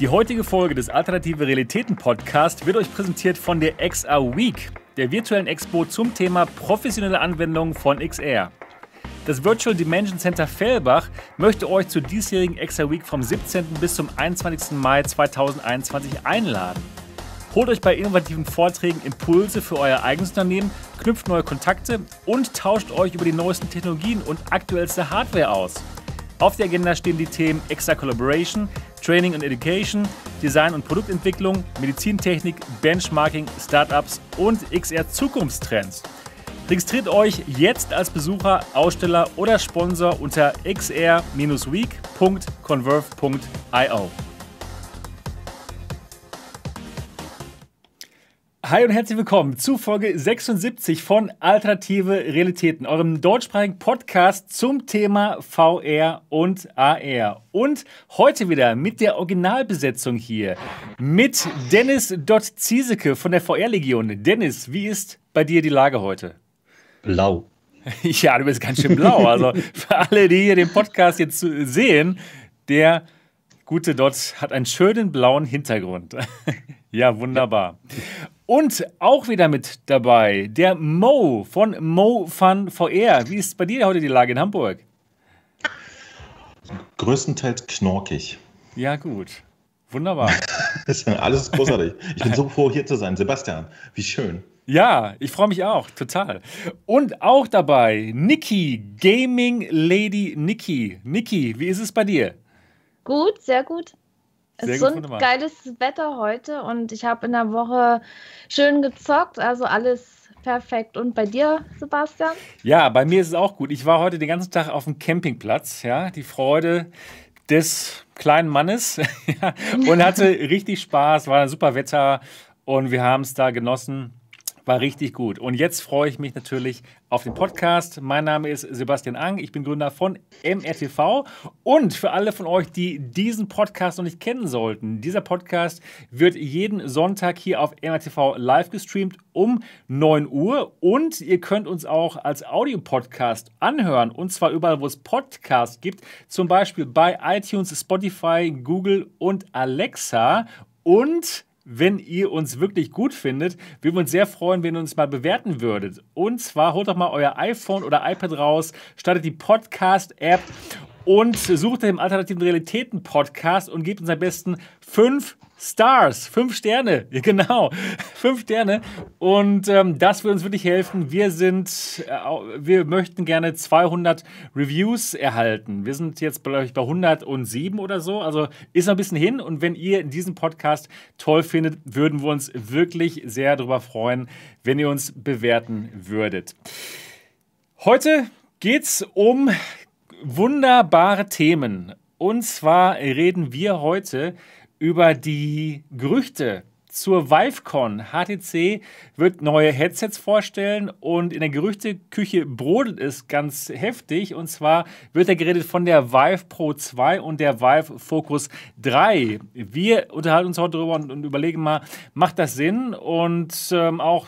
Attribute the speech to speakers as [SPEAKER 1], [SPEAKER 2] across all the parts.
[SPEAKER 1] Die heutige Folge des Alternative Realitäten Podcast wird euch präsentiert von der XR Week, der virtuellen Expo zum Thema professionelle Anwendungen von XR. Das Virtual Dimension Center Fellbach möchte euch zur diesjährigen XR Week vom 17. bis zum 21. Mai 2021 einladen. Holt euch bei innovativen Vorträgen Impulse für euer eigenes Unternehmen, knüpft neue Kontakte und tauscht euch über die neuesten Technologien und aktuellste Hardware aus. Auf der Agenda stehen die Themen Extra Collaboration, Training and Education, Design und Produktentwicklung, Medizintechnik, Benchmarking, Startups und XR Zukunftstrends. Registriert euch jetzt als Besucher, Aussteller oder Sponsor unter xr-week.converve.io. Hi und herzlich willkommen zu Folge 76 von Alternative Realitäten, eurem deutschsprachigen Podcast zum Thema VR und AR. Und heute wieder mit der Originalbesetzung hier mit Dennis Dott Ziesecke von der VR-Legion. Dennis, wie ist bei dir die Lage heute?
[SPEAKER 2] Blau.
[SPEAKER 1] Ja, du bist ganz schön blau. Also für alle, die hier den Podcast jetzt sehen, der gute Dott hat einen schönen blauen Hintergrund. Ja, wunderbar. Und auch wieder mit dabei der Mo von Mo Fun VR. Wie ist bei dir heute die Lage in Hamburg?
[SPEAKER 2] Größtenteils knorkig.
[SPEAKER 1] Ja, gut. Wunderbar.
[SPEAKER 2] Alles großartig. Ich bin so froh, hier zu sein. Sebastian, wie schön.
[SPEAKER 1] Ja, ich freue mich auch, total. Und auch dabei Niki, Gaming Lady Niki. Niki, wie ist es bei dir?
[SPEAKER 3] Gut, sehr gut. Es ist so ein geiles Wetter heute und ich habe in der Woche schön gezockt, also alles perfekt. Und bei dir, Sebastian?
[SPEAKER 1] Ja, bei mir ist es auch gut. Ich war heute den ganzen Tag auf dem Campingplatz, ja, die Freude des kleinen Mannes und hatte richtig Spaß, war ein super Wetter und wir haben es da genossen. War richtig gut. Und jetzt freue ich mich natürlich auf den Podcast. Mein Name ist Sebastian Ang. Ich bin Gründer von MRTV. Und für alle von euch, die diesen Podcast noch nicht kennen sollten, dieser Podcast wird jeden Sonntag hier auf MRTV live gestreamt um 9 Uhr. Und ihr könnt uns auch als Audiopodcast anhören. Und zwar überall, wo es Podcasts gibt. Zum Beispiel bei iTunes, Spotify, Google und Alexa. Und wenn ihr uns wirklich gut findet, würden wir uns sehr freuen, wenn ihr uns mal bewerten würdet. Und zwar holt doch mal euer iPhone oder iPad raus, startet die Podcast-App und sucht den alternativen Realitäten Podcast und gebt uns am besten fünf Stars, fünf Sterne, genau, fünf Sterne. Und ähm, das wird uns wirklich helfen. Wir sind, äh, wir möchten gerne 200 Reviews erhalten. Wir sind jetzt, glaube ich, bei 107 oder so. Also ist noch ein bisschen hin. Und wenn ihr diesen Podcast toll findet, würden wir uns wirklich sehr darüber freuen, wenn ihr uns bewerten würdet. Heute geht es um wunderbare Themen. Und zwar reden wir heute über die Gerüchte zur ViveCon. HTC wird neue Headsets vorstellen und in der Gerüchteküche brodelt es ganz heftig. Und zwar wird da geredet von der Vive Pro 2 und der Vive Focus 3. Wir unterhalten uns heute darüber und, überlegen mal, macht das Sinn? Und ähm, auch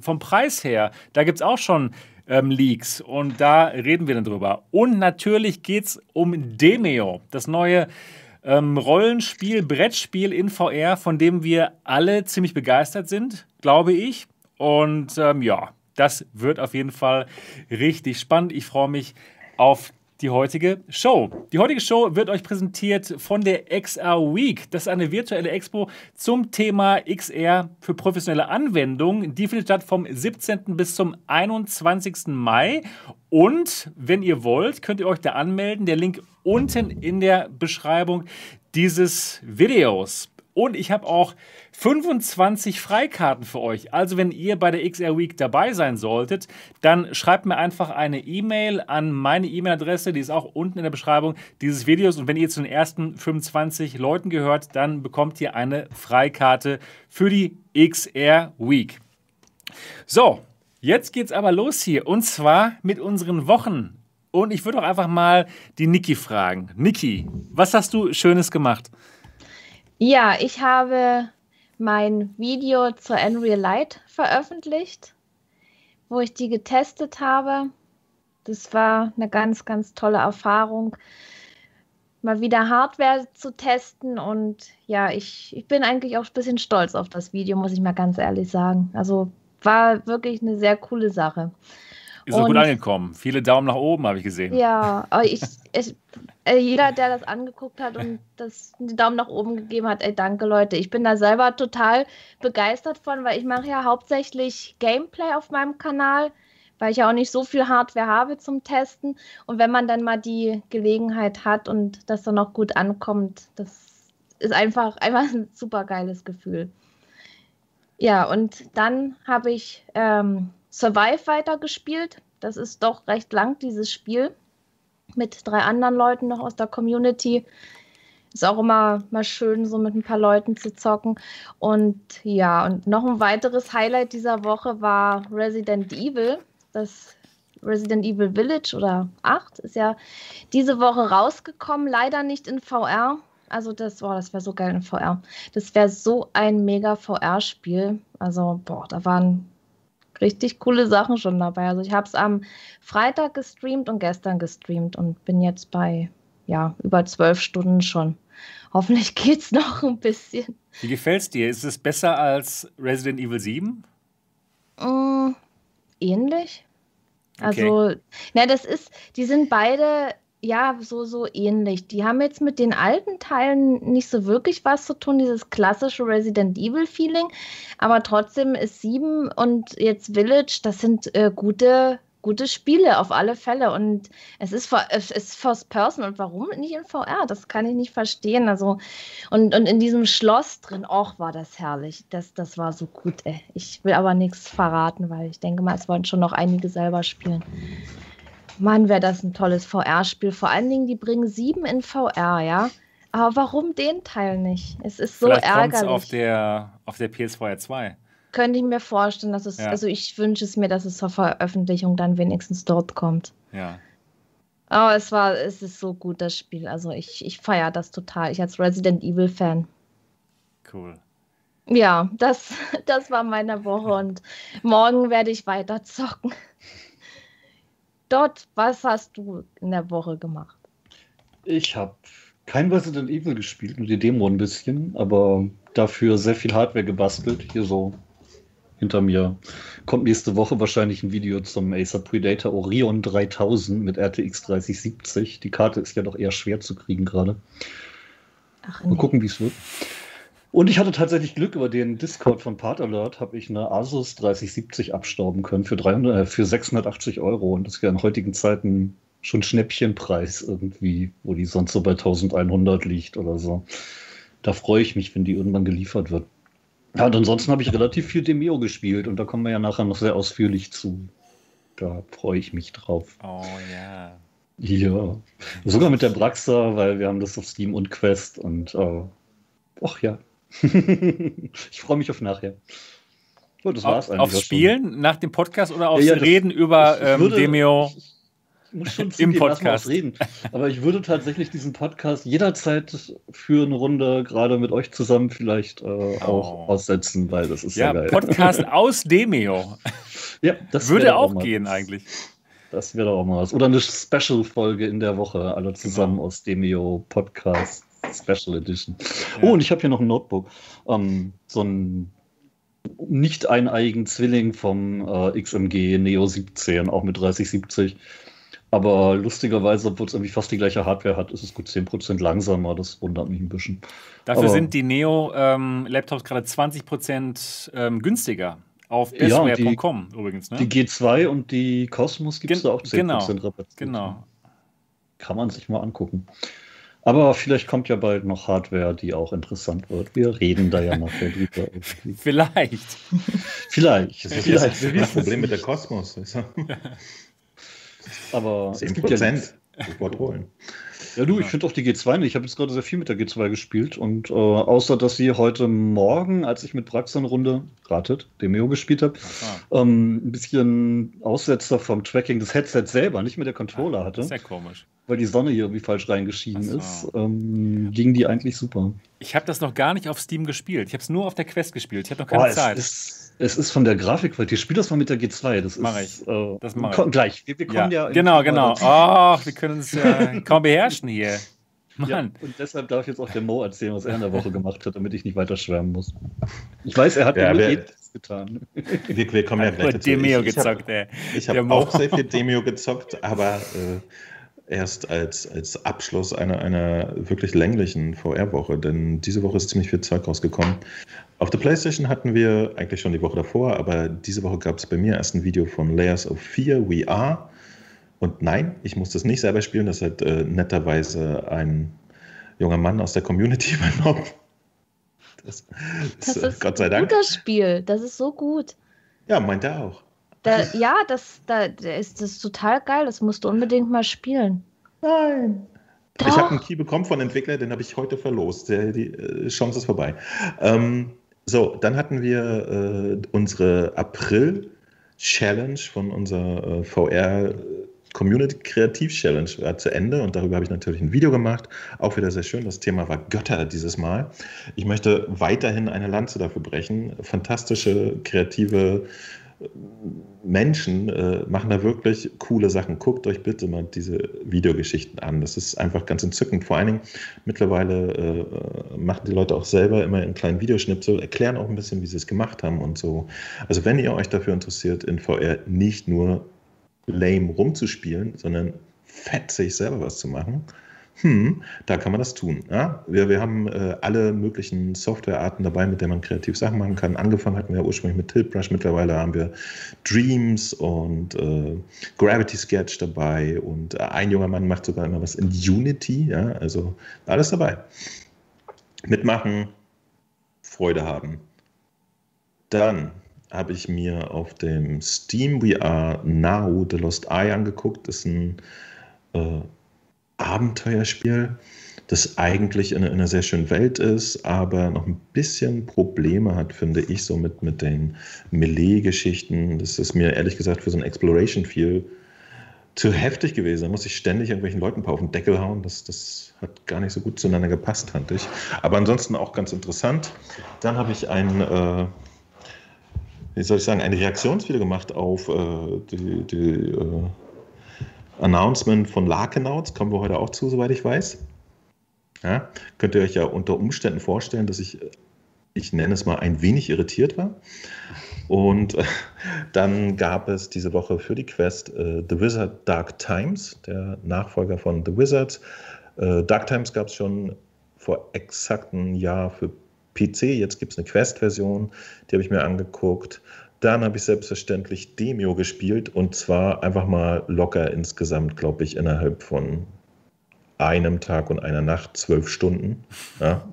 [SPEAKER 1] vom Preis her, da gibt es auch schon ähm, Leaks und da reden wir dann drüber. Und natürlich geht es um Demeo, das neue ähm, Rollenspiel, Brettspiel in VR, von dem wir alle ziemlich begeistert sind, glaube ich. Und ähm, ja, das wird auf jeden Fall richtig spannend. Ich freue mich auf die heutige Show. Die heutige Show wird euch präsentiert von der XR Week. Das ist eine virtuelle Expo zum Thema XR für professionelle Anwendungen. Die findet statt vom 17. bis zum 21. Mai. Und wenn ihr wollt, könnt ihr euch da anmelden. Der Link unten in der Beschreibung dieses Videos. Und ich habe auch 25 Freikarten für euch. Also wenn ihr bei der XR Week dabei sein solltet, dann schreibt mir einfach eine E-Mail an meine E-Mail-Adresse, die ist auch unten in der Beschreibung dieses Videos. Und wenn ihr zu den ersten 25 Leuten gehört, dann bekommt ihr eine Freikarte für die XR Week. So, jetzt geht's aber los hier. Und zwar mit unseren Wochen. Und ich würde auch einfach mal die Niki fragen. Niki, was hast du Schönes gemacht?
[SPEAKER 3] Ja, ich habe mein Video zur Unreal Light veröffentlicht, wo ich die getestet habe. Das war eine ganz, ganz tolle Erfahrung. mal wieder Hardware zu testen. Und ja, ich, ich bin eigentlich auch ein bisschen stolz auf das Video, muss ich mal ganz ehrlich sagen. Also war wirklich eine sehr coole Sache.
[SPEAKER 1] Ist auch gut angekommen. Viele Daumen nach oben, habe ich gesehen.
[SPEAKER 3] Ja, ich, ich, äh, jeder, der das angeguckt hat und das den Daumen nach oben gegeben hat, ey, danke Leute. Ich bin da selber total begeistert von, weil ich mache ja hauptsächlich Gameplay auf meinem Kanal, weil ich ja auch nicht so viel Hardware habe zum Testen. Und wenn man dann mal die Gelegenheit hat und das dann auch gut ankommt, das ist einfach, einfach ein super geiles Gefühl. Ja, und dann habe ich ähm, Survive weitergespielt. Das ist doch recht lang, dieses Spiel. Mit drei anderen Leuten noch aus der Community. Ist auch immer mal schön, so mit ein paar Leuten zu zocken. Und ja, und noch ein weiteres Highlight dieser Woche war Resident Evil. Das Resident Evil Village oder 8 ist ja diese Woche rausgekommen. Leider nicht in VR. Also das, boah, das wäre so geil in VR. Das wäre so ein mega VR-Spiel. Also, boah, da waren richtig coole Sachen schon dabei. Also ich habe es am Freitag gestreamt und gestern gestreamt und bin jetzt bei ja über zwölf Stunden schon. Hoffentlich geht es noch ein bisschen.
[SPEAKER 1] Wie gefällt es dir? Ist es besser als Resident Evil 7?
[SPEAKER 3] Mm, ähnlich. Okay. Also, na, das ist, die sind beide ja, so, so ähnlich. Die haben jetzt mit den alten Teilen nicht so wirklich was zu tun, dieses klassische Resident Evil-Feeling. Aber trotzdem ist 7 und jetzt Village, das sind äh, gute, gute Spiele auf alle Fälle. Und es ist, es ist First Person. Und warum nicht in VR? Das kann ich nicht verstehen. Also, und, und in diesem Schloss drin, auch war das herrlich. Das, das war so gut, ey. Ich will aber nichts verraten, weil ich denke mal, es wollen schon noch einige selber spielen. Mann, wäre das ein tolles VR-Spiel. Vor allen Dingen, die bringen sieben in VR, ja. Aber warum den Teil nicht? Es ist so Vielleicht ärgerlich.
[SPEAKER 1] auf der, auf der PS4 2.
[SPEAKER 3] Könnte ich mir vorstellen, dass es, ja. also ich wünsche es mir, dass es zur Veröffentlichung dann wenigstens dort kommt.
[SPEAKER 1] Ja.
[SPEAKER 3] Aber es war, es ist so gut, das Spiel. Also ich, ich feiere das total. Ich als Resident Evil-Fan.
[SPEAKER 1] Cool.
[SPEAKER 3] Ja, das, das war meine Woche und morgen werde ich weiter zocken. Dort, was hast du in der Woche gemacht?
[SPEAKER 4] Ich habe kein Resident Evil gespielt, nur die Demo ein bisschen, aber dafür sehr viel Hardware gebastelt. Hier so hinter mir kommt nächste Woche wahrscheinlich ein Video zum Acer Predator Orion 3000 mit RTX 3070. Die Karte ist ja doch eher schwer zu kriegen gerade. Mal gucken, wie es wird. Und ich hatte tatsächlich Glück, über den Discord von Part Alert habe ich eine Asus 3070 abstauben können für, 300, äh, für 680 Euro. Und das ist ja in heutigen Zeiten schon Schnäppchenpreis irgendwie, wo die sonst so bei 1100 liegt oder so. Da freue ich mich, wenn die irgendwann geliefert wird. Ja, und ansonsten habe ich relativ viel Demeo gespielt und da kommen wir ja nachher noch sehr ausführlich zu. Da freue ich mich drauf.
[SPEAKER 1] Oh ja.
[SPEAKER 4] Ja, sogar mit der Braxa, weil wir haben das auf Steam und Quest und äh, ach ja, ich freue mich auf nachher.
[SPEAKER 1] Oh, das war's auf, Aufs Spielen schon. nach dem Podcast oder aufs ja, ja, Reden über ähm, würde, Demio im Podcast?
[SPEAKER 4] Reden. Aber ich würde tatsächlich diesen Podcast jederzeit für eine Runde gerade mit euch zusammen vielleicht äh, oh. auch aussetzen, weil das ist ja,
[SPEAKER 1] ja geil. Podcast aus Demio.
[SPEAKER 4] Ja, das
[SPEAKER 1] würde auch, gehen eigentlich.
[SPEAKER 4] Das wäre auch mal was. Oder eine Special-Folge in der Woche, alle zusammen genau. aus Demio Podcast. Special Edition. Ja. Oh, und ich habe hier noch ein Notebook. Ähm, so ein nicht eineigen Zwilling vom äh, XMG Neo 17, auch mit 3070. Aber lustigerweise, obwohl es irgendwie fast die gleiche Hardware hat, ist es gut 10% langsamer. Das wundert mich ein bisschen.
[SPEAKER 1] Dafür Aber, sind die Neo-Laptops ähm, gerade 20% ähm, günstiger. Auf bestware.com
[SPEAKER 4] ja, übrigens. Ne? Die G2 und die Cosmos gibt es da auch 10%
[SPEAKER 1] genau,
[SPEAKER 4] Rabatt.
[SPEAKER 1] Genau.
[SPEAKER 4] Kann man sich mal angucken. Aber vielleicht kommt ja bald noch Hardware, die auch interessant wird. Wir reden da ja nachher drüber.
[SPEAKER 1] Vielleicht.
[SPEAKER 4] vielleicht.
[SPEAKER 2] Das ist vielleicht. Das, das Problem mit der Kosmos.
[SPEAKER 4] Aber
[SPEAKER 2] 10 es gibt ja sofort holen.
[SPEAKER 4] Ja, du, ich finde auch die G2 nicht. Ich habe jetzt gerade sehr viel mit der G2 gespielt und äh, außer dass sie heute Morgen, als ich mit Brax eine Runde, ratet, Demeo gespielt habe, ähm, ein bisschen Aussetzer vom Tracking des Headsets selber, nicht mit der Controller ah, hatte.
[SPEAKER 1] Sehr komisch.
[SPEAKER 4] Weil die Sonne hier irgendwie falsch reingeschienen so. ist, ähm, ging die eigentlich super.
[SPEAKER 1] Ich habe das noch gar nicht auf Steam gespielt. Ich habe es nur auf der Quest gespielt. Ich habe noch keine Boah, Zeit.
[SPEAKER 4] Es ist, es ist von der Grafikqualität. Spiel das mal mit der G2. Das
[SPEAKER 1] mache ich.
[SPEAKER 4] Äh, das mache ich. Gleich.
[SPEAKER 1] Wir, wir kommen ja. ja genau, genau. Ach, wir können uns ja kaum beherrschen hier. Mann. Ja,
[SPEAKER 4] und deshalb darf jetzt auch der Mo erzählen, was er in der Woche gemacht hat, damit ich nicht weiter schwärmen muss. Ich weiß, er hat
[SPEAKER 2] ja, wir, getan. Wir, wir kommen ja gleich
[SPEAKER 1] dazu. Demio ich, gezockt,
[SPEAKER 2] ey. Ich habe hab auch sehr viel Demio gezockt, aber äh, erst als, als Abschluss einer, einer wirklich länglichen VR-Woche, denn diese Woche ist ziemlich viel Zeug rausgekommen. Auf der Playstation hatten wir eigentlich schon die Woche davor, aber diese Woche gab es bei mir erst ein Video von Layers of Fear We Are. Und nein, ich muss das nicht selber spielen, das hat äh, netterweise ein junger Mann aus der Community übernommen.
[SPEAKER 3] Das, das, das ist Gott sei Dank. ein gutes Spiel, das ist so gut.
[SPEAKER 2] Ja, meint er auch.
[SPEAKER 3] Da, ja, das, da, ist das total geil, das musst du unbedingt mal spielen.
[SPEAKER 2] Nein. Doch. Ich habe einen Key bekommen von Entwickler, den habe ich heute verlost. Die, die äh, Chance ist vorbei. Ähm, so, dann hatten wir äh, unsere April-Challenge von unserer äh, VR- Community Kreativ Challenge war zu Ende und darüber habe ich natürlich ein Video gemacht. Auch wieder sehr schön. Das Thema war Götter dieses Mal. Ich möchte weiterhin eine Lanze dafür brechen. Fantastische, kreative äh, Menschen äh, machen da wirklich coole Sachen. Guckt euch bitte mal diese Videogeschichten an. Das ist einfach ganz entzückend. Vor allen Dingen mittlerweile äh, machen die Leute auch selber immer einen kleinen Videoschnipsel, erklären auch ein bisschen, wie sie es gemacht haben und so. Also wenn ihr euch dafür interessiert, in VR nicht nur lame rumzuspielen, sondern fett sich selber was zu machen, hm, da kann man das tun. Ja? Wir, wir haben äh, alle möglichen Softwarearten dabei, mit denen man kreativ Sachen machen kann. Angefangen hatten wir ursprünglich mit Tiltbrush, mittlerweile haben wir Dreams und äh, Gravity Sketch dabei und äh, ein junger Mann macht sogar immer was in Unity, ja? also alles dabei. Mitmachen, Freude haben. Dann habe ich mir auf dem Steam We Are Now The Lost Eye angeguckt. Das ist ein äh, Abenteuerspiel, das eigentlich in, in, einer sehr schönen Welt ist, aber noch ein bisschen Probleme hat, finde ich, so mit, mit den Melee-Geschichten. Das ist mir ehrlich gesagt für so ein Exploration viel zu heftig gewesen. Da muss ich ständig irgendwelchen Leuten auf den Deckel hauen. Das, das hat gar nicht so gut zueinander gepasst, fand ich. Aber ansonsten auch ganz interessant. Dann habe ich ein äh, wie soll ich sagen, ein Reaktionsvideo gemacht auf äh, die, die äh, Announcement von Larkenauts. Kommen wir heute auch zu, soweit ich weiß. Ja, könnt ihr euch ja unter Umständen vorstellen, dass ich, ich nenne es mal, ein wenig irritiert war. Und äh, dann gab es diese Woche für die Quest äh, The Wizard Dark Times, der Nachfolger von The Wizard. Äh, Dark Times gab es schon vor exakt einem Jahr für PC. Jetzt gibt es eine Quest-Version, die habe ich mir angeguckt. Dann habe ich selbstverständlich Demio gespielt und zwar einfach mal locker insgesamt, glaube ich, innerhalb von einem Tag und einer Nacht, zwölf Stunden. Ja.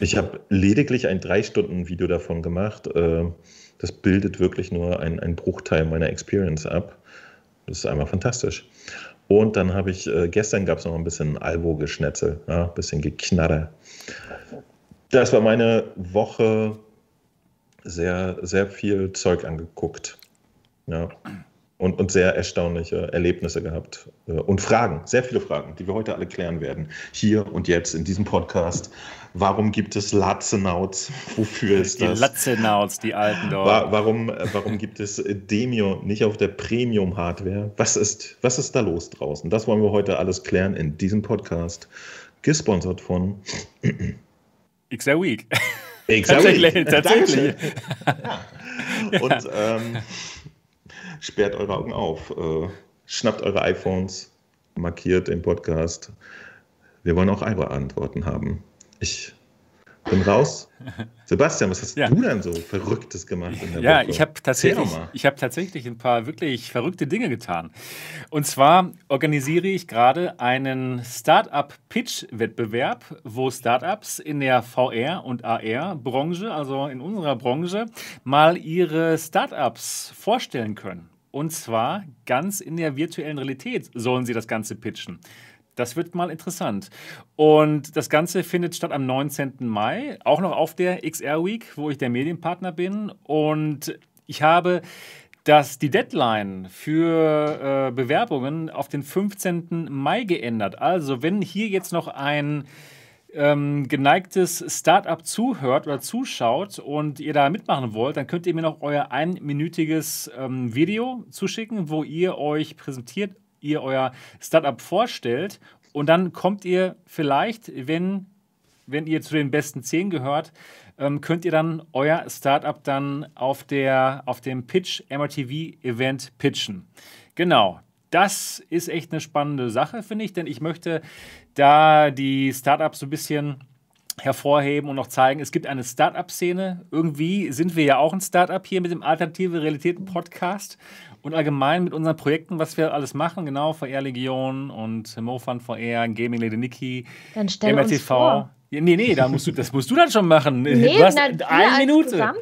[SPEAKER 2] Ich habe lediglich ein drei Stunden Video davon gemacht. Äh, das bildet wirklich nur ein, Bruchteil meiner Experience ab. Das ist einfach fantastisch. Und dann habe ich, äh, gestern gab es noch ein bisschen Alvo-Geschnetzel, ja, ein bisschen Geknarre. Das war meine Woche sehr, sehr viel Zeug angeguckt. Ja. Und, und sehr erstaunliche Erlebnisse gehabt. Äh, und Fragen, sehr viele Fragen, die wir heute alle klären werden. Hier und jetzt in diesem Podcast. Warum gibt es Latzenauts? Wofür ist
[SPEAKER 1] die
[SPEAKER 2] das?
[SPEAKER 1] Die Latzenauts, die alten dort.
[SPEAKER 2] Warum, warum gibt es Demio nicht auf der Premium-Hardware? Was ist, was ist da los draußen? Das wollen wir heute alles klären in diesem Podcast. Gesponsert von
[SPEAKER 1] XR Week.
[SPEAKER 2] XR Week. Tatsächlich. Ja. Und ähm, sperrt eure Augen auf. Äh, schnappt eure iPhones, markiert den Podcast. Wir wollen auch eure Antworten haben. Ich bin raus. Sebastian, was hast ja. du denn so Verrücktes gemacht
[SPEAKER 1] in der Ja, Woche? ich habe tatsächlich, hab tatsächlich ein paar wirklich verrückte Dinge getan. Und zwar organisiere ich gerade einen Startup-Pitch-Wettbewerb, wo Startups in der VR- und AR-Branche, also in unserer Branche, mal ihre Startups vorstellen können. Und zwar ganz in der virtuellen Realität sollen sie das Ganze pitchen. Das wird mal interessant. Und das Ganze findet statt am 19. Mai, auch noch auf der XR Week, wo ich der Medienpartner bin. Und ich habe das, die Deadline für äh, Bewerbungen auf den 15. Mai geändert. Also, wenn hier jetzt noch ein ähm, geneigtes Startup zuhört oder zuschaut und ihr da mitmachen wollt, dann könnt ihr mir noch euer einminütiges ähm, Video zuschicken, wo ihr euch präsentiert ihr euer Startup vorstellt Und dann kommt ihr vielleicht, wenn, wenn ihr zu den besten zehn gehört, ähm, könnt ihr dann euer Startup dann auf, der, auf dem Pitch MRTV Event pitchen. Genau. Das ist echt eine spannende Sache, finde ich, denn ich möchte da die Startups so ein bisschen hervorheben und noch zeigen, es gibt eine Startup-Szene. Irgendwie sind wir ja auch ein Startup hier mit dem Alternative Realitäten Podcast und allgemein mit unseren Projekten, was wir alles machen, genau, VR Legion und MoFun VR, Gaming Lady Nikki, MRTV. Ja, nee, nee, da musst du, das musst du dann schon machen. Nee, du hast na, eine Minute.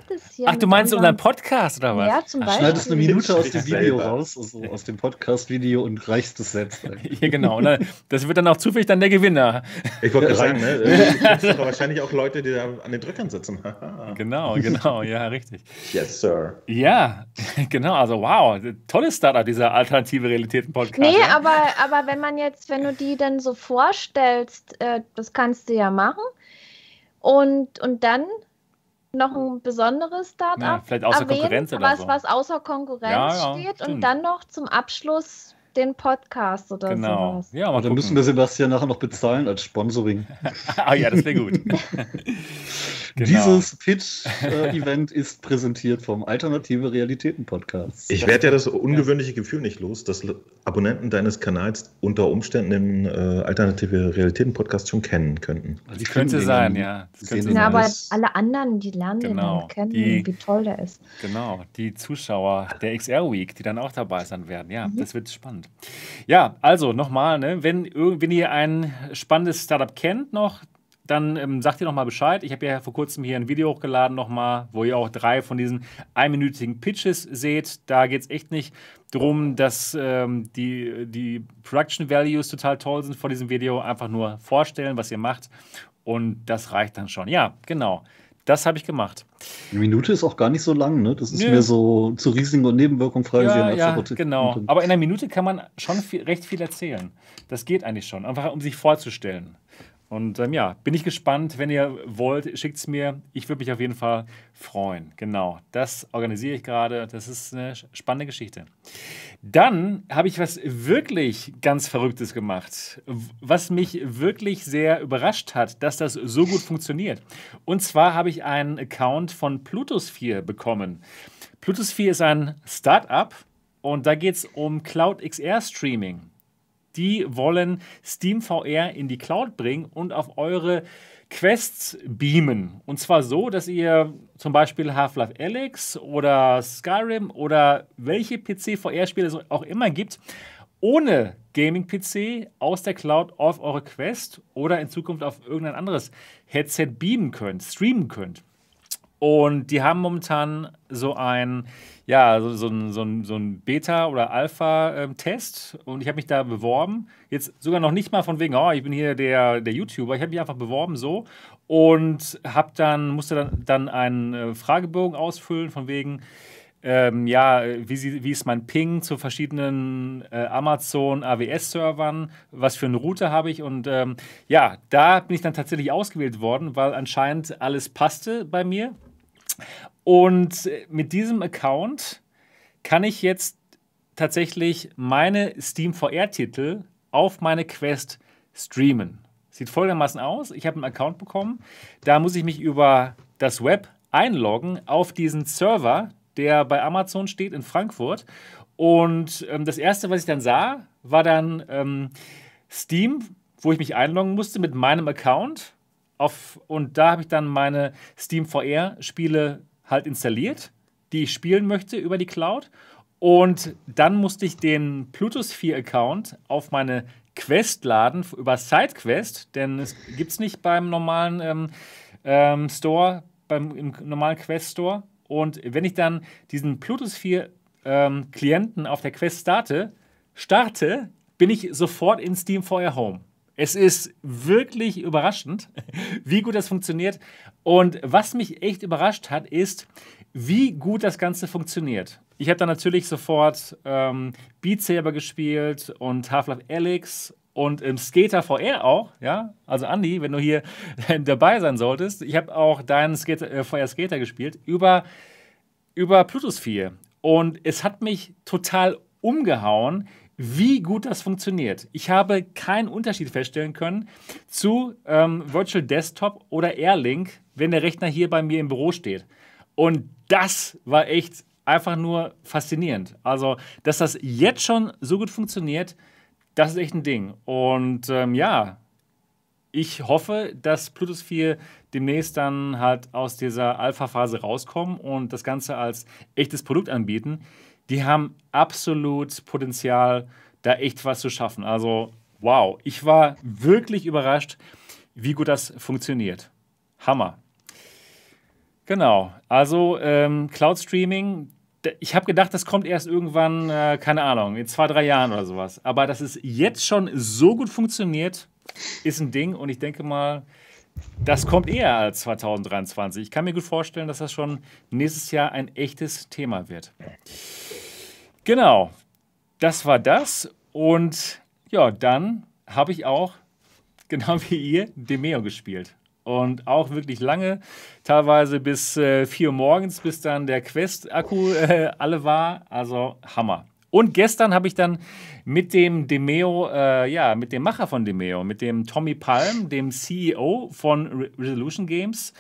[SPEAKER 1] Ach, du meinst unseren Podcast oder was?
[SPEAKER 4] Ja, zum Beispiel. Schneidest eine Minute aus dem Video raus, also aus dem Podcast-Video und reichst es selbst ein.
[SPEAKER 1] ja, genau. Ne? Das wird dann auch zufällig dann der Gewinner.
[SPEAKER 2] Ich wollte gerade sagen, ne? Das sind wahrscheinlich auch Leute, die da an den Drückern sitzen.
[SPEAKER 1] genau, genau, ja, richtig.
[SPEAKER 2] Yes, Sir.
[SPEAKER 1] Ja, genau. Also, wow, tolles Startup, dieser alternative Realitäten-Podcast.
[SPEAKER 3] Nee, ja? aber, aber wenn man jetzt, wenn du die dann so vorstellst, äh, das kannst du ja machen und, und dann noch ein besonderes Startup. Ja,
[SPEAKER 1] vielleicht außer erwähnen, Konkurrenz oder
[SPEAKER 3] was,
[SPEAKER 1] so.
[SPEAKER 3] Was außer Konkurrenz ja, ja, steht stimmt. und dann noch zum Abschluss den Podcast oder genau. sowas.
[SPEAKER 4] Ja, aber dann müssen wir Sebastian nachher noch bezahlen als Sponsoring.
[SPEAKER 1] ah ja, das wäre gut.
[SPEAKER 4] Genau. Dieses Pitch-Event ist präsentiert vom Alternative Realitäten Podcast.
[SPEAKER 2] Ich werde ja das ungewöhnliche Gefühl nicht los, dass Abonnenten deines Kanals unter Umständen den äh, Alternative Realitäten Podcast schon kennen könnten.
[SPEAKER 1] Also die könnte sein, ja.
[SPEAKER 3] Das könnte ja, aber alle anderen, die lernen genau. den kennen, die, wie toll der ist.
[SPEAKER 1] Genau, die Zuschauer der XR Week, die dann auch dabei sein werden. Ja, mhm. das wird spannend. Ja, also nochmal, ne, wenn, wenn ihr ein spannendes Startup kennt noch, dann ähm, sagt ihr nochmal Bescheid. Ich habe ja vor kurzem hier ein Video hochgeladen nochmal, wo ihr auch drei von diesen einminütigen Pitches seht. Da geht es echt nicht darum, dass ähm, die, die Production Values total toll sind vor diesem Video. Einfach nur vorstellen, was ihr macht. Und das reicht dann schon. Ja, genau. Das habe ich gemacht.
[SPEAKER 4] Eine Minute ist auch gar nicht so lang, ne? Das ist Nö. mehr so zu Risiken und Nebenwirkungen freisehen.
[SPEAKER 1] Ja, ja genau. Aber in einer Minute kann man schon viel, recht viel erzählen. Das geht eigentlich schon. Einfach um sich vorzustellen. Und ähm, ja, bin ich gespannt. Wenn ihr wollt, schickt es mir. Ich würde mich auf jeden Fall freuen. Genau, das organisiere ich gerade. Das ist eine spannende Geschichte. Dann habe ich was wirklich ganz Verrücktes gemacht, was mich wirklich sehr überrascht hat, dass das so gut funktioniert. Und zwar habe ich einen Account von Plutosphere bekommen. Plutosphere ist ein Startup und da geht es um Cloud XR Streaming die wollen Steam VR in die Cloud bringen und auf eure Quests beamen. Und zwar so, dass ihr zum Beispiel Half-Life Alyx oder Skyrim oder welche PC-VR-Spiele es auch immer gibt, ohne Gaming-PC aus der Cloud auf eure Quest oder in Zukunft auf irgendein anderes Headset beamen könnt, streamen könnt. Und die haben momentan so ein, ja, so, so, so so ein Beta- oder Alpha-Test und ich habe mich da beworben. Jetzt sogar noch nicht mal von wegen, oh, ich bin hier der, der YouTuber. Ich habe mich einfach beworben so und habe dann, musste dann, dann einen äh, Fragebogen ausfüllen von wegen, ähm, ja, wie, sie, wie ist mein Ping zu verschiedenen äh, Amazon AWS-Servern, was für eine Route habe ich und ähm, ja, da bin ich dann tatsächlich ausgewählt worden, weil anscheinend alles passte bei mir. Und mit diesem Account kann ich jetzt tatsächlich meine Steam VR-Titel auf meine Quest streamen. Sieht folgendermaßen aus: Ich habe einen Account bekommen, da muss ich mich über das Web einloggen auf diesen Server, der bei Amazon steht in Frankfurt. Und ähm, das erste, was ich dann sah, war dann ähm, Steam, wo ich mich einloggen musste mit meinem Account. Auf, und da habe ich dann meine Steam VR-Spiele halt installiert, die ich spielen möchte über die Cloud. Und dann musste ich den Plutosphere-Account auf meine Quest laden über SideQuest, denn es gibt es nicht beim normalen ähm, ähm, Store, beim im normalen Quest Store. Und wenn ich dann diesen Plutosphere-Klienten ähm, auf der Quest starte, starte, bin ich sofort in Steam VR Home. Es ist wirklich überraschend, wie gut das funktioniert. Und was mich echt überrascht hat, ist, wie gut das Ganze funktioniert. Ich habe dann natürlich sofort ähm, Beat Saber gespielt und Half-Life Alyx und im Skater VR auch, ja. Also Andy, wenn du hier dabei sein solltest, ich habe auch deinen Skater, äh, VR Skater gespielt über, über Plutosphere. Und es hat mich total umgehauen, wie gut das funktioniert. Ich habe keinen Unterschied feststellen können zu ähm, Virtual Desktop oder Airlink, wenn der Rechner hier bei mir im Büro steht. Und das war echt einfach nur faszinierend. Also, dass das jetzt schon so gut funktioniert, das ist echt ein Ding. Und ähm, ja, ich hoffe, dass Plutus 4 demnächst dann halt aus dieser Alpha-Phase rauskommen und das Ganze als echtes Produkt anbieten. Die haben absolut Potenzial, da echt was zu schaffen. Also, wow, ich war wirklich überrascht, wie gut das funktioniert. Hammer. Genau, also ähm, Cloud Streaming, ich habe gedacht, das kommt erst irgendwann, äh, keine Ahnung, in zwei, drei Jahren oder sowas. Aber dass es jetzt schon so gut funktioniert, ist ein Ding und ich denke mal, das kommt eher als 2023. Ich kann mir gut vorstellen, dass das schon nächstes Jahr ein echtes Thema wird. Genau, das war das. Und ja, dann habe ich auch, genau wie ihr, Demeo gespielt und auch wirklich lange, teilweise bis äh, 4 Uhr morgens, bis dann der Quest-Akku äh, alle war. Also Hammer. Und gestern habe ich dann mit dem Demeo, äh, ja, mit dem Macher von Demeo, mit dem Tommy Palm, dem CEO von Re Resolution Games,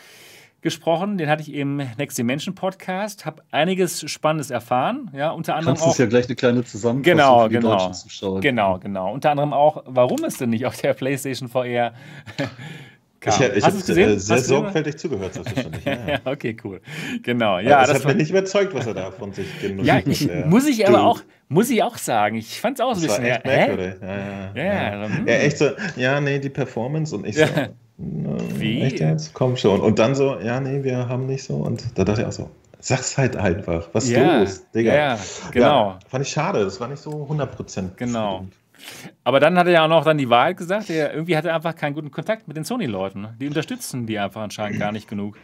[SPEAKER 1] gesprochen. Den hatte ich im Next Dimension Podcast, habe einiges Spannendes erfahren. Ja, unter anderem
[SPEAKER 4] Kannst auch. ja gleich eine kleine Zusammenfassung
[SPEAKER 1] genau, für die genau, deutschen Zuschauer. Genau, genau. Unter anderem auch, warum es denn nicht auf der PlayStation VR
[SPEAKER 2] ich, ich habe äh, sehr sorgfältig zugehört, selbstverständlich.
[SPEAKER 1] Ja, ja. okay, cool. Genau.
[SPEAKER 2] Ja, das, das hat war... mich nicht überzeugt, was er da von sich
[SPEAKER 1] genutzt Ja, ich, hat. muss ich aber auch, muss ich auch sagen, ich fand es auch so ein bisschen.
[SPEAKER 2] Echt merkwürdig. Ja, ja, ja. Ja, ja. echt so, ja, nee, die Performance und ich so. Wie? Echt jetzt? Komm schon. Und dann so, ja, nee, wir haben nicht so. Und da dachte ich auch so, sag's halt einfach. Was ja, los, Digga?
[SPEAKER 1] Ja, genau. Ja,
[SPEAKER 2] fand ich schade, das war nicht so 100%.
[SPEAKER 1] Genau. Bestimmt. Aber dann hat er ja auch noch dann die Wahrheit gesagt. Er, irgendwie hat er einfach keinen guten Kontakt mit den Sony-Leuten. Die unterstützen die einfach anscheinend gar nicht genug.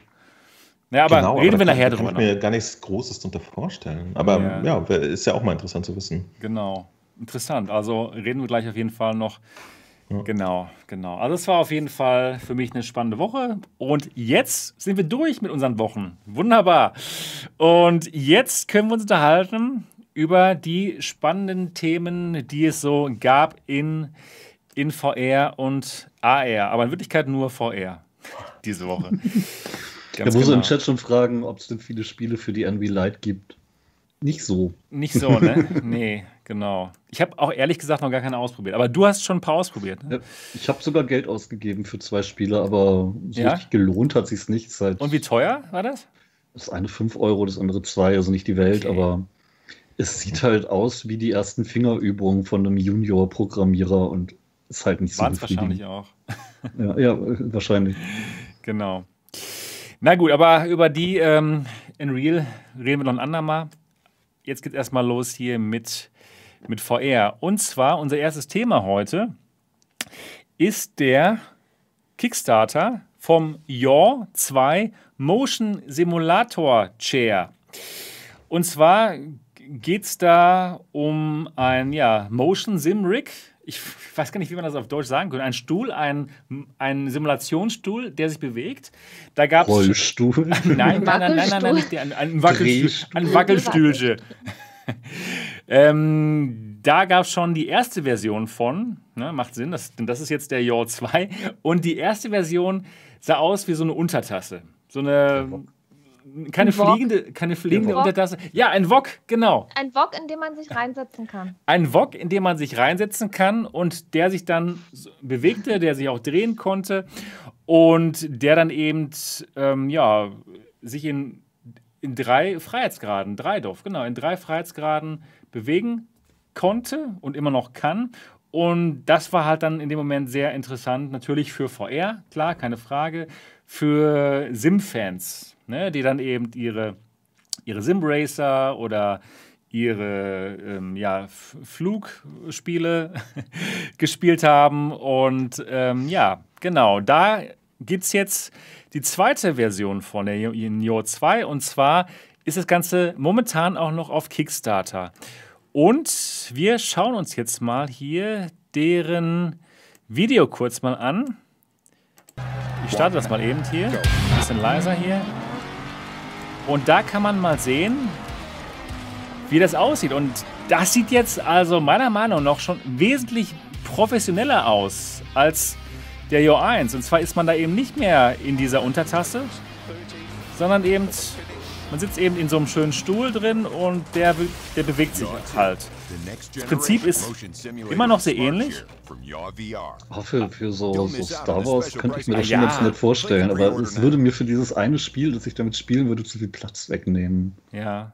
[SPEAKER 1] Ja, aber genau, reden aber wir nachher drüber.
[SPEAKER 2] Ich kann mir gar nichts Großes darunter vorstellen. Aber ja. ja, ist ja auch mal interessant zu wissen.
[SPEAKER 1] Genau. Interessant. Also reden wir gleich auf jeden Fall noch. Ja. Genau, genau. Also es war auf jeden Fall für mich eine spannende Woche. Und jetzt sind wir durch mit unseren Wochen. Wunderbar. Und jetzt können wir uns unterhalten über die spannenden Themen, die es so gab in, in VR und AR. Aber in Wirklichkeit nur VR diese Woche.
[SPEAKER 4] Da muss genau. im Chat schon fragen, ob es denn viele Spiele für die NV Lite gibt. Nicht so.
[SPEAKER 1] Nicht so, ne? nee, genau. Ich habe auch ehrlich gesagt noch gar keine ausprobiert. Aber du hast schon ein paar ausprobiert. Ne? Ja,
[SPEAKER 4] ich habe sogar Geld ausgegeben für zwei Spiele, aber so ja? richtig gelohnt hat sich nicht. Seit
[SPEAKER 1] Und wie teuer war das?
[SPEAKER 4] Das eine 5 Euro, das andere 2, also nicht die Welt, okay. aber es sieht halt aus wie die ersten Fingerübungen von einem Junior-Programmierer und ist halt nicht so
[SPEAKER 1] Waren's wahrscheinlich auch.
[SPEAKER 4] ja, ja, wahrscheinlich.
[SPEAKER 1] Genau. Na gut, aber über die ähm, in Real reden wir noch ein andermal. Jetzt geht es erstmal los hier mit, mit VR. Und zwar unser erstes Thema heute ist der Kickstarter vom Yaw 2 Motion Simulator Chair. Und zwar geht es da um ein ja, Motion Sim Rig. Ich weiß gar nicht, wie man das auf Deutsch sagen könnte. Ein Stuhl, ein, ein Simulationsstuhl, der sich bewegt. Da gab's
[SPEAKER 4] Rollstuhl?
[SPEAKER 1] Nein, nein, nein, nein, nein, nein, nicht der, ein, ein, Wackelstuhl, ein Wackelstühlchen. ähm, da gab es schon die erste Version von, ne, macht Sinn, das, denn das ist jetzt der Yaw 2. Und die erste Version sah aus wie so eine Untertasse. So eine keine fliegende, keine fliegende Untertasse. Ja, ein Wok, genau.
[SPEAKER 3] Ein Wok, in dem man sich reinsetzen kann.
[SPEAKER 1] Ein Wok, in dem man sich reinsetzen kann und der sich dann bewegte, der sich auch drehen konnte und der dann eben, ähm, ja, sich in, in drei Freiheitsgraden, drei Dorf, genau, in drei Freiheitsgraden bewegen konnte und immer noch kann. Und das war halt dann in dem Moment sehr interessant, natürlich für VR, klar, keine Frage, für Sim-Fans ne, die dann eben ihre, ihre Sim-Racer oder ihre ähm, ja, Flugspiele gespielt haben. Und ähm, ja, genau, da gibt es jetzt die zweite Version von der Neo 2 und zwar ist das Ganze momentan auch noch auf Kickstarter. Und wir schauen uns jetzt mal hier deren Video kurz mal an. Ich starte das mal eben hier. Ein bisschen leiser hier. Und da kann man mal sehen, wie das aussieht. Und das sieht jetzt also meiner Meinung nach schon wesentlich professioneller aus als der Jo 1. Und zwar ist man da eben nicht mehr in dieser Untertasse, sondern eben, man sitzt eben in so einem schönen Stuhl drin und der, der bewegt sich halt. Das Prinzip ist immer noch sehr ähnlich.
[SPEAKER 4] Auch für, für so, so Star Wars könnte ich mir das schon ja, ganz nett vorstellen, aber es würde mir für dieses eine Spiel, das ich damit spielen würde, zu viel Platz wegnehmen.
[SPEAKER 1] Ja.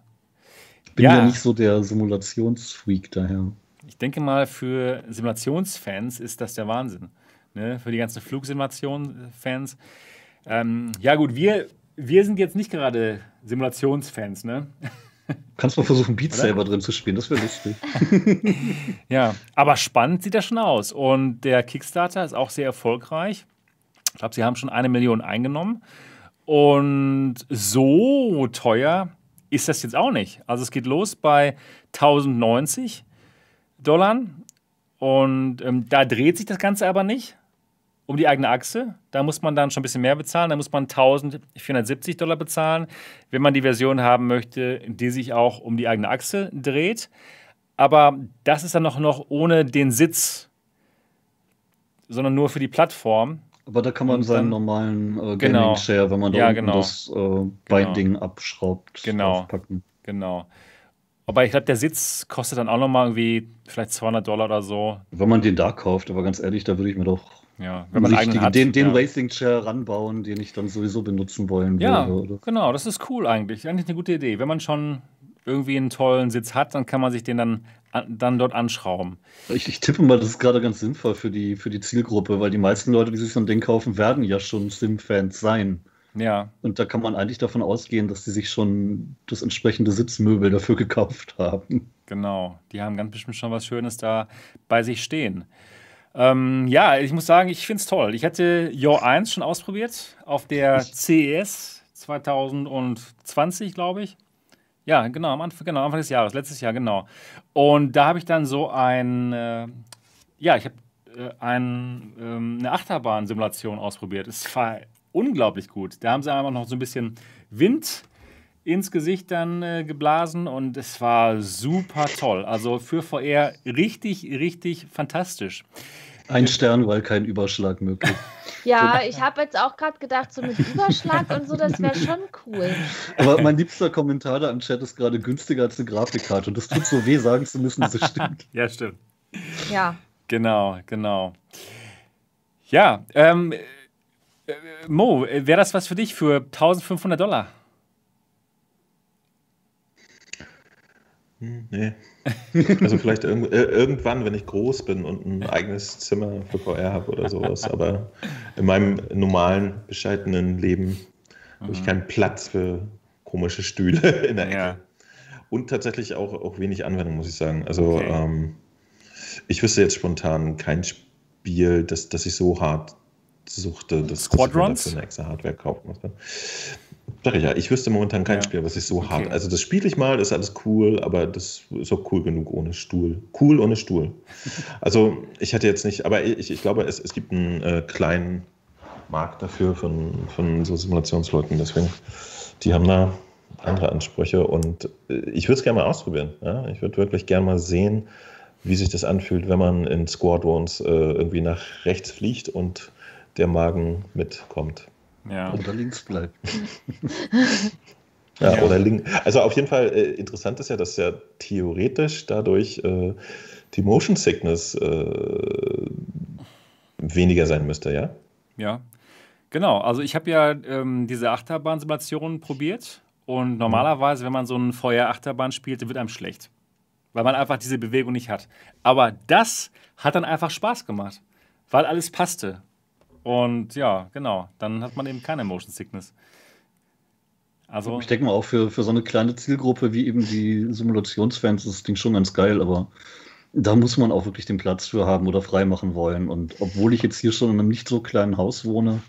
[SPEAKER 4] Ich bin ja, ja nicht so der Simulationsfreak daher.
[SPEAKER 1] Ich denke mal, für Simulationsfans ist das der Wahnsinn. Ne? Für die ganzen Flugsimulation-Fans. Ähm, ja, gut, wir, wir sind jetzt nicht gerade Simulationsfans, ne?
[SPEAKER 4] Kannst mal versuchen, Beat Saber drin zu spielen, das wäre lustig.
[SPEAKER 1] ja, aber spannend sieht das schon aus. Und der Kickstarter ist auch sehr erfolgreich. Ich glaube, sie haben schon eine Million eingenommen. Und so teuer ist das jetzt auch nicht. Also es geht los bei 1090 Dollar. Und ähm, da dreht sich das Ganze aber nicht um die eigene Achse. Da muss man dann schon ein bisschen mehr bezahlen. Da muss man 1470 Dollar bezahlen, wenn man die Version haben möchte, die sich auch um die eigene Achse dreht. Aber das ist dann noch, noch ohne den Sitz, sondern nur für die Plattform.
[SPEAKER 4] Aber da kann man seinen normalen äh, genau. Gaming-Share, wenn man da ja, genau. das äh, Binding genau. abschraubt,
[SPEAKER 1] genau. aufpacken. Genau. Aber ich glaube, der Sitz kostet dann auch nochmal irgendwie vielleicht 200 Dollar oder so.
[SPEAKER 4] Wenn man den da kauft, aber ganz ehrlich, da würde ich mir doch
[SPEAKER 1] ja,
[SPEAKER 4] wenn man richtigen, hat, den, den ja. Racing Chair ranbauen, den ich dann sowieso benutzen wollen
[SPEAKER 1] ja,
[SPEAKER 4] würde.
[SPEAKER 1] Ja, genau, das ist cool eigentlich. Eigentlich eine gute Idee. Wenn man schon irgendwie einen tollen Sitz hat, dann kann man sich den dann, dann dort anschrauben.
[SPEAKER 4] Ich, ich tippe mal, das ist gerade ganz sinnvoll für die, für die Zielgruppe, weil die meisten Leute, die sich so ein Ding kaufen, werden ja schon Sim-Fans sein.
[SPEAKER 1] Ja.
[SPEAKER 4] Und da kann man eigentlich davon ausgehen, dass die sich schon das entsprechende Sitzmöbel dafür gekauft haben.
[SPEAKER 1] Genau, die haben ganz bestimmt schon was Schönes da bei sich stehen. Ähm, ja, ich muss sagen, ich finde es toll. Ich hatte Your 1 schon ausprobiert auf der CES 2020, glaube ich. Ja, genau am, Anfang, genau, Anfang des Jahres, letztes Jahr, genau. Und da habe ich dann so ein, äh, ja, ich habe äh, ein, ähm, eine Achterbahn-Simulation ausprobiert. Es war unglaublich gut. Da haben sie einfach noch so ein bisschen Wind ins Gesicht dann äh, geblasen und es war super toll. Also für VR richtig, richtig fantastisch.
[SPEAKER 4] Ein Stern, weil kein Überschlag möglich.
[SPEAKER 3] Ja, ich habe jetzt auch gerade gedacht, so mit Überschlag und so, das wäre schon cool.
[SPEAKER 4] Aber mein liebster Kommentar da im Chat ist gerade günstiger als eine Grafikkarte und das tut so weh, sagen zu müssen, dass es stimmt.
[SPEAKER 1] ja, stimmt.
[SPEAKER 3] Ja.
[SPEAKER 1] Genau, genau. Ja, ähm, äh, Mo, wäre das was für dich für 1500 Dollar?
[SPEAKER 2] Hm, nee. Also vielleicht irg irgendwann, wenn ich groß bin und ein eigenes Zimmer für VR habe oder sowas. Aber in meinem normalen, bescheidenen Leben habe ich mhm. keinen Platz für komische Stühle in der Ecke. Ja. Und tatsächlich auch, auch wenig Anwendung, muss ich sagen. Also okay. ähm, ich wüsste jetzt spontan kein Spiel, das, das ich so hart suchte, dass,
[SPEAKER 1] Squadrons?
[SPEAKER 2] ich eine extra Hardware kaufen musste. Sag ich ja, ich wüsste momentan kein ja. Spiel, was ich so okay. hart. Also das spiele ich mal, ist alles cool, aber das ist auch cool genug ohne Stuhl. Cool ohne Stuhl. Also ich hatte jetzt nicht, aber ich, ich glaube, es, es gibt einen äh, kleinen Markt dafür von, von so Simulationsleuten. Deswegen, die haben da andere Ansprüche und äh, ich würde es gerne mal ausprobieren. Ja? Ich würde wirklich gerne mal sehen, wie sich das anfühlt, wenn man in Squadrons äh, irgendwie nach rechts fliegt und der Magen mitkommt.
[SPEAKER 1] Ja.
[SPEAKER 4] Oder links bleibt.
[SPEAKER 2] ja, ja, oder links. Also auf jeden Fall äh, interessant ist ja, dass ja theoretisch dadurch äh, die Motion Sickness äh, weniger sein müsste, ja?
[SPEAKER 1] Ja, genau. Also ich habe ja ähm, diese Achterbahn-Simulation probiert und normalerweise, wenn man so ein Feuer-Achterbahn spielt, wird einem schlecht. Weil man einfach diese Bewegung nicht hat. Aber das hat dann einfach Spaß gemacht, weil alles passte. Und ja, genau, dann hat man eben keine Motion Sickness.
[SPEAKER 4] Also, ich denke mal auch für, für so eine kleine Zielgruppe wie eben die Simulationsfans ist das Ding schon ganz geil, aber da muss man auch wirklich den Platz für haben oder freimachen wollen. Und obwohl ich jetzt hier schon in einem nicht so kleinen Haus wohne,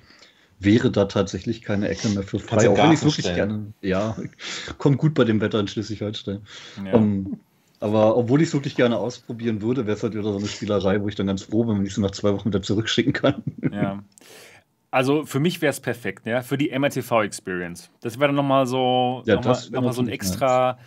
[SPEAKER 4] wäre da tatsächlich keine Ecke mehr für frei. Auch wenn ich es wirklich gerne. Ja, kommt gut bei dem Wetter in Schleswig-Holstein. Ja. Um, aber obwohl ich es wirklich gerne ausprobieren würde, wäre es halt wieder so eine Spielerei, wo ich dann ganz froh bin, wenn ich sie nach zwei Wochen wieder zurückschicken kann.
[SPEAKER 1] Ja. Also für mich wäre es perfekt, ja, für die MRTV-Experience. Das wäre dann nochmal so,
[SPEAKER 4] ja,
[SPEAKER 1] noch mal, noch mal so ein extra,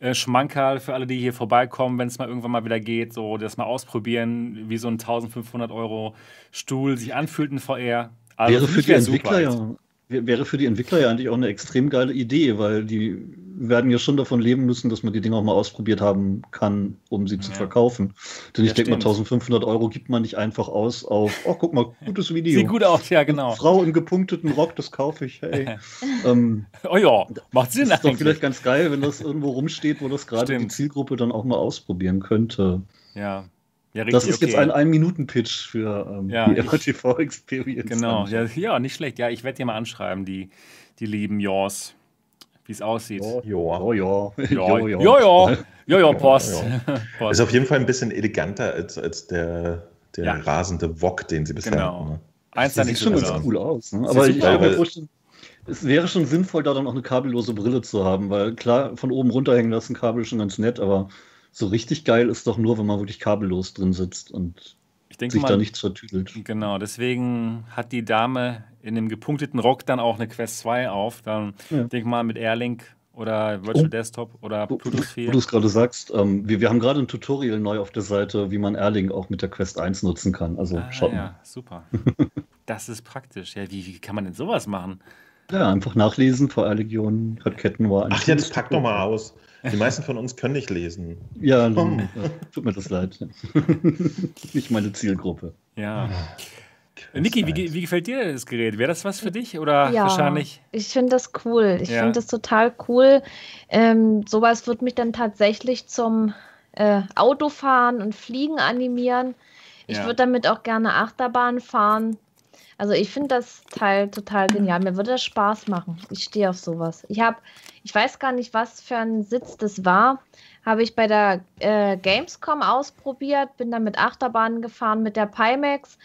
[SPEAKER 1] äh, Schmankerl für alle, die hier vorbeikommen, wenn es mal irgendwann mal wieder geht, so das mal ausprobieren, wie so ein 1500 Euro Stuhl sich anfühlt in VR.
[SPEAKER 4] Also wäre für die Entwickler ja, wäre für die Entwickler ja eigentlich auch eine extrem geile Idee, weil die werden ja schon davon leben müssen, dass man die Dinge auch mal ausprobiert haben kann, um sie zu verkaufen. Denn ja, ich denke mal, 1500 Euro gibt man nicht einfach aus auf, oh, guck mal, gutes Video.
[SPEAKER 1] Sieht gut aus, ja, genau.
[SPEAKER 4] Frau im gepunkteten Rock, das kaufe ich, hey. ähm,
[SPEAKER 1] oh ja, macht Sinn.
[SPEAKER 4] Das ist doch vielleicht ganz geil, wenn das irgendwo rumsteht, wo das gerade die Zielgruppe dann auch mal ausprobieren könnte.
[SPEAKER 1] Ja.
[SPEAKER 4] Ja, richtig, das ist okay. jetzt ein Ein-Minuten-Pitch für ähm,
[SPEAKER 1] ja, die MRTV-Experience. Genau, ja, ja, nicht schlecht. Ja, ich werde dir mal anschreiben, die, die lieben Jaws wie es aussieht. Ja,
[SPEAKER 2] ja.
[SPEAKER 1] Ja, ja. Ja, ja. Ja, Post.
[SPEAKER 2] Ist auf jeden Fall ein bisschen eleganter als, als der, der ja. rasende Wok, den sie bisher
[SPEAKER 1] genau.
[SPEAKER 2] hatten. Ne?
[SPEAKER 1] Eins
[SPEAKER 4] das sieht schon ganz cool aus. Ne? Aber ich glaube, es wäre schon sinnvoll, da dann auch eine kabellose Brille zu haben, weil klar, von oben runterhängen lassen Kabel schon ganz nett, aber so richtig geil ist doch nur, wenn man wirklich kabellos drin sitzt und sich mal, da nichts vertüdelt.
[SPEAKER 1] Genau, deswegen hat die Dame in dem gepunkteten Rock dann auch eine Quest 2 auf. Dann ja. denk mal mit Airlink oder Virtual oh. Desktop oder
[SPEAKER 4] Bluetooth 4. Wo du es gerade sagst, ähm, wir, wir haben gerade ein Tutorial neu auf der Seite, wie man Airlink auch mit der Quest 1 nutzen kann. Also ah, schaut
[SPEAKER 1] ja, super. das ist praktisch. Ja, wie, wie kann man denn sowas machen?
[SPEAKER 4] Ja, einfach nachlesen. VR-Legion hat Ketten war
[SPEAKER 2] Ach, jetzt pack doch mal aus. Die meisten von uns können nicht lesen.
[SPEAKER 4] Ja, oh. tut mir das leid. nicht meine Zielgruppe.
[SPEAKER 1] Ja. Niki, wie, wie, gefällt dir das Gerät? Wäre das was für dich oder ja, wahrscheinlich?
[SPEAKER 3] Ich finde das cool. Ich ja. finde das total cool. Ähm, sowas wird mich dann tatsächlich zum äh, Autofahren und Fliegen animieren. Ich ja. würde damit auch gerne Achterbahn fahren. Also ich finde das Teil total genial. Mir würde das Spaß machen. Ich stehe auf sowas. Ich habe, ich weiß gar nicht, was für ein Sitz das war. Habe ich bei der äh, Gamescom ausprobiert, bin dann mit Achterbahnen gefahren mit der Pimax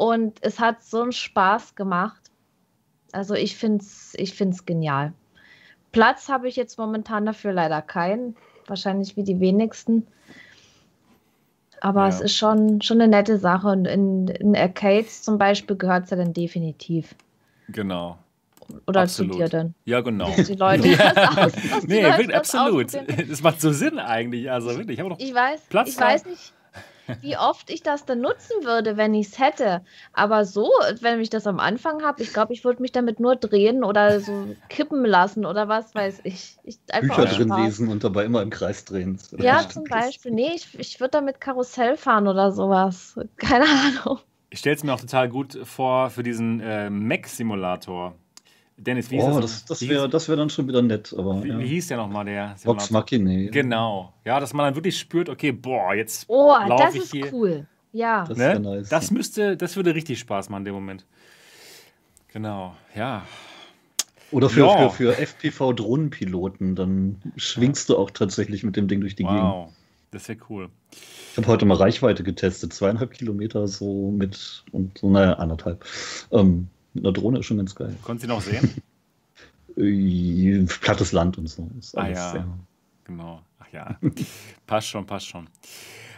[SPEAKER 3] und es hat so einen Spaß gemacht. Also ich finde es ich find's genial. Platz habe ich jetzt momentan dafür leider keinen. Wahrscheinlich wie die wenigsten. Aber ja. es ist schon, schon eine nette Sache. Und in, in Arcades zum Beispiel gehört es ja dann definitiv.
[SPEAKER 1] Genau.
[SPEAKER 3] Oder absolut. zu dir dann?
[SPEAKER 1] Ja, genau.
[SPEAKER 3] Die Leute ja.
[SPEAKER 1] das aus, nee, wirklich, absolut. Das macht so Sinn eigentlich. Also wirklich.
[SPEAKER 3] Ich, ich weiß, Platz ich weiß nicht wie oft ich das dann nutzen würde, wenn ich es hätte. Aber so, wenn ich das am Anfang habe, ich glaube, ich würde mich damit nur drehen oder so kippen lassen oder was weiß ich. ich
[SPEAKER 4] Bücher drin lesen und dabei immer im Kreis drehen.
[SPEAKER 3] Ja, zum Beispiel. Nee, ich, ich würde damit Karussell fahren oder sowas. Keine Ahnung.
[SPEAKER 1] Ich stelle es mir auch total gut vor für diesen äh, Mac-Simulator. Dennis, wie
[SPEAKER 4] oh, das? Das, das wäre wär dann schon wieder nett. Aber,
[SPEAKER 1] wie,
[SPEAKER 4] ja.
[SPEAKER 1] wie hieß der nochmal, der?
[SPEAKER 4] Vox Machine.
[SPEAKER 1] Genau. Ja, dass man dann wirklich spürt, okay, boah, jetzt
[SPEAKER 3] oh, laufe ich hier. cool. Ja.
[SPEAKER 1] Das, ne? nice, das müsste, das würde richtig Spaß machen in dem Moment. Genau, ja.
[SPEAKER 4] Oder für, ja. für, für FPV-Drohnenpiloten, dann schwingst du auch tatsächlich mit dem Ding durch die wow. Gegend. Wow,
[SPEAKER 1] das wäre cool.
[SPEAKER 4] Ich habe heute mal Reichweite getestet, zweieinhalb Kilometer so mit und so, naja, anderthalb. Ähm, mit einer Drohne ist schon ganz geil.
[SPEAKER 1] Konntest du noch sehen?
[SPEAKER 4] Äh, plattes Land und so.
[SPEAKER 1] ah ja, sehr... genau. Ach ja, passt schon, passt schon.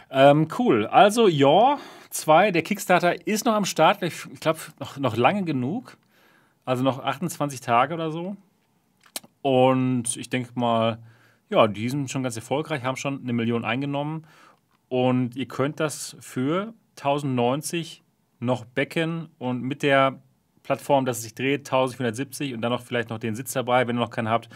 [SPEAKER 1] Ähm, cool. Also, ja, 2, der Kickstarter ist noch am Start. Ich, ich glaube, noch, noch lange genug. Also noch 28 Tage oder so. Und ich denke mal, ja, die sind schon ganz erfolgreich, haben schon eine Million eingenommen. Und ihr könnt das für 1090 noch backen und mit der Plattform, dass es sich dreht, 1470 und dann noch vielleicht noch den Sitz dabei, wenn ihr noch keinen habt.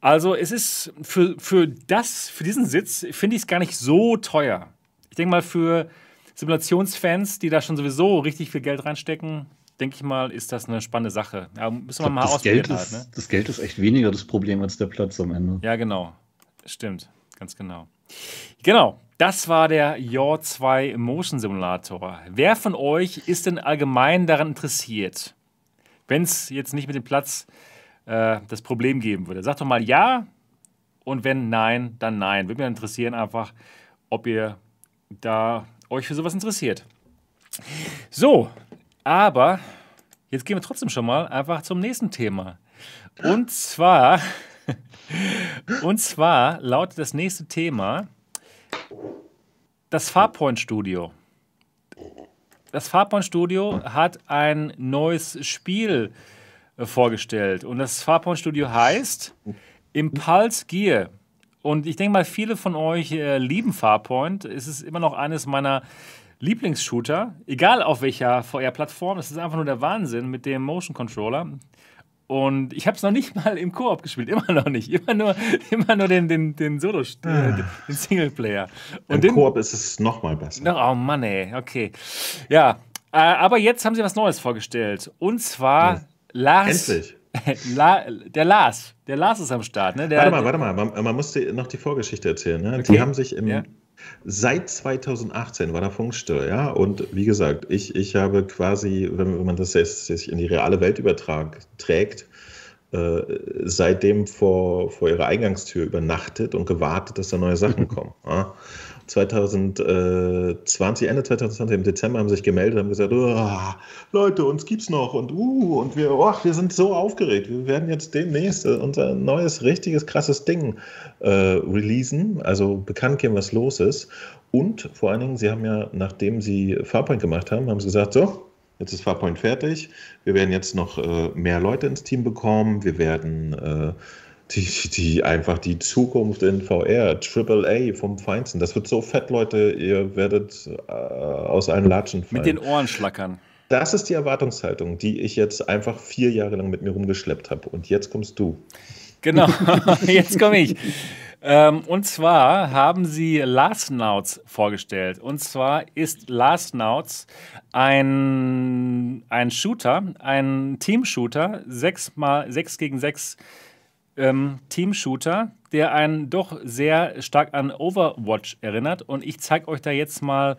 [SPEAKER 1] Also es ist für, für das, für diesen Sitz, finde ich es gar nicht so teuer. Ich denke mal, für Simulationsfans, die da schon sowieso richtig viel Geld reinstecken, denke ich mal, ist das eine spannende Sache. Ja, müssen wir mal
[SPEAKER 4] das ausprobieren. Geld halt, ne? Das Geld ist echt weniger das Problem als der Platz am Ende.
[SPEAKER 1] Ja, genau. Stimmt, ganz genau. Genau, das war der Yaw 2 Motion Simulator. Wer von euch ist denn allgemein daran interessiert, wenn es jetzt nicht mit dem Platz äh, das Problem geben würde? Sagt doch mal ja und wenn nein, dann nein. Würde mich interessieren einfach, ob ihr da euch für sowas interessiert. So, aber jetzt gehen wir trotzdem schon mal einfach zum nächsten Thema. Und zwar, und zwar lautet das nächste Thema das Farpoint Studio. Das Farpoint Studio hat ein neues Spiel äh, vorgestellt. Und das Farpoint Studio heißt Impulse Gear. Und ich denke mal, viele von euch äh, lieben Farpoint. Es ist immer noch eines meiner Lieblingsshooter, egal auf welcher VR-Plattform. Es ist einfach nur der Wahnsinn mit dem Motion Controller. Und ich habe es noch nicht mal im Koop gespielt, immer noch nicht. Immer nur, immer nur den, den, den Solo, ah. den Singleplayer.
[SPEAKER 2] Und Im Koop ist es noch mal besser.
[SPEAKER 1] Oh Mann, ey, okay. Ja, äh, aber jetzt haben sie was Neues vorgestellt. Und zwar ja. Lars.
[SPEAKER 2] Endlich.
[SPEAKER 1] La, der Lars. Der Lars ist am Start. Ne? Der,
[SPEAKER 2] warte mal, warte mal. Man, man muss noch die Vorgeschichte erzählen. Ne? Okay. Die haben sich im, ja. Seit 2018 war der Funkstill, ja. Und wie gesagt, ich, ich habe quasi, wenn, man das jetzt in die reale Welt überträgt, äh, seitdem vor, vor ihrer Eingangstür übernachtet und gewartet, dass da neue Sachen kommen. Ja. 2020, Ende 2020, im Dezember haben sich gemeldet und haben gesagt, oh, Leute, uns gibt's noch und uh, und wir, oh, wir sind so aufgeregt. Wir werden jetzt demnächst unser neues, richtiges, krasses Ding äh, releasen, also bekannt geben, was los ist. Und vor allen Dingen, sie haben ja, nachdem sie Farpoint gemacht haben, haben sie gesagt, so, Jetzt ist Farpoint fertig. Wir werden jetzt noch äh, mehr Leute ins Team bekommen. Wir werden äh, die, die einfach die Zukunft in VR, AAA vom Feinsten. Das wird so fett, Leute, ihr werdet äh, aus allen Latschen
[SPEAKER 1] fallen. Mit den Ohren schlackern.
[SPEAKER 2] Das ist die Erwartungshaltung, die ich jetzt einfach vier Jahre lang mit mir rumgeschleppt habe. Und jetzt kommst du.
[SPEAKER 1] Genau, jetzt komme ich. Ähm, und zwar haben sie Last Nauts vorgestellt. Und zwar ist Last Nauts ein, ein Shooter, ein Team-Shooter, 6 mal 6 gegen 6 ähm, Team-Shooter, der einen doch sehr stark an Overwatch erinnert. Und ich zeige euch da jetzt mal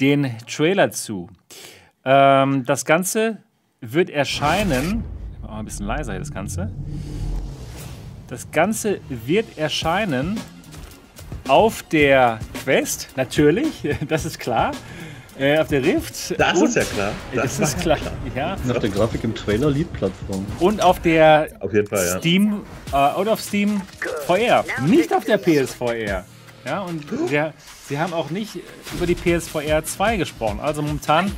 [SPEAKER 1] den Trailer zu. Ähm, das Ganze wird erscheinen. Ich mache mal ein bisschen leiser hier das Ganze. Das Ganze wird erscheinen auf der Quest, natürlich, das ist klar. Äh, auf der Rift.
[SPEAKER 2] Das ist ja klar.
[SPEAKER 1] Das ist klar. klar. Ja.
[SPEAKER 4] Nach der Grafik im Trailer Lead-Plattform.
[SPEAKER 1] Und auf der
[SPEAKER 2] auf jeden Fall, ja.
[SPEAKER 1] Steam, äh, out of Steam VR. Nicht auf der PSVR. Ja, und wir, sie haben auch nicht über die PSVR 2 gesprochen. Also momentan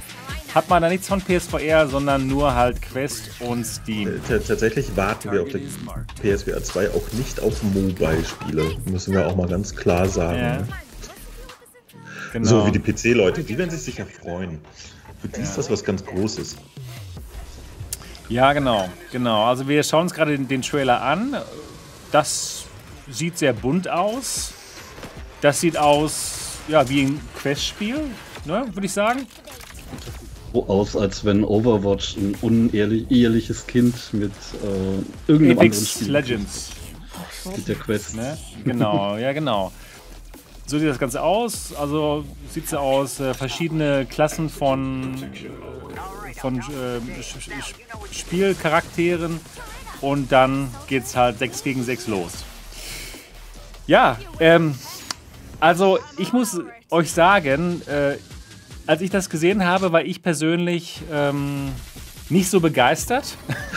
[SPEAKER 1] hat man da nichts von PSVR, sondern nur halt Quest und Steam.
[SPEAKER 2] T tatsächlich warten wir auf der PSVR 2 auch nicht auf Mobile-Spiele. Müssen wir auch mal ganz klar sagen. Ja. Genau. So wie die PC-Leute, die werden sich sicher freuen. Für die ja. ist das was ganz Großes.
[SPEAKER 1] Ja, genau, genau. Also wir schauen uns gerade den, den Trailer an. Das sieht sehr bunt aus. Das sieht aus, ja, wie ein Quest-Spiel, ne, würde ich sagen.
[SPEAKER 4] So aus, als wenn Overwatch ein unehrliches Kind mit äh, irgendeinem
[SPEAKER 1] Apex anderen Spiel Legends.
[SPEAKER 4] Mit der Quest.
[SPEAKER 1] Ne? Genau, ja, genau. So sieht das Ganze aus. Also sieht es aus, äh, verschiedene Klassen von, äh, von äh, Spielcharakteren und dann geht es halt 6 gegen 6 los. Ja, ähm, also ich muss euch sagen, äh, als ich das gesehen habe, war ich persönlich ähm, nicht so begeistert.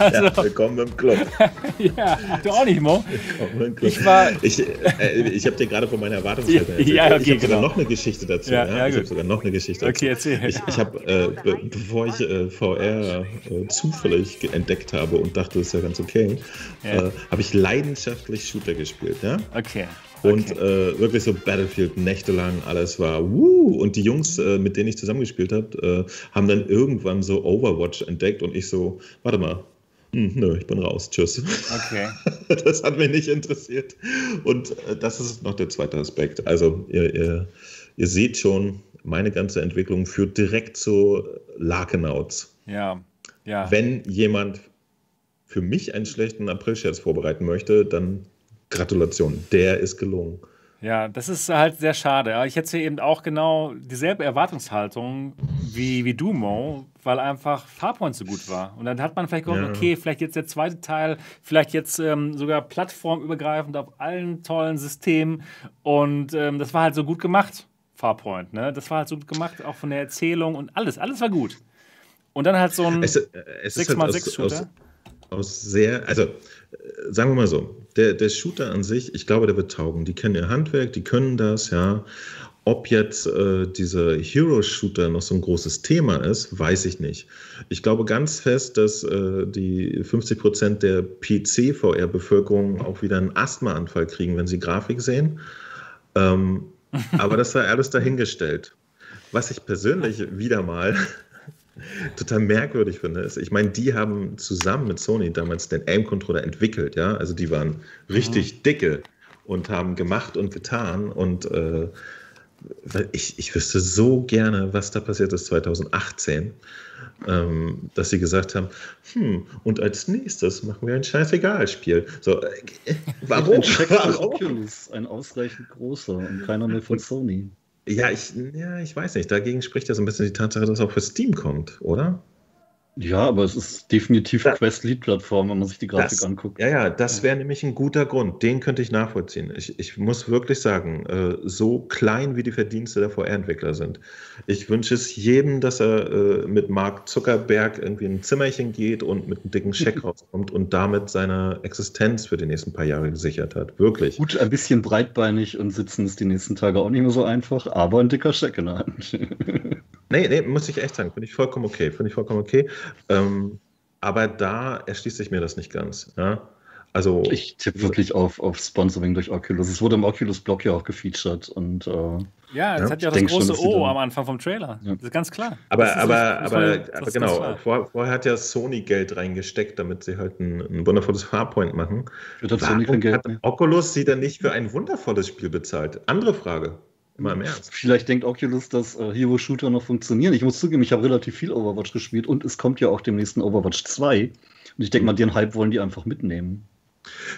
[SPEAKER 2] Also, ja, willkommen im Club.
[SPEAKER 1] ja, du auch nicht, Mo.
[SPEAKER 2] Willkommen im Club. Ich, war ich, äh, ich habe dir gerade von meiner Erwartungshaltung
[SPEAKER 1] erzählt. Ja, okay,
[SPEAKER 2] ich habe genau. sogar noch eine Geschichte dazu. Ja, ja, ich habe sogar noch eine Geschichte
[SPEAKER 1] dazu. Okay, erzähl.
[SPEAKER 2] Ich, ich habe, äh, be bevor ich äh, VR äh, zufällig entdeckt habe und dachte, das ist ja ganz okay, ja. Äh, habe ich leidenschaftlich Shooter gespielt. Ja?
[SPEAKER 1] Okay.
[SPEAKER 2] Und okay. äh, wirklich so Battlefield nächtelang, alles war wuh. Und die Jungs, äh, mit denen ich zusammengespielt habe, äh, haben dann irgendwann so Overwatch entdeckt und ich so, warte mal, hm, nö, ich bin raus, tschüss.
[SPEAKER 1] Okay.
[SPEAKER 2] Das hat mich nicht interessiert. Und äh, das ist noch der zweite Aspekt. Also ihr, ihr, ihr seht schon, meine ganze Entwicklung führt direkt zu Larkenouts.
[SPEAKER 1] Ja, ja.
[SPEAKER 2] Wenn jemand für mich einen schlechten April-Scherz vorbereiten möchte, dann Gratulation, der ist gelungen.
[SPEAKER 1] Ja, das ist halt sehr schade. Ich hätte eben auch genau dieselbe Erwartungshaltung wie, wie du, Mo, weil einfach Farpoint so gut war. Und dann hat man vielleicht gehofft, ja. okay, vielleicht jetzt der zweite Teil, vielleicht jetzt ähm, sogar plattformübergreifend auf allen tollen Systemen. Und ähm, das war halt so gut gemacht, Farpoint. Ne? Das war halt so gut gemacht, auch von der Erzählung und alles. Alles war gut. Und dann halt so ein 6x6-Shooter.
[SPEAKER 2] Halt aus, aus sehr, also sagen wir mal so, der, der Shooter an sich, ich glaube, der wird taugen. Die kennen ihr Handwerk, die können das, ja. Ob jetzt äh, dieser Hero-Shooter noch so ein großes Thema ist, weiß ich nicht. Ich glaube ganz fest, dass äh, die 50 Prozent der PC-VR-Bevölkerung auch wieder einen Asthmaanfall kriegen, wenn sie Grafik sehen. Ähm, aber das sei alles dahingestellt. Was ich persönlich wieder mal total merkwürdig finde, ist, ich meine, die haben zusammen mit Sony damals den Aim-Controller entwickelt, ja. Also die waren richtig mhm. dicke und haben gemacht und getan und äh, ich, ich wüsste so gerne, was da passiert ist 2018, ähm, dass sie gesagt haben, hm, und als nächstes machen wir ein Scheißegal-Spiel. So, äh,
[SPEAKER 4] warum? Ein warum? Oculus, ein ausreichend großer und keiner mehr von Sony.
[SPEAKER 2] Ja, ich, ja, ich weiß nicht. Dagegen spricht ja so ein bisschen die Tatsache, dass es auch für Steam kommt, oder?
[SPEAKER 4] Ja, aber es ist definitiv Quest-Lead-Plattform, wenn man sich die Grafik
[SPEAKER 2] das,
[SPEAKER 4] anguckt.
[SPEAKER 2] Ja, ja, das wäre nämlich ein guter Grund. Den könnte ich nachvollziehen. Ich, ich muss wirklich sagen, äh, so klein wie die Verdienste der VR-Entwickler sind. Ich wünsche es jedem, dass er äh, mit Mark Zuckerberg irgendwie in ein Zimmerchen geht und mit einem dicken Scheck rauskommt und damit seine Existenz für die nächsten paar Jahre gesichert hat. Wirklich.
[SPEAKER 4] Gut, ein bisschen breitbeinig und sitzen ist die nächsten Tage auch nicht mehr so einfach, aber ein dicker Scheck in der Hand.
[SPEAKER 2] Nee, nee, muss ich echt sagen, finde ich vollkommen okay. Finde ich vollkommen okay. Ähm, aber da erschließt sich mir das nicht ganz. Ja? Also,
[SPEAKER 4] ich tippe wirklich auf, auf Sponsoring durch Oculus. Es wurde im Oculus-Blog ja auch gefeatured. Und, äh,
[SPEAKER 1] ja, es ja, hat ja das große schon, O am Anfang vom Trailer. Ja. Das ist ganz klar.
[SPEAKER 2] Aber, aber, so, aber, aber genau, vor, vorher hat ja Sony Geld reingesteckt, damit sie halt ein, ein wundervolles Farpoint machen. Wird Warum Sony Geld hat Oculus sie dann nicht für ein wundervolles Spiel bezahlt? Andere Frage.
[SPEAKER 4] Mal im Ernst. Vielleicht denkt Oculus, dass äh, Hero-Shooter noch funktionieren. Ich muss zugeben, ich habe relativ viel Overwatch gespielt und es kommt ja auch dem nächsten Overwatch 2. Und ich denke mal, den Hype wollen die einfach mitnehmen.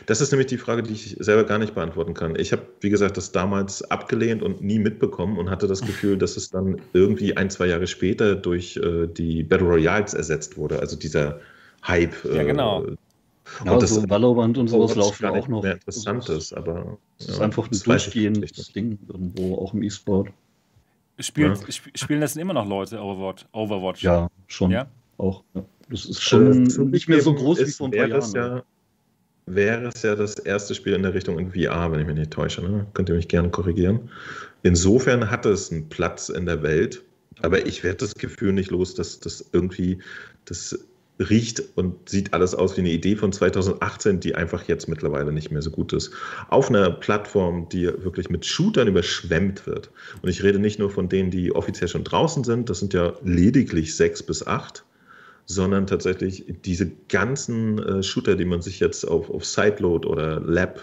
[SPEAKER 2] Das ist nämlich die Frage, die ich selber gar nicht beantworten kann. Ich habe, wie gesagt, das damals abgelehnt und nie mitbekommen und hatte das Gefühl, dass es dann irgendwie ein, zwei Jahre später durch äh, die Battle Royals ersetzt wurde. Also dieser Hype.
[SPEAKER 1] Ja, genau. Äh,
[SPEAKER 4] ja, und das so Valorant und sowas laufen auch noch.
[SPEAKER 2] Mehr Interessantes, aber.
[SPEAKER 4] Es ist einfach ein durchgehendes Ding irgendwo, auch im E-Sport.
[SPEAKER 1] Spielt, ja. sp spielen das immer noch Leute Overwatch? Overwatch?
[SPEAKER 4] Ja, schon. Ja? Auch. Ja. Das ist schon äh, nicht mehr so groß wie vor ein paar
[SPEAKER 2] Jahren. Ja, wäre es ja das erste Spiel in der Richtung in VR, wenn ich mich nicht täusche. Ne? Könnt ihr mich gerne korrigieren. Insofern hat es einen Platz in der Welt, aber ich werde das Gefühl nicht los, dass das irgendwie das riecht und sieht alles aus wie eine Idee von 2018, die einfach jetzt mittlerweile nicht mehr so gut ist. Auf einer Plattform, die wirklich mit Shootern überschwemmt wird. Und ich rede nicht nur von denen, die offiziell schon draußen sind, das sind ja lediglich sechs bis acht, sondern tatsächlich diese ganzen äh, Shooter, die man sich jetzt auf, auf Sideload oder Lab,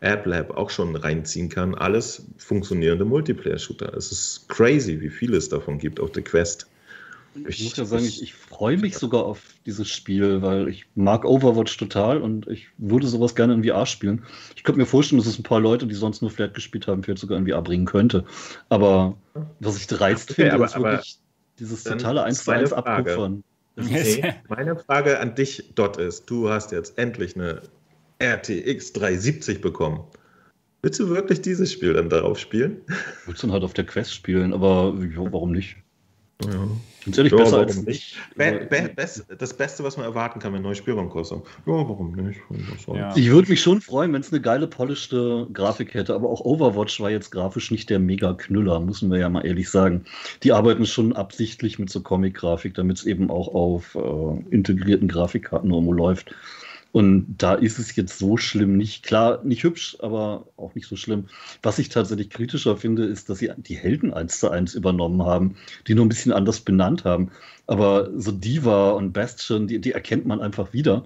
[SPEAKER 2] App Lab auch schon reinziehen kann, alles funktionierende Multiplayer-Shooter. Es ist crazy, wie viel es davon gibt auf der Quest.
[SPEAKER 4] Ich muss ja sagen, ich, ich freue mich sogar auf dieses Spiel, weil ich mag Overwatch total und ich würde sowas gerne in VR spielen. Ich könnte mir vorstellen, dass es ein paar Leute, die sonst nur Flat gespielt haben, vielleicht sogar in VR bringen könnte. Aber was ich dreist okay, finde, aber, ist wirklich dieses totale 1 zu 1 Abkupfern.
[SPEAKER 2] Okay. Meine Frage an dich dort ist, du hast jetzt endlich eine RTX 370 bekommen. Willst du wirklich dieses Spiel dann darauf spielen?
[SPEAKER 4] Willst du dann halt auf der Quest spielen, aber jo, warum nicht?
[SPEAKER 2] Ja. Ganz ehrlich, ja, besser als nicht. Be be das Beste, was man erwarten kann, wenn neue Spielraum kostet. Ja, warum nicht?
[SPEAKER 4] Ja. Ich würde mich schon freuen, wenn es eine geile, polischte Grafik hätte, aber auch Overwatch war jetzt grafisch nicht der Mega-Knüller, müssen wir ja mal ehrlich sagen. Die arbeiten schon absichtlich mit so Comic-Grafik, damit es eben auch auf äh, integrierten Grafikkarten irgendwo läuft. Und da ist es jetzt so schlimm nicht. Klar, nicht hübsch, aber auch nicht so schlimm. Was ich tatsächlich kritischer finde, ist, dass sie die Helden eins zu eins übernommen haben, die nur ein bisschen anders benannt haben. Aber so Diva und Bastion, die, die erkennt man einfach wieder.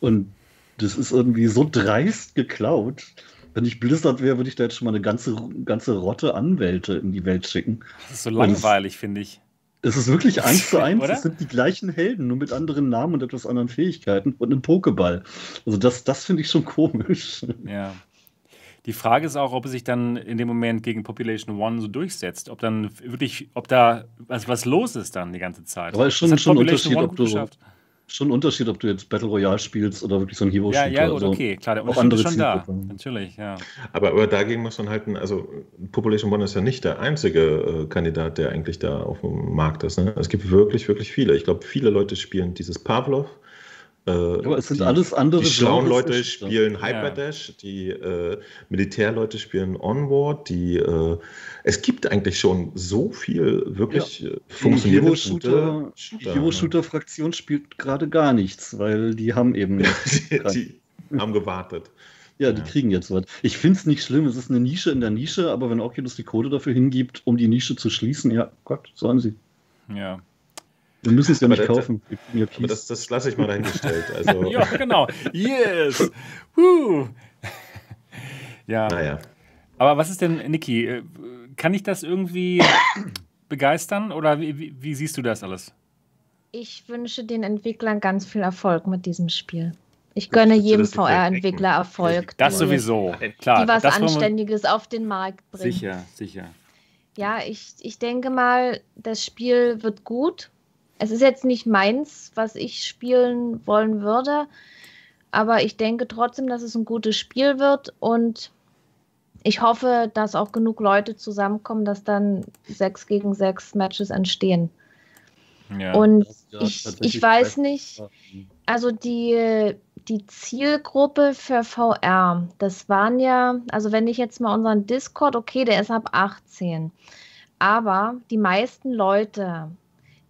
[SPEAKER 4] Und das ist irgendwie so dreist geklaut. Wenn ich Blizzard wäre, würde ich da jetzt schon mal eine ganze, ganze Rotte Anwälte in die Welt schicken.
[SPEAKER 1] Das ist so langweilig, finde ich.
[SPEAKER 4] Es ist wirklich eins zu eins. Es sind die gleichen Helden, nur mit anderen Namen und etwas anderen Fähigkeiten und einem Pokéball. Also das, das finde ich schon komisch.
[SPEAKER 1] Ja. Die Frage ist auch, ob es sich dann in dem Moment gegen Population One so durchsetzt. Ob dann wirklich, ob da was, was los ist dann die ganze Zeit.
[SPEAKER 4] Aber es ist schon, schon ein Unterschied, ob du, geschafft schon ein Unterschied, ob du jetzt Battle Royale spielst oder wirklich so ein Hero-Shooter.
[SPEAKER 1] Ja, ja, gut, also okay, klar, der Unterschied ist schon da. Natürlich, ja.
[SPEAKER 2] Aber, aber dagegen muss man halten, also Population One ist ja nicht der einzige äh, Kandidat, der eigentlich da auf dem Markt ist. Ne? Es gibt wirklich, wirklich viele. Ich glaube, viele Leute spielen dieses Pavlov. Äh,
[SPEAKER 4] Aber es sind die, alles andere
[SPEAKER 2] Die schlauen Leute spielen Hyperdash, ja. die äh, Militärleute spielen Onward, die äh, es gibt eigentlich schon so viel wirklich ja. Äh, funktionierende
[SPEAKER 4] Shooter. Die Hero-Shooter-Fraktion spielt gerade gar nichts, weil die haben eben.
[SPEAKER 2] die, die haben gewartet.
[SPEAKER 4] Ja, die ja. kriegen jetzt was. Ich finde es nicht schlimm, es ist eine Nische in der Nische, aber wenn Oculus die Code dafür hingibt, um die Nische zu schließen, ja, Gott, sollen sie.
[SPEAKER 1] Ja.
[SPEAKER 4] Wir müssen es ja nicht kaufen.
[SPEAKER 2] Aber das, das lasse ich mal dahingestellt. Also.
[SPEAKER 1] ja, genau. Yes! Woo. ja.
[SPEAKER 2] Naja.
[SPEAKER 1] Aber was ist denn, Niki, äh, kann ich das irgendwie begeistern oder wie, wie, wie siehst du das alles?
[SPEAKER 3] Ich wünsche den Entwicklern ganz viel Erfolg mit diesem Spiel. Ich gönne jedem VR-Entwickler Erfolg.
[SPEAKER 1] Das sowieso, klar.
[SPEAKER 3] Die was Anständiges auf den Markt bringen.
[SPEAKER 1] Sicher, sicher.
[SPEAKER 3] Ja, ich, ich denke mal, das Spiel wird gut. Es ist jetzt nicht meins, was ich spielen wollen würde, aber ich denke trotzdem, dass es ein gutes Spiel wird und ich hoffe, dass auch genug Leute zusammenkommen, dass dann sechs gegen sechs Matches entstehen. Ja, und ich, ich weiß nicht, also die, die Zielgruppe für VR, das waren ja, also wenn ich jetzt mal unseren Discord, okay, der ist ab 18, aber die meisten Leute,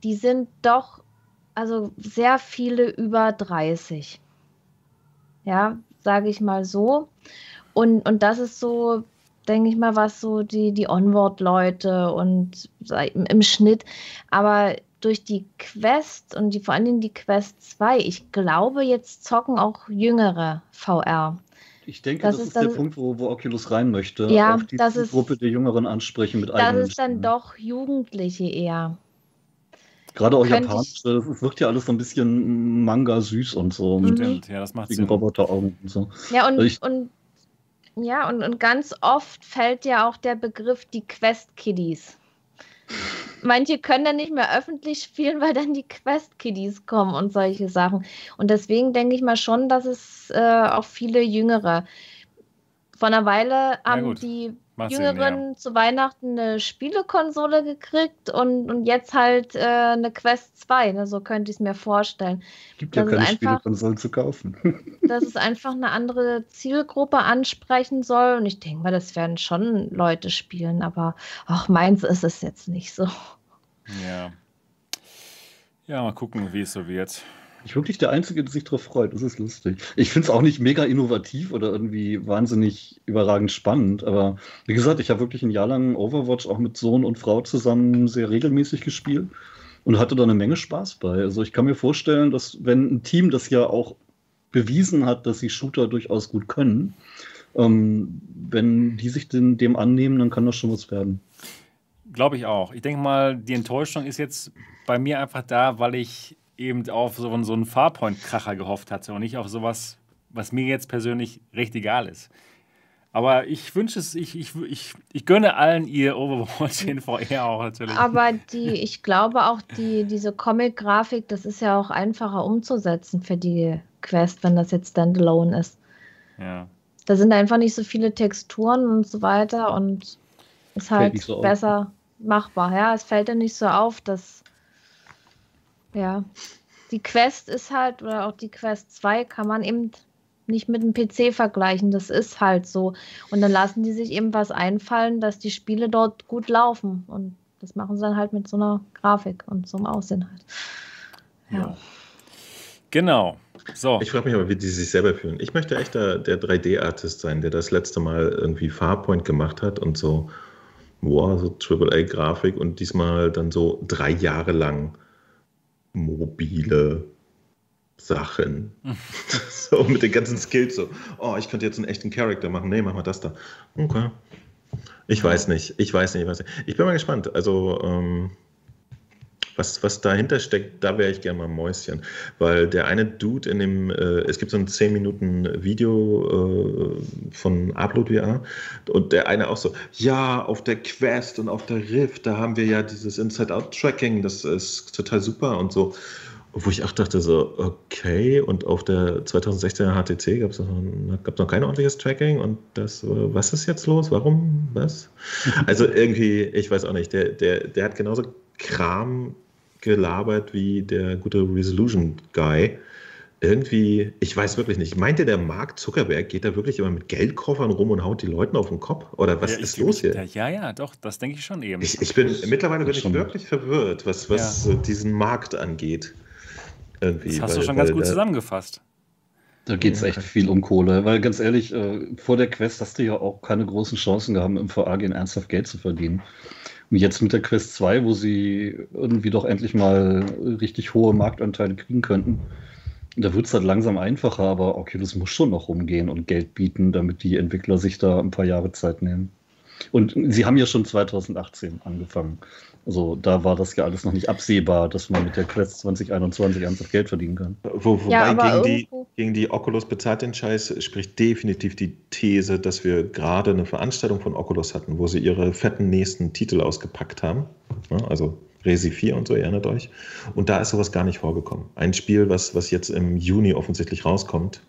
[SPEAKER 3] die sind doch, also sehr viele über 30. Ja, sage ich mal so. Und, und das ist so, denke ich mal, was so die, die Onward-Leute und im Schnitt. Aber durch die Quest und die, vor allen Dingen die Quest 2, ich glaube, jetzt zocken auch jüngere VR.
[SPEAKER 4] Ich denke, das, das ist, der Punkt, wo, wo Oculus rein möchte.
[SPEAKER 3] Ja, auch die das
[SPEAKER 4] Gruppe der Jüngeren ansprechen mit
[SPEAKER 3] Das ist dann doch Jugendliche eher.
[SPEAKER 4] Gerade auch japanisch, das wirkt ja alles so ein bisschen Manga süß und so.
[SPEAKER 1] Mhm. Stimmt, ja, das macht Sinn.
[SPEAKER 4] Roboteraugen und so.
[SPEAKER 3] Ja, und, also und ja, und, und ganz oft fällt ja auch der Begriff die Quest-Kiddies. Manche können dann nicht mehr öffentlich spielen, weil dann die Quest-Kiddies kommen und solche Sachen. Und deswegen denke ich mal schon, dass es äh, auch viele Jüngere. Vor einer Weile haben die Macht Jüngeren ja. zu Weihnachten eine Spielekonsole gekriegt und, und jetzt halt äh, eine Quest 2. Ne? So könnte ich es mir vorstellen.
[SPEAKER 4] Gibt ja keine Spielekonsolen zu kaufen.
[SPEAKER 3] dass es einfach eine andere Zielgruppe ansprechen soll. Und ich denke mal, das werden schon Leute spielen, aber auch meins ist es jetzt nicht so.
[SPEAKER 1] Ja. Ja, mal gucken, wie es so wird
[SPEAKER 4] ich wirklich der Einzige, der sich darauf freut. Das ist lustig. Ich finde es auch nicht mega innovativ oder irgendwie wahnsinnig überragend spannend. Aber wie gesagt, ich habe wirklich ein Jahr lang Overwatch auch mit Sohn und Frau zusammen sehr regelmäßig gespielt und hatte da eine Menge Spaß bei. Also ich kann mir vorstellen, dass wenn ein Team, das ja auch bewiesen hat, dass sie Shooter durchaus gut können, ähm, wenn die sich den, dem annehmen, dann kann das schon was werden.
[SPEAKER 1] Glaube ich auch. Ich denke mal, die Enttäuschung ist jetzt bei mir einfach da, weil ich eben auf so, so einen Farpoint-Kracher gehofft hatte und nicht auf sowas, was mir jetzt persönlich recht egal ist. Aber ich wünsche es, ich, ich, ich, ich gönne allen ihr Overwatch in VR auch natürlich.
[SPEAKER 3] Aber die, ich glaube auch, die, diese Comic-Grafik, das ist ja auch einfacher umzusetzen für die Quest, wenn das jetzt Standalone ist.
[SPEAKER 1] Ja.
[SPEAKER 3] Da sind einfach nicht so viele Texturen und so weiter und ist halt so besser auf. machbar. Ja, es fällt ja nicht so auf, dass ja. Die Quest ist halt, oder auch die Quest 2 kann man eben nicht mit dem PC vergleichen. Das ist halt so. Und dann lassen die sich eben was einfallen, dass die Spiele dort gut laufen. Und das machen sie dann halt mit so einer Grafik und so einem Aussehen halt. Ja. ja.
[SPEAKER 1] Genau. So.
[SPEAKER 2] Ich frage mich aber, wie die sich selber fühlen. Ich möchte echt der, der 3D-Artist sein, der das letzte Mal irgendwie Farpoint gemacht hat und so, boah, so AAA-Grafik und diesmal dann so drei Jahre lang mobile Sachen. so mit den ganzen Skills so. Oh, ich könnte jetzt einen echten Charakter machen. Nee, mach mal das da. Okay. Ich weiß nicht. Ich weiß nicht. Ich, weiß nicht. ich bin mal gespannt. Also, ähm, was, was dahinter steckt, da wäre ich gerne mal ein Mäuschen. Weil der eine Dude in dem, äh, es gibt so ein 10 Minuten Video äh, von Upload VR und der eine auch so, ja, auf der Quest und auf der Rift, da haben wir ja dieses Inside-Out-Tracking, das ist total super und so. Wo ich auch dachte, so, okay, und auf der 2016er HTC gab es noch, noch kein ordentliches Tracking und das, was ist jetzt los? Warum? Was? Also irgendwie, ich weiß auch nicht, der, der, der hat genauso Kram gelabert wie der gute Resolution Guy, irgendwie, ich weiß wirklich nicht, meinte der Mark Zuckerberg, geht da wirklich immer mit Geldkoffern rum und haut die Leuten auf den Kopf? Oder was
[SPEAKER 1] Ja,
[SPEAKER 2] ist los hier?
[SPEAKER 1] Ja, ja, doch, das denke ich schon eben.
[SPEAKER 2] Ich, ich bin, mittlerweile bin ich wirklich verwirrt, was, was äh, diesen Markt angeht. Irgendwie,
[SPEAKER 1] das hast du
[SPEAKER 2] weil-
[SPEAKER 1] schon ganz gut
[SPEAKER 2] da-
[SPEAKER 1] zusammengefasst.
[SPEAKER 4] Da geht es echt viel um Kohle, weil ganz ehrlich, äh, vor der Quest hast du ja auch keine großen Chancen gehabt, im VR-Gehen ernsthaft Geld zu verdienen. Jetzt mit der Quest 2, wo sie irgendwie doch endlich mal richtig hohe Marktanteile kriegen könnten, da wird es halt langsam einfacher, aber Oculus muss schon noch rumgehen und Geld bieten, damit die Entwickler sich da ein paar Jahre Zeit nehmen. Und sie haben ja schon 2018 angefangen. Also da war das ja alles noch nicht absehbar, dass man mit der Quest 2021 ernsthaft Geld verdienen kann.
[SPEAKER 2] Wo, wobei
[SPEAKER 3] Ja,
[SPEAKER 2] gegen, die, gegen die Oculus bezahlt den Scheiß spricht definitiv die These, dass wir gerade eine Veranstaltung von Oculus hatten, wo sie ihre fetten nächsten Titel ausgepackt haben. Ja, also Resi 4 und so, ihr erinnert euch. Und da ist sowas gar nicht vorgekommen. Ein Spiel, was, was jetzt im Juni offensichtlich rauskommt,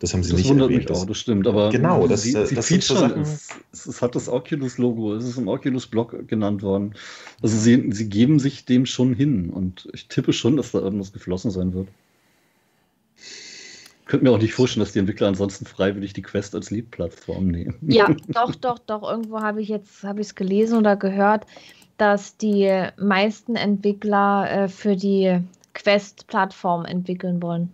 [SPEAKER 2] das haben sie
[SPEAKER 4] Das
[SPEAKER 2] nicht
[SPEAKER 4] wundert
[SPEAKER 2] erwähnt.
[SPEAKER 4] mich auch, das stimmt. Aber
[SPEAKER 2] Genau, das-
[SPEAKER 4] sie,
[SPEAKER 2] das
[SPEAKER 4] sie
[SPEAKER 2] so
[SPEAKER 4] featuren, es, es hat das Oculus-Logo, es ist im Oculus-Blog genannt worden. Also sie, sie geben sich dem schon hin und ich tippe schon, dass da irgendwas geflossen sein wird. Ich könnte mir auch nicht vorstellen, dass die Entwickler ansonsten freiwillig die Quest als Lead-Plattform nehmen.
[SPEAKER 3] Ja, doch, doch, doch. Irgendwo habe ich jetzt habe ich es gelesen oder gehört, dass die meisten Entwickler äh, für die Quest-Plattform entwickeln wollen.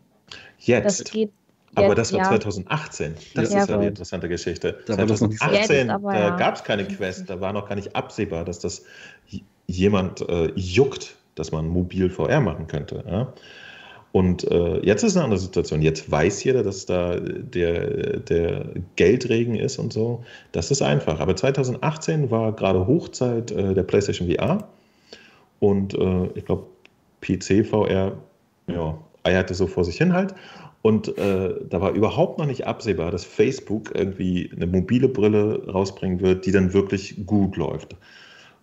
[SPEAKER 3] Das
[SPEAKER 2] Jetzt.
[SPEAKER 3] geht.
[SPEAKER 2] Aber
[SPEAKER 3] jetzt,
[SPEAKER 2] das war
[SPEAKER 3] ja.
[SPEAKER 2] 2018. Das
[SPEAKER 3] Ja,
[SPEAKER 2] ist ja die interessante Geschichte.
[SPEAKER 4] Da war das noch nicht so.
[SPEAKER 2] 2018,
[SPEAKER 3] Jetzt aber,
[SPEAKER 2] da
[SPEAKER 3] ja.
[SPEAKER 2] gab es keine Quest, da war noch gar nicht absehbar, dass das jemand äh, juckt, dass man mobil VR machen könnte. Ja? Und äh, jetzt ist eine andere Situation. Jetzt weiß jeder, dass da der, der Geldregen ist und so. Das ist einfach. Aber 2018 war gerade Hochzeit äh, der PlayStation VR. Und äh, ich glaube, PC VR ja, eierte so vor sich hin halt. Und äh, da war überhaupt noch nicht absehbar, dass Facebook irgendwie eine mobile Brille rausbringen wird, die dann wirklich gut läuft.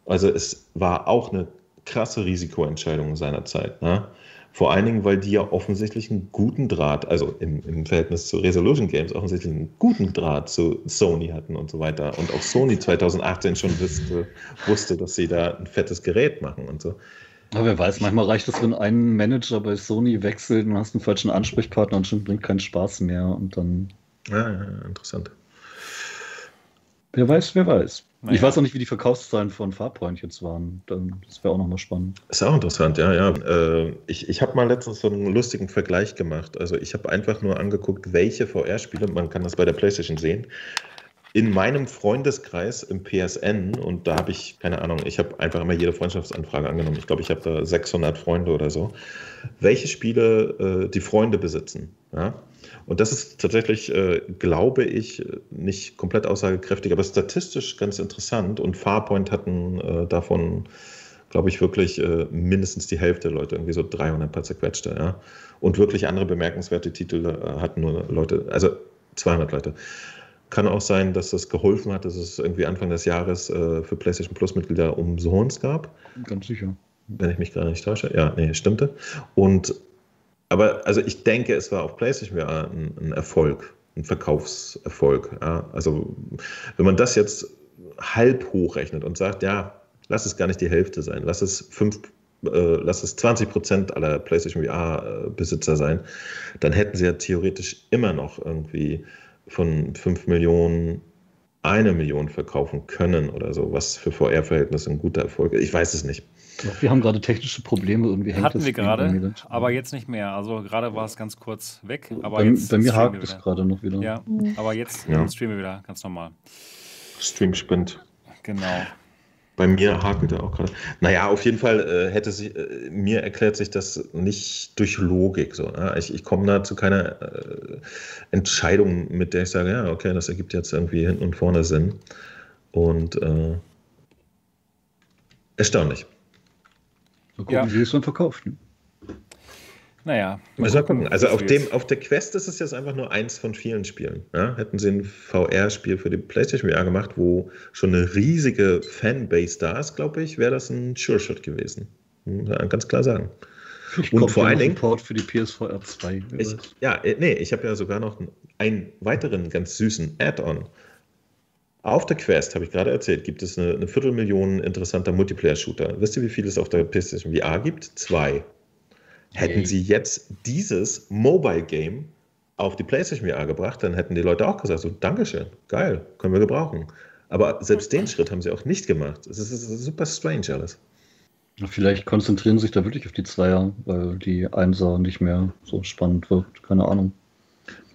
[SPEAKER 2] Also es war auch eine krasse Risikoentscheidung seinerzeit. Ne? Vor allen Dingen, weil die ja offensichtlich einen guten Draht, also im, im Verhältnis zu Resolution Games offensichtlich einen guten Draht zu Sony hatten und so weiter. Und auch Sony 2018 schon wusste, wusste dass sie da ein fettes Gerät machen und so.
[SPEAKER 4] Aber wer weiß, manchmal reicht es, wenn ein Manager bei Sony wechselt und hast einen falschen Ansprechpartner und schon bringt keinen Spaß mehr und dann,
[SPEAKER 2] Ja, ja, interessant.
[SPEAKER 4] wer weiß, wer weiß.
[SPEAKER 1] Naja.
[SPEAKER 4] Ich weiß auch nicht, wie die Verkaufszahlen von Farpoint jetzt waren. Dann, das wäre auch nochmal spannend.
[SPEAKER 2] Ist auch interessant, ja, ja. Äh, ich ich habe mal letztens so einen lustigen Vergleich gemacht. Also ich habe einfach nur angeguckt, welche VR-Spiele, man kann das bei der PlayStation sehen, in meinem Freundeskreis im PSN und da habe ich, keine Ahnung, ich habe einfach immer jede Freundschaftsanfrage angenommen. Ich glaube, ich habe da 600 Freunde oder so. Welche Spiele äh, die Freunde besitzen, ja. Und das ist tatsächlich, äh, glaube ich, nicht komplett aussagekräftig, aber statistisch ganz interessant. Und Farpoint hatten äh, davon, glaube ich, wirklich äh, mindestens die Hälfte der Leute, irgendwie so 300 paar zerquetschte. Ja? Und wirklich andere bemerkenswerte Titel äh, hatten nur Leute, also 200 Leute. Kann auch sein, dass das geholfen hat, dass es irgendwie Anfang des Jahres äh, für PlayStation Plus Mitglieder umsonst gab
[SPEAKER 4] Ganz sicher.
[SPEAKER 2] wenn ich mich gerade nicht täusche. Ja, nee, stimmte. Und aber also ich denke, es war auf PlayStation VR ein, ein Erfolg, ein Verkaufserfolg. Ja. Also wenn man das jetzt halb hochrechnet und sagt, ja, lass es gar nicht die Hälfte sein, lass es fünf, äh, lass es 20 Prozent aller PlayStation VR-Besitzer sein, dann hätten sie ja theoretisch immer noch irgendwie von 5 Millionen eine Million verkaufen können oder so, was für VR-Verhältnisse ein guter Erfolg ist. Ich weiß es nicht.
[SPEAKER 4] Wir haben gerade technische Probleme. Irgendwie hängt
[SPEAKER 1] Hatten
[SPEAKER 4] das
[SPEAKER 1] wir gerade, aber jetzt nicht mehr. Also gerade war es ganz kurz weg. Aber
[SPEAKER 4] bei,
[SPEAKER 1] jetzt
[SPEAKER 4] bei mir hakt es gerade noch wieder.
[SPEAKER 1] Ja, aber jetzt
[SPEAKER 2] Ja.
[SPEAKER 1] streamen wir wieder, ganz normal.
[SPEAKER 2] Stream spinnt.
[SPEAKER 1] Genau.
[SPEAKER 2] Bei mir hakelt er auch gerade. Naja, auf jeden Fall äh, hätte sich, äh, mir erklärt sich das nicht durch Logik so. Ja? Ich, ich komme da zu keiner äh, Entscheidung, mit der ich sage, ja, okay, das ergibt jetzt irgendwie hinten und vorne Sinn. Und äh, erstaunlich.
[SPEAKER 4] Mal gucken,
[SPEAKER 1] Ja.
[SPEAKER 4] wie es dann verkauft. Ne?
[SPEAKER 1] Naja.
[SPEAKER 2] Wir gucken. Also auf, dem, auf der Quest ist es jetzt einfach nur eins von vielen Spielen. Ja? Hätten sie ein VR-Spiel für die PlayStation VR gemacht, wo schon eine riesige Fanbase da ist, glaube ich, wäre das ein Sure-Shot gewesen. Muss man ganz klar sagen.
[SPEAKER 4] Ich
[SPEAKER 2] Und vor allen Dingen-
[SPEAKER 4] Port für die PSVR 2. wer
[SPEAKER 2] Ich, ja, nee, ich habe ja sogar noch einen weiteren ganz süßen Add-on. Auf der Quest, habe ich gerade erzählt, gibt es eine, eine Viertelmillion interessanter Multiplayer-Shooter. Wisst ihr, wie viel es auf der PlayStation VR gibt? Zwei. Hätten sie jetzt dieses Mobile Game auf die PlayStation VR gebracht, dann hätten die Leute auch gesagt, so, Dankeschön, geil, können wir gebrauchen. Aber selbst den Schritt haben sie auch nicht gemacht. Es ist, es ist super strange alles.
[SPEAKER 4] Vielleicht konzentrieren sich da wirklich auf die Zweier, weil die Einser nicht mehr so spannend wirkt. Keine Ahnung.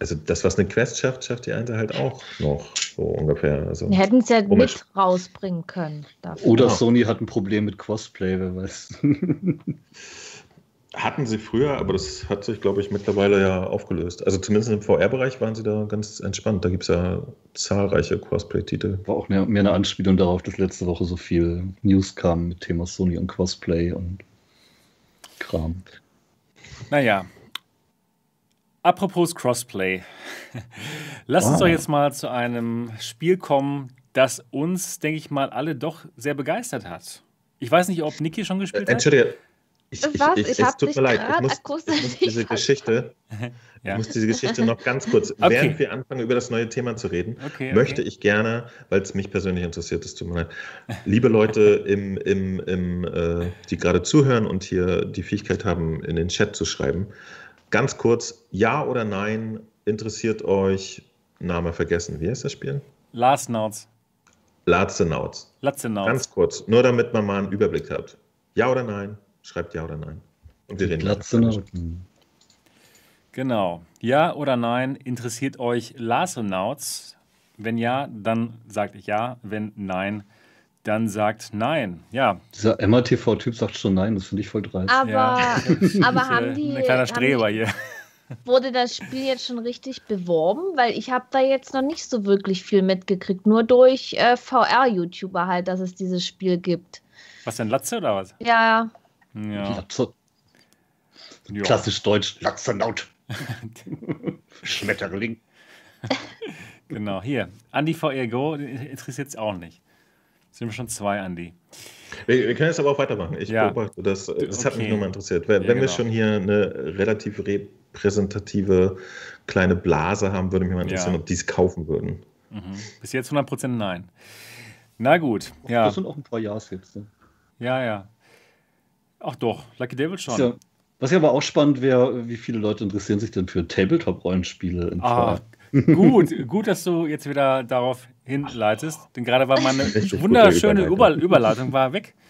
[SPEAKER 2] Also das, was eine Quest schafft, schafft die eine halt auch noch so ungefähr. Also,
[SPEAKER 3] Wir hätten es ja
[SPEAKER 2] Komisch.
[SPEAKER 3] mit rausbringen können. Dafür.
[SPEAKER 4] Oder
[SPEAKER 2] Ja.
[SPEAKER 4] Sony hat ein Problem mit Crossplay, wer weiß.
[SPEAKER 2] hatten sie früher, aber das hat sich, glaube ich, mittlerweile ja aufgelöst. Also zumindest im VR-Bereich waren sie da ganz entspannt. Da gibt es ja zahlreiche Crossplay-Titel.
[SPEAKER 4] War auch mehr, mehr eine Anspielung darauf, dass letzte Woche so viel News kam mit Thema Sony und Crossplay und Kram.
[SPEAKER 1] Naja. Apropos Crossplay. Lass uns
[SPEAKER 2] Ah.
[SPEAKER 1] doch jetzt mal zu einem Spiel kommen, das uns, denke ich mal, alle doch sehr begeistert hat. Ich weiß nicht, ob Niki schon gespielt
[SPEAKER 2] Äh,
[SPEAKER 1] hat.
[SPEAKER 2] Entschuldige, ich, ich,
[SPEAKER 3] Was?
[SPEAKER 2] ich,
[SPEAKER 3] Ich
[SPEAKER 2] es tut mir leid, ich muss, ich muss diese Geschichte,
[SPEAKER 1] Ja.
[SPEAKER 2] ich muss diese Geschichte noch ganz kurz,
[SPEAKER 1] Okay.
[SPEAKER 2] während wir anfangen, über das neue Thema zu reden,
[SPEAKER 1] Okay,
[SPEAKER 2] möchte
[SPEAKER 1] okay.
[SPEAKER 2] ich gerne, weil es mich persönlich interessiert, es tut mir leid, liebe Leute, im, im, im, äh, die gerade zuhören und hier die Fähigkeit haben, in den Chat zu schreiben, ganz kurz, ja oder nein, interessiert euch, Name vergessen, wie heißt das Spiel?
[SPEAKER 1] Last Nauts.
[SPEAKER 2] Latzenauts.
[SPEAKER 1] Latzenauts.
[SPEAKER 2] Ganz kurz, nur damit man mal einen Überblick hat. Ja oder nein? Schreibt ja oder nein. Und wir reden
[SPEAKER 4] Glatze
[SPEAKER 2] weiter.
[SPEAKER 1] Genau. Ja oder nein, interessiert euch Lasonauts? Wenn ja, dann sagt ja. Wenn nein, dann sagt nein. Ja,
[SPEAKER 4] Dieser MRTV-Typ sagt schon nein, das finde ich voll dreist.
[SPEAKER 3] Aber,
[SPEAKER 1] ja.
[SPEAKER 3] aber
[SPEAKER 1] Ich,
[SPEAKER 3] haben
[SPEAKER 1] äh,
[SPEAKER 3] die,
[SPEAKER 1] Ein kleiner Streber
[SPEAKER 3] die,
[SPEAKER 1] hier.
[SPEAKER 3] wurde das Spiel jetzt schon richtig beworben? Weil ich habe da jetzt noch nicht so wirklich viel mitgekriegt. Nur durch äh, VR-YouTuber halt, dass es dieses Spiel gibt.
[SPEAKER 1] Was denn, Latze oder was?
[SPEAKER 3] Ja,
[SPEAKER 1] Ja.
[SPEAKER 4] Latze,
[SPEAKER 1] ja.
[SPEAKER 4] klassisch deutsch, Latzenaut. Schmetterling.
[SPEAKER 1] Genau, hier. Andi VR Go interessiert es auch nicht. Sind wir schon zwei, Andi.
[SPEAKER 2] Wir, wir können jetzt aber auch weitermachen. Ich
[SPEAKER 1] Ja.
[SPEAKER 2] beobachte das. Das hat mich
[SPEAKER 1] Okay.
[SPEAKER 2] nur mal interessiert. Wenn,
[SPEAKER 1] Ja,
[SPEAKER 2] wenn wir
[SPEAKER 1] genau.
[SPEAKER 2] schon hier eine relativ repräsentative kleine Blase haben, würde mich mal interessieren,
[SPEAKER 1] Ja.
[SPEAKER 2] ob die es kaufen würden.
[SPEAKER 1] Mhm. Bis jetzt 100% nein. Na gut, ja.
[SPEAKER 4] Das sind auch ein paar Jahres jetzt. Ne?
[SPEAKER 1] Ja, ja. Ach doch, Lucky Devil schon.
[SPEAKER 4] Ja. Was ja aber auch spannend wäre, wie viele Leute interessieren sich denn für Tabletop-Rollenspiele in
[SPEAKER 1] Ah, gut, gut, dass du jetzt wieder darauf hinleitest, denn gerade war meine wunderschöne Über
[SPEAKER 2] Überleitung.
[SPEAKER 1] War weg.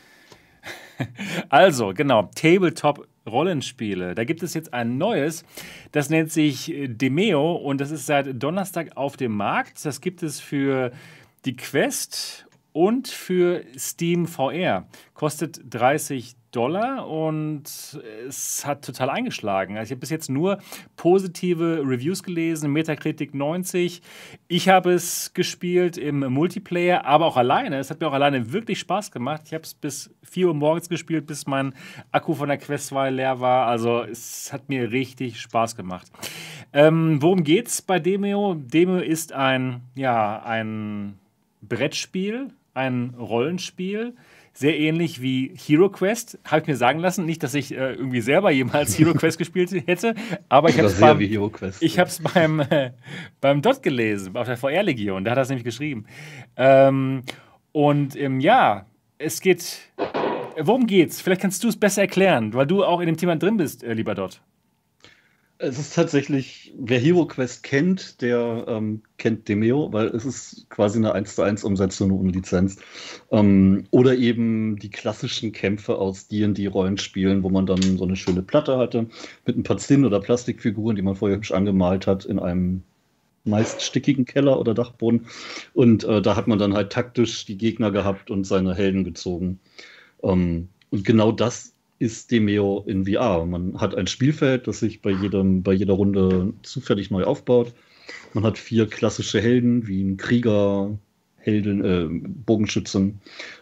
[SPEAKER 1] Also, genau, Tabletop-Rollenspiele. Da gibt es jetzt ein neues, das nennt sich Demeo und das ist seit Donnerstag auf dem Markt. Das gibt es für die Quest und für Steam VR. Kostet 30 Dollar und es hat total eingeschlagen. Also ich habe bis jetzt nur positive Reviews gelesen, Metacritic 90. Ich habe es gespielt im Multiplayer, aber auch alleine. Es hat mir auch alleine wirklich Spaß gemacht. Ich habe es bis 4 Uhr morgens gespielt, bis mein Akku von der Quest 2 leer war. Also es hat mir richtig Spaß gemacht. Ähm, worum geht's bei Demeo? Demeo ist ein, ja, ein Brettspiel, ein Rollenspiel, sehr ähnlich wie Hero Quest, habe ich mir sagen lassen. Nicht, dass ich äh, irgendwie selber jemals Hero Quest gespielt hätte, aber ich habe es beim, ich habe es beim, äh, beim Dot gelesen, auf der VR-Legion, da hat er es nämlich geschrieben. Ähm, und ähm, ja, es geht. Worum geht's? Vielleicht kannst du es besser erklären, weil du auch in dem Thema drin bist, äh, lieber Dot.
[SPEAKER 4] Es ist tatsächlich, wer Hero Quest kennt, der ähm, kennt Demeo, weil es ist quasi eine 1 zu 1 Umsetzung ohne Lizenz. Ähm, oder eben die klassischen Kämpfe aus D&D-Rollenspielen, wo man dann so eine schöne Platte hatte mit ein paar Zinn- oder Plastikfiguren, die man vorher hübsch angemalt hat in einem meist stickigen Keller oder Dachboden. Und äh, da hat man dann halt taktisch die Gegner gehabt und seine Helden gezogen. Ähm, und genau das ist Demeo in VR. Man hat ein Spielfeld, das sich bei, jedem, bei jeder Runde zufällig neu aufbaut. Man hat vier klassische Helden, wie ein Krieger, Heldin, äh, Bogenschützen,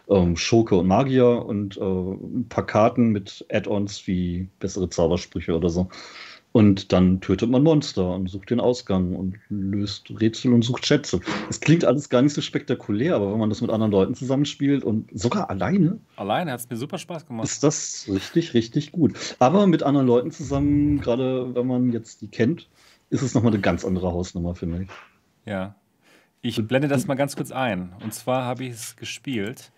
[SPEAKER 4] ähm, Schurke und Magier und äh, ein paar Karten mit Add-ons wie bessere Zaubersprüche oder so. Und dann tötet man Monster und sucht den Ausgang und löst Rätsel und sucht Schätze. Es klingt alles gar nicht so spektakulär, aber wenn man das mit anderen Leuten zusammenspielt und sogar alleine,
[SPEAKER 1] Alleine hat es mir super Spaß gemacht.
[SPEAKER 4] ist das richtig, richtig gut. Aber mit anderen Leuten zusammen, gerade wenn man jetzt die kennt, ist es nochmal eine ganz andere Hausnummer, finde ich.
[SPEAKER 1] Ja. Ich blende das mal ganz kurz ein. Und zwar habe ich es gespielt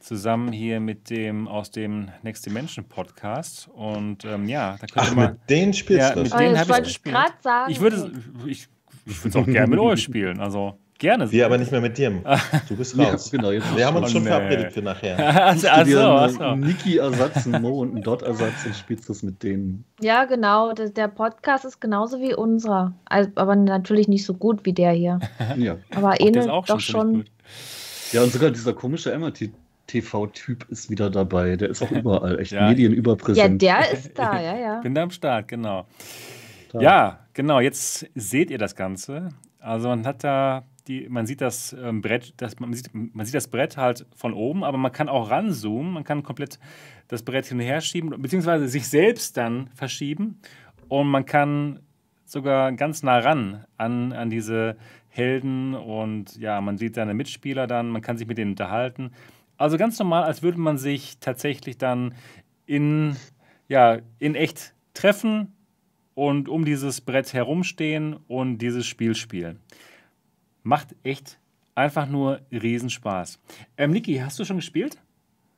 [SPEAKER 1] zusammen hier mit dem aus dem Next Dimension Podcast. Und ähm, ja, da
[SPEAKER 2] könnte man. Mit denen spielst
[SPEAKER 1] ja,
[SPEAKER 2] du
[SPEAKER 1] mit
[SPEAKER 3] oh,
[SPEAKER 1] denen
[SPEAKER 3] habe ich gespielt. Sagen,
[SPEAKER 1] ich würde, ich, ich würde es auch gerne mit euch spielen. Also gerne.
[SPEAKER 2] Wir aber nicht mehr mit dir. Du bist raus.
[SPEAKER 4] Ja, genau, jetzt
[SPEAKER 2] Wir haben uns schon
[SPEAKER 1] nee.
[SPEAKER 2] verabredet für nachher.
[SPEAKER 1] also, also, also.
[SPEAKER 4] einen Niki-Ersatz, Mo und einen Dot-Ersatz und spielst das mit denen.
[SPEAKER 3] Ja, genau. Das, der Podcast ist genauso wie unserer. Also, aber natürlich nicht so gut wie der hier.
[SPEAKER 4] Ja.
[SPEAKER 3] Aber ähnelt
[SPEAKER 1] auch
[SPEAKER 3] doch
[SPEAKER 1] schon
[SPEAKER 4] ja, und sogar dieser komische MRT-TV-Typ ist wieder dabei. Der ist auch überall echt
[SPEAKER 1] Ja.
[SPEAKER 3] Ja,
[SPEAKER 4] medienüberpräsent.
[SPEAKER 3] der ist da, ja, ja.
[SPEAKER 1] Bin da am Start, genau.
[SPEAKER 4] Da.
[SPEAKER 1] Ja, genau. Jetzt seht ihr das Ganze. Also man hat da die, man sieht das ähm, Brett, das, man, sieht, man sieht das Brett halt von oben, aber man kann auch ranzoomen, man kann komplett das Brett hin und her schieben, beziehungsweise sich selbst dann verschieben und man kann sogar ganz nah ran an, an diese Helden und ja, man sieht seine Mitspieler dann, man kann sich mit denen unterhalten. Also ganz normal, als würde man sich tatsächlich dann in, ja, in echt treffen und um dieses Brett herumstehen und dieses Spiel spielen. Macht echt einfach nur Riesenspaß. Ähm, Niki, hast du schon gespielt?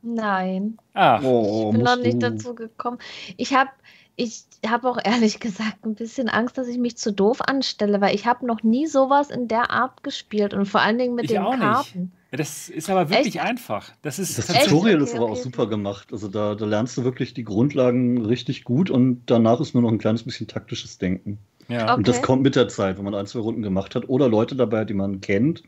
[SPEAKER 3] Nein,
[SPEAKER 1] Ah,
[SPEAKER 4] Oh,
[SPEAKER 3] ich bin noch nicht dazu gekommen. Ich habe ich hab auch ehrlich gesagt ein bisschen Angst, dass ich mich zu doof anstelle, weil ich habe noch nie sowas in der Art gespielt und vor allen Dingen mit
[SPEAKER 1] Ich
[SPEAKER 3] den
[SPEAKER 1] auch nicht. Das ist aber wirklich einfach. Das ist
[SPEAKER 4] Das
[SPEAKER 3] Echt?
[SPEAKER 4] Tutorial
[SPEAKER 3] Okay,
[SPEAKER 4] ist aber
[SPEAKER 3] okay,
[SPEAKER 4] auch super gemacht. Also da, da lernst du wirklich die Grundlagen richtig gut und danach ist nur noch ein kleines bisschen taktisches Denken.
[SPEAKER 1] ja.
[SPEAKER 3] Okay.
[SPEAKER 4] Und das kommt mit der Zeit, wenn man ein, zwei Runden gemacht hat oder Leute dabei hat, die man kennt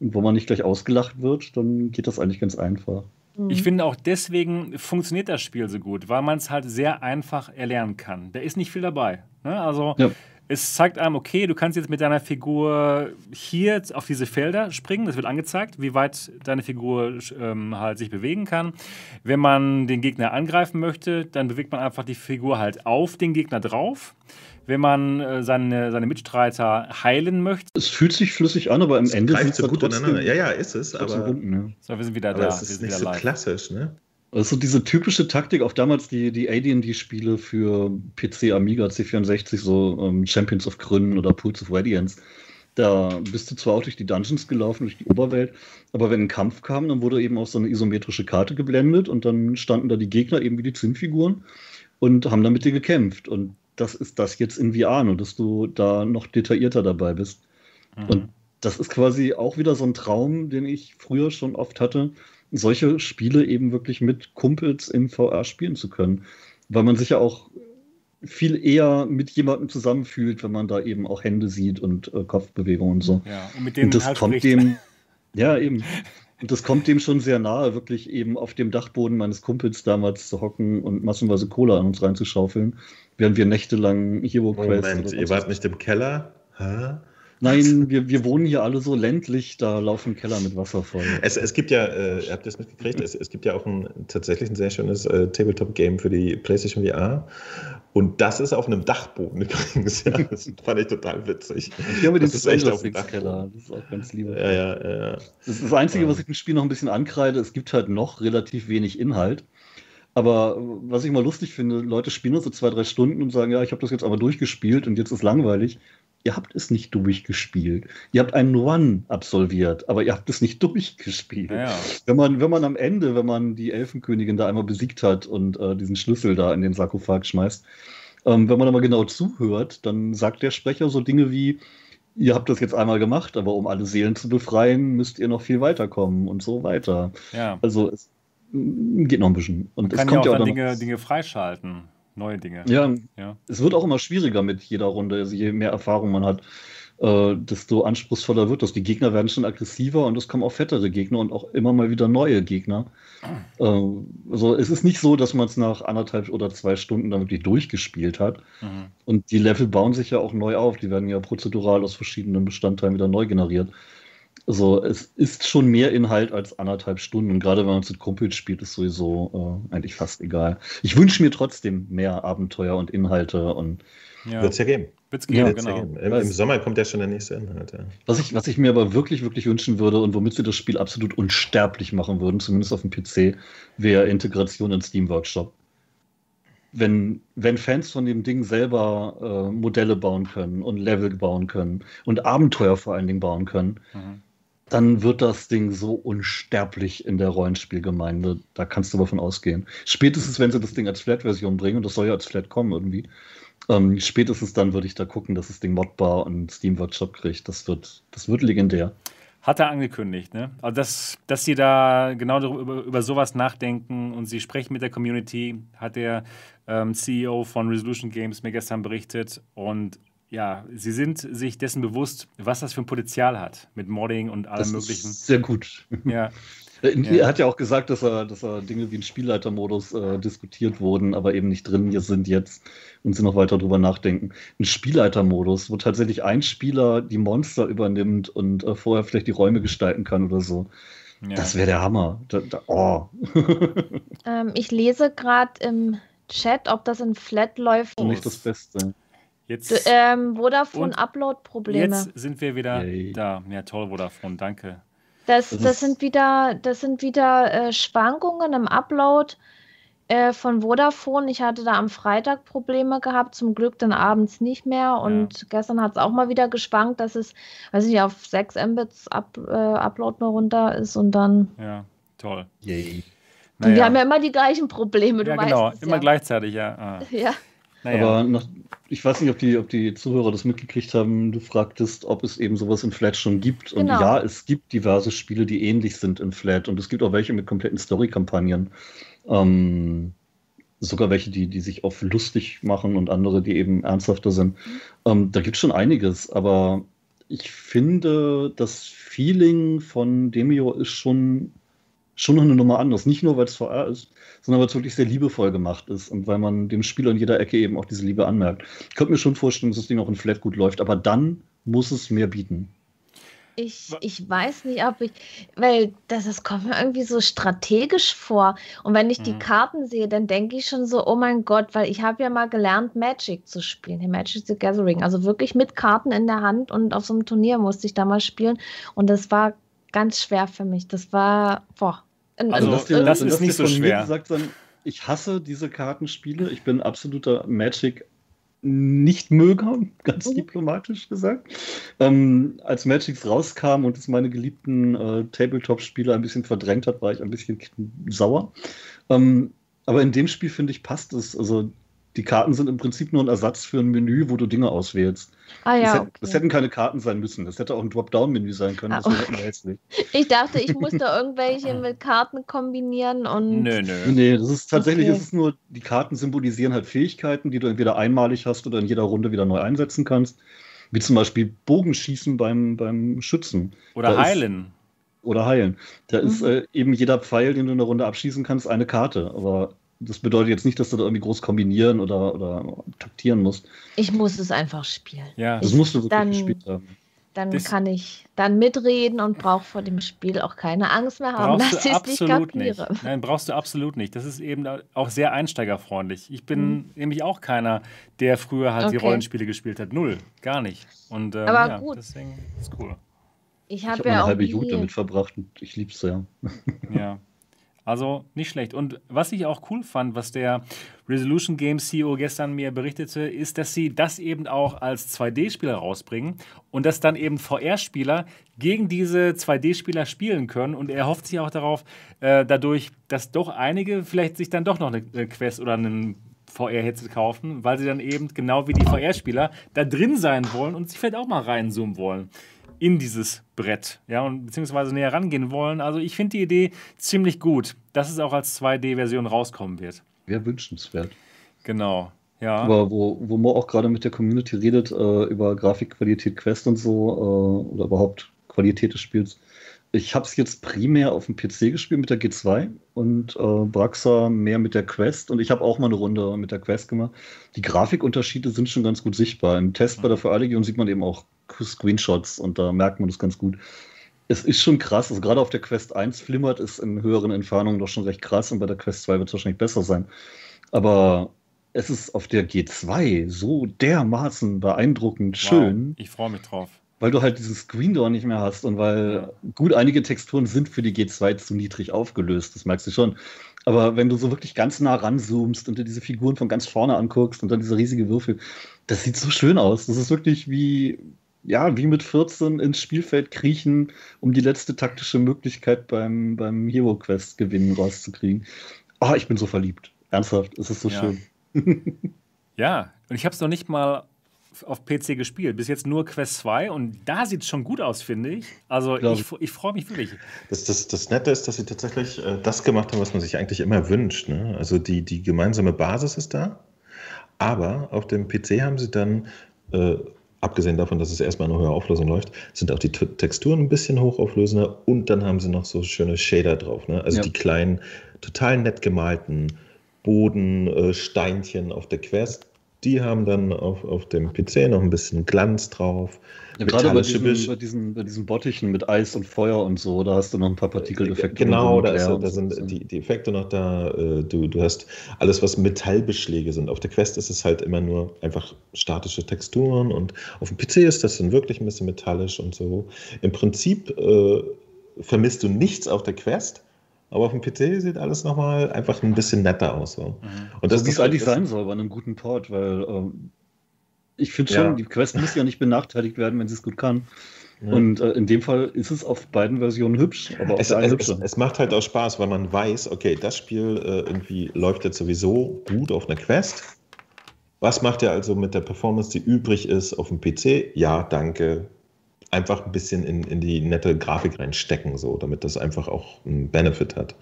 [SPEAKER 4] und wo man nicht gleich ausgelacht wird, dann geht das eigentlich ganz einfach.
[SPEAKER 1] Ich finde auch deswegen funktioniert das Spiel so gut, weil man es halt sehr einfach erlernen kann. Da ist nicht viel dabei. Ne? Also
[SPEAKER 4] Ja.
[SPEAKER 1] Es zeigt einem, okay, du kannst jetzt mit deiner Figur hier auf diese Felder springen. Das wird angezeigt, wie weit deine Figur ähm, halt sich bewegen kann. Wenn man den Gegner angreifen möchte, dann bewegt man einfach die Figur halt auf den Gegner drauf. Wenn man äh, seine, seine Mitstreiter heilen möchte,
[SPEAKER 4] Es fühlt sich flüssig an, aber am
[SPEAKER 2] Es
[SPEAKER 4] Ende
[SPEAKER 2] greift
[SPEAKER 4] sieht's
[SPEAKER 2] so
[SPEAKER 4] dann
[SPEAKER 2] gut ineinander. Ja, ja, ist es, aber,
[SPEAKER 4] unten, ja.
[SPEAKER 1] so, wir sind wieder
[SPEAKER 2] aber
[SPEAKER 1] da.
[SPEAKER 2] es
[SPEAKER 1] wir
[SPEAKER 2] ist
[SPEAKER 1] sind
[SPEAKER 2] nicht
[SPEAKER 1] wieder
[SPEAKER 2] so
[SPEAKER 1] live.
[SPEAKER 2] klassisch, ne?
[SPEAKER 4] Das ist so diese typische Taktik, auch damals die, die AD&D-Spiele für PC, Amiga, C64, so ähm, Champions of Kryn oder Pools of Radiance. Da bist du zwar auch durch die Dungeons gelaufen, durch die Oberwelt, aber wenn ein Kampf kam, dann wurde eben auch so eine isometrische Karte geblendet und dann standen da die Gegner eben wie die Zinnfiguren und haben dann mit dir gekämpft. Und das ist das jetzt in VR, nur dass du da noch detaillierter dabei bist.
[SPEAKER 1] Mhm.
[SPEAKER 4] Und das ist quasi auch wieder so ein Traum, den ich früher schon oft hatte, solche Spiele eben wirklich mit Kumpels in VR spielen zu können. Weil man sich ja auch viel eher mit jemandem zusammenfühlt, wenn man da eben auch Hände sieht und äh, Kopfbewegungen und so.
[SPEAKER 1] ja, und mit denen
[SPEAKER 4] Und das
[SPEAKER 1] halt
[SPEAKER 4] kommt
[SPEAKER 1] spricht.
[SPEAKER 4] dem, ja eben. Und das kommt dem schon sehr nahe, wirklich eben auf dem Dachboden meines Kumpels damals zu hocken und massenweise Cola an uns reinzuschaufeln, während wir nächtelang Hero Quest.
[SPEAKER 2] Moment,
[SPEAKER 4] oder
[SPEAKER 2] ihr wart nicht im Keller? Hä?
[SPEAKER 4] Nein, wir, wir wohnen hier alle so ländlich, da laufen Keller mit Wasser voll.
[SPEAKER 2] Es, es gibt ja, äh, ihr habt das mitgekriegt, es, es gibt ja auch ein tatsächlich ein sehr schönes äh, Tabletop-Game für die PlayStation VR. Und das ist auf einem Dachboden übrigens. Ja, das fand ich total witzig.
[SPEAKER 4] Hier haben wir den
[SPEAKER 2] Das ist echt auf dem
[SPEAKER 4] Keller.
[SPEAKER 2] Dachboden.
[SPEAKER 4] Das ist auch ganz lieb.
[SPEAKER 2] Ja, ja, ja. ja.
[SPEAKER 4] Das ist das Einzige, was ich dem Spiel noch ein bisschen ankreide. Es gibt halt noch relativ wenig Inhalt. Aber was ich mal lustig finde, Leute spielen das so zwei, drei Stunden und sagen, ja, ich habe das jetzt einmal durchgespielt und jetzt ist langweilig. Ihr habt es nicht durchgespielt. Ihr habt einen Run absolviert, aber ihr habt es nicht durchgespielt.
[SPEAKER 1] Ja.
[SPEAKER 4] Wenn man, wenn man am Ende, wenn man die Elfenkönigin da einmal besiegt hat und äh, diesen Schlüssel da in den Sarkophag schmeißt, ähm, wenn man aber genau zuhört, dann sagt der Sprecher so Dinge wie, ihr habt das jetzt einmal gemacht, aber um alle Seelen zu befreien, müsst ihr noch viel weiterkommen und so weiter.
[SPEAKER 1] ja.
[SPEAKER 4] Also es geht noch ein bisschen. Und
[SPEAKER 1] Man kann
[SPEAKER 4] es
[SPEAKER 1] ja
[SPEAKER 4] kommt
[SPEAKER 1] auch
[SPEAKER 4] ja
[SPEAKER 1] dann
[SPEAKER 4] auch
[SPEAKER 1] Dinge,
[SPEAKER 4] noch,
[SPEAKER 1] Dinge freischalten. Neue Dinge.
[SPEAKER 4] ja,
[SPEAKER 1] Ja.
[SPEAKER 4] es wird auch immer schwieriger mit jeder Runde. Also je mehr Erfahrung man hat, äh, desto anspruchsvoller wird das. Die Gegner werden schon aggressiver und es kommen auch fettere Gegner und auch immer mal wieder neue Gegner. Äh, also es ist nicht so, dass man es nach anderthalb oder zwei Stunden dann wirklich durchgespielt hat.
[SPEAKER 1] Mhm.
[SPEAKER 4] Und die Level bauen sich ja auch neu auf. Die werden ja prozedural aus verschiedenen Bestandteilen wieder neu generiert. Also es ist schon mehr Inhalt als anderthalb Stunden. Und gerade wenn man es mit Kumpels spielt, ist sowieso äh, eigentlich fast egal. Ich wünsche mir trotzdem mehr Abenteuer und Inhalte. Und
[SPEAKER 1] Ja.
[SPEAKER 2] Wird es ja geben.
[SPEAKER 1] Wird's
[SPEAKER 4] Ja,
[SPEAKER 1] geben,
[SPEAKER 2] Wird's ja
[SPEAKER 1] genau.
[SPEAKER 2] geben. Im, Im Sommer kommt ja schon der nächste Inhalt. Ja.
[SPEAKER 4] was ich, was ich mir aber wirklich, wirklich wünschen würde und womit sie das Spiel absolut unsterblich machen würden, zumindest auf dem PC, wäre Integration in Steam Workshop. Wenn, wenn Fans von dem Ding selber äh, Modelle bauen können und Level bauen können und Abenteuer vor allen Dingen bauen können,
[SPEAKER 1] Mhm.
[SPEAKER 4] Dann wird das Ding so unsterblich in der Rollenspielgemeinde. Da kannst du davon ausgehen. Spätestens, wenn sie das Ding als Flat-Version bringen, und das soll ja als Flat kommen irgendwie, ähm, spätestens dann würde ich da gucken, dass das Ding modbar und Steam Workshop kriegt. Das wird, das wird legendär.
[SPEAKER 1] Hat er angekündigt, ne? Also, dass, dass sie da genau darüber, über sowas nachdenken und sie sprechen mit der Community, hat der ähm, CEO von Resolution Games mir gestern berichtet. Und ja, sie sind sich dessen bewusst, was das für ein Potenzial hat mit Modding und allem das möglichen.
[SPEAKER 4] sehr gut.
[SPEAKER 1] Ja.
[SPEAKER 4] Er hat ja auch gesagt, dass er, dass er Dinge wie ein Spielleitermodus äh, diskutiert wurden, aber eben nicht drin sind jetzt und sie noch weiter drüber nachdenken. Ein Spielleitermodus, wo tatsächlich ein Spieler die Monster übernimmt und äh, vorher vielleicht die Räume gestalten kann oder so. Ja. Das wäre der Hammer. Da, da, oh.
[SPEAKER 3] ähm, ich lese gerade im Chat, ob das in Flat läuft.
[SPEAKER 4] Nicht das Beste.
[SPEAKER 1] Jetzt,
[SPEAKER 3] du, ähm, Vodafone Upload-Probleme.
[SPEAKER 1] Jetzt sind wir wieder Yay. da. Ja, toll, Vodafone, danke.
[SPEAKER 3] Das, das, das sind wieder, das sind wieder äh, Schwankungen im Upload äh, von Vodafone. Ich hatte da am Freitag Probleme gehabt, zum Glück dann abends nicht mehr. Und ja. gestern hat es auch mal wieder geschwankt, dass es, weiß ich nicht, auf 6 Mbits Up, äh, Upload nur runter ist und dann.
[SPEAKER 1] Ja, toll.
[SPEAKER 4] Yay.
[SPEAKER 3] Naja. Wir haben ja immer die gleichen Probleme, du
[SPEAKER 1] ja,
[SPEAKER 3] weißt
[SPEAKER 1] genau,
[SPEAKER 3] es,
[SPEAKER 1] immer
[SPEAKER 3] ja.
[SPEAKER 1] gleichzeitig, ja. Ah.
[SPEAKER 3] Ja.
[SPEAKER 4] Naja. Aber nach, ich weiß nicht, ob die, ob die Zuhörer das mitgekriegt haben. Du fragtest, ob es eben sowas in Flat schon gibt. Und genau. ja, es gibt diverse Spiele, die ähnlich sind in Flat. Und es gibt auch welche mit kompletten Story-Kampagnen. Ähm, sogar welche, die, die sich auf lustig machen und andere, die eben ernsthafter sind. Mhm. Ähm, da gibt es schon einiges, aber ich finde, das Feeling von Demio ist schon schon noch eine Nummer anders. Nicht nur, weil es VR ist, sondern weil es wirklich sehr liebevoll gemacht ist und weil man dem Spieler in jeder Ecke eben auch diese Liebe anmerkt. Ich könnte mir schon vorstellen, dass das Ding auch in Flat gut läuft, aber dann muss es mehr bieten.
[SPEAKER 3] Ich, ich weiß nicht, ob ich, weil das, das kommt mir irgendwie so strategisch vor. Und wenn ich die mhm. Karten sehe, dann denke ich schon so, oh mein Gott, weil ich habe ja mal gelernt, Magic zu spielen, Magic the Gathering. Also wirklich mit Karten in der Hand und auf so einem Turnier musste ich da mal spielen. Und das war ganz schwer für mich. Das war, boah.
[SPEAKER 1] Also, das, dir, das ist nicht so schwer.
[SPEAKER 4] Gesagt, dann, ich hasse diese Kartenspiele. Ich bin absoluter Magic nicht-Möger, ganz mhm. diplomatisch gesagt. Ähm, als Magics rauskam und es meine geliebten äh, Tabletop-Spiele ein bisschen verdrängt hat, war ich ein bisschen sauer. Ähm, aber in dem Spiel, finde ich, passt es. Also die Karten sind im Prinzip nur ein Ersatz für ein Menü, wo du Dinge auswählst.
[SPEAKER 3] Ah, ja,
[SPEAKER 4] das,
[SPEAKER 3] okay.
[SPEAKER 4] das hätten keine Karten sein müssen. Das hätte auch ein Dropdown-Menü sein können. Das
[SPEAKER 3] ah, okay. Ich dachte, ich musste irgendwelche mit Karten kombinieren und.
[SPEAKER 1] Nö, nö.
[SPEAKER 4] Nee, das ist tatsächlich, okay. ist nur, die Karten symbolisieren halt Fähigkeiten, die du entweder einmalig hast oder in jeder Runde wieder neu einsetzen kannst. Wie zum Beispiel Bogenschießen beim, beim Schützen.
[SPEAKER 1] Oder da heilen. Ist,
[SPEAKER 4] oder heilen. Da mhm. ist äh, eben jeder Pfeil, den du in der Runde abschießen kannst, eine Karte. Aber das bedeutet jetzt nicht, dass du da irgendwie groß kombinieren oder, oder taktieren musst.
[SPEAKER 3] Ich muss es einfach spielen.
[SPEAKER 1] Ja.
[SPEAKER 4] Das musst du wirklich dann, gespielt haben.
[SPEAKER 3] Dann das kann ich dann mitreden und brauche vor dem Spiel auch keine Angst mehr haben, dass ich es nicht kapiere.
[SPEAKER 1] Nicht. Nein, brauchst du absolut nicht. Das ist eben auch sehr einsteigerfreundlich. Ich bin mhm. nämlich auch keiner, der früher halt okay. die Rollenspiele gespielt hat. Null, gar nicht. Und ähm,
[SPEAKER 3] Aber
[SPEAKER 1] ja,
[SPEAKER 3] gut.
[SPEAKER 1] deswegen ist cool.
[SPEAKER 3] Ich habe
[SPEAKER 4] hab
[SPEAKER 3] ja
[SPEAKER 4] eine
[SPEAKER 3] auch
[SPEAKER 4] halbe Jugend damit verbracht und ich liebe es ja.
[SPEAKER 1] Ja. Also nicht schlecht. Und was ich auch cool fand, was der Resolution Games CEO gestern mir berichtete, ist, dass sie das eben auch als 2D-Spieler rausbringen und dass dann eben VR-Spieler gegen diese 2D-Spieler spielen können. Und er hofft sich auch darauf, äh, dadurch, dass doch einige vielleicht sich dann doch noch eine, Quest oder einen VR-Headset kaufen, weil sie dann eben genau wie die VR-Spieler da drin sein wollen und sich vielleicht auch mal reinzoomen wollen in dieses Brett, ja, und beziehungsweise näher rangehen wollen. Also ich finde die Idee ziemlich gut, dass es auch als 2D-Version rauskommen wird.
[SPEAKER 4] Wäre wünschenswert.
[SPEAKER 1] Genau. Ja.
[SPEAKER 4] Aber wo, wo Mo auch gerade mit der Community redet, äh, über Grafikqualität Quest und so, äh, oder überhaupt Qualität des Spiels. Ich habe es jetzt primär auf dem PC gespielt mit der G2 und äh, Braxa mehr mit der Quest und ich habe auch mal eine Runde mit der Quest gemacht. Die Grafikunterschiede sind schon ganz gut sichtbar. Im Test bei der VR-Legion sieht man eben auch Screenshots und da merkt man das ganz gut. Es ist schon krass, also gerade auf der Quest 1 flimmert es in höheren Entfernungen doch schon recht krass und bei der Quest 2 wird es wahrscheinlich besser sein. Aber es ist auf der G2 so dermaßen beeindruckend schön.
[SPEAKER 1] Wow, ich freue mich drauf.
[SPEAKER 4] Weil du halt diesen Screen Door nicht mehr hast und weil gut einige Texturen sind für die G2 zu niedrig aufgelöst, das merkst du schon. Aber wenn du so wirklich ganz nah ranzoomst und dir diese Figuren von ganz vorne anguckst und dann diese riesige Würfel, das sieht so schön aus. Das ist wirklich wie, ja, wie mit 14 ins Spielfeld kriechen, um die letzte taktische Möglichkeit beim, beim Hero Quest gewinnen rauszukriegen. Oh, ich bin so verliebt. Ernsthaft, es ist so
[SPEAKER 1] Ja.
[SPEAKER 4] schön.
[SPEAKER 1] Ja, und ich habe es noch nicht mal auf PC gespielt. Bis jetzt nur Quest 2 und da sieht es schon gut aus, finde ich. Also
[SPEAKER 4] Glaub
[SPEAKER 1] ich, ich freue mich wirklich.
[SPEAKER 2] Das, das, das Nette ist, dass sie tatsächlich äh, das gemacht haben, was man sich eigentlich immer wünscht. Ne? Also die, die gemeinsame Basis ist da, aber auf dem PC haben sie dann, äh, abgesehen davon, dass es erstmal eine höhere Auflösung läuft, sind auch die T Texturen ein bisschen hochauflösender und dann haben sie noch so schöne Shader drauf. Ne? Also
[SPEAKER 4] Ja.
[SPEAKER 2] die kleinen, total nett gemalten Bodensteinchen äh, auf der Quest. Die haben dann auf, auf dem PC noch ein bisschen Glanz drauf.
[SPEAKER 4] Ja, gerade bei diesen, bei, diesen, bei diesen Bottichen mit Eis und Feuer und so, da hast du noch ein paar Partikeleffekte.
[SPEAKER 2] Genau,
[SPEAKER 4] und
[SPEAKER 2] da, ist, da
[SPEAKER 4] so.
[SPEAKER 2] sind die, die Effekte noch da. äh, Du, du hast alles, was Metallbeschläge sind. Auf der Quest ist es halt immer nur einfach statische Texturen und auf dem PC ist das dann wirklich ein bisschen metallisch und so. Im Prinzip äh, vermisst du nichts auf der Quest, aber auf dem PC sieht alles nochmal einfach ein bisschen netter aus. So. Und
[SPEAKER 4] Das, wie es eigentlich sein soll bei einem guten Port, weil ähm, ich finde
[SPEAKER 2] Ja.
[SPEAKER 4] schon, die Quest muss ja nicht benachteiligt werden, wenn sie es gut kann.
[SPEAKER 2] Ja.
[SPEAKER 4] Und äh, in dem Fall ist es auf beiden Versionen hübsch, aber auf
[SPEAKER 2] Es,
[SPEAKER 4] der einen
[SPEAKER 2] es, es,
[SPEAKER 4] hübscher.
[SPEAKER 2] es macht halt auch Spaß, weil man weiß, okay, das Spiel äh, irgendwie läuft jetzt sowieso gut auf einer Quest. Was macht er also mit der Performance, die übrig ist auf dem PC? Ja, danke. Einfach ein bisschen in, in die nette Grafik reinstecken, so, damit das einfach auch einen Benefit hat.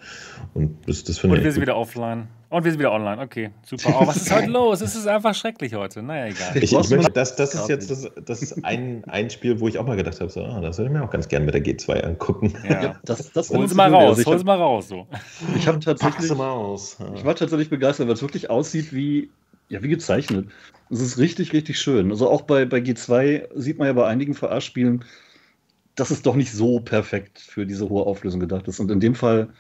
[SPEAKER 2] Und das, das finde
[SPEAKER 1] Und
[SPEAKER 2] ich.
[SPEAKER 1] wir sind wieder offline. Und wir sind wieder online. Okay, super. Oh, was ist heute los? Es ist einfach schrecklich heute. Naja, egal.
[SPEAKER 2] Ich, ich möchte, das, das ist jetzt das, das ist ein, ein Spiel, wo ich auch mal gedacht habe, so, ah, das würde ich mir auch ganz gerne mit der G2 angucken.
[SPEAKER 1] Ja.
[SPEAKER 4] das, das
[SPEAKER 1] Hol sie mal raus,
[SPEAKER 4] Also ich
[SPEAKER 1] hol sie mal raus. So.
[SPEAKER 4] Ich habe
[SPEAKER 2] Pack
[SPEAKER 4] tatsächlich,
[SPEAKER 2] sie mal aus. Ja.
[SPEAKER 4] ich war tatsächlich begeistert, weil es wirklich aussieht wie, ja, wie gezeichnet. Es ist richtig, richtig schön. Also auch bei, bei G2 sieht man ja bei einigen VR-Spielen, dass es doch nicht so perfekt für diese hohe Auflösung gedacht ist. Und in dem Fall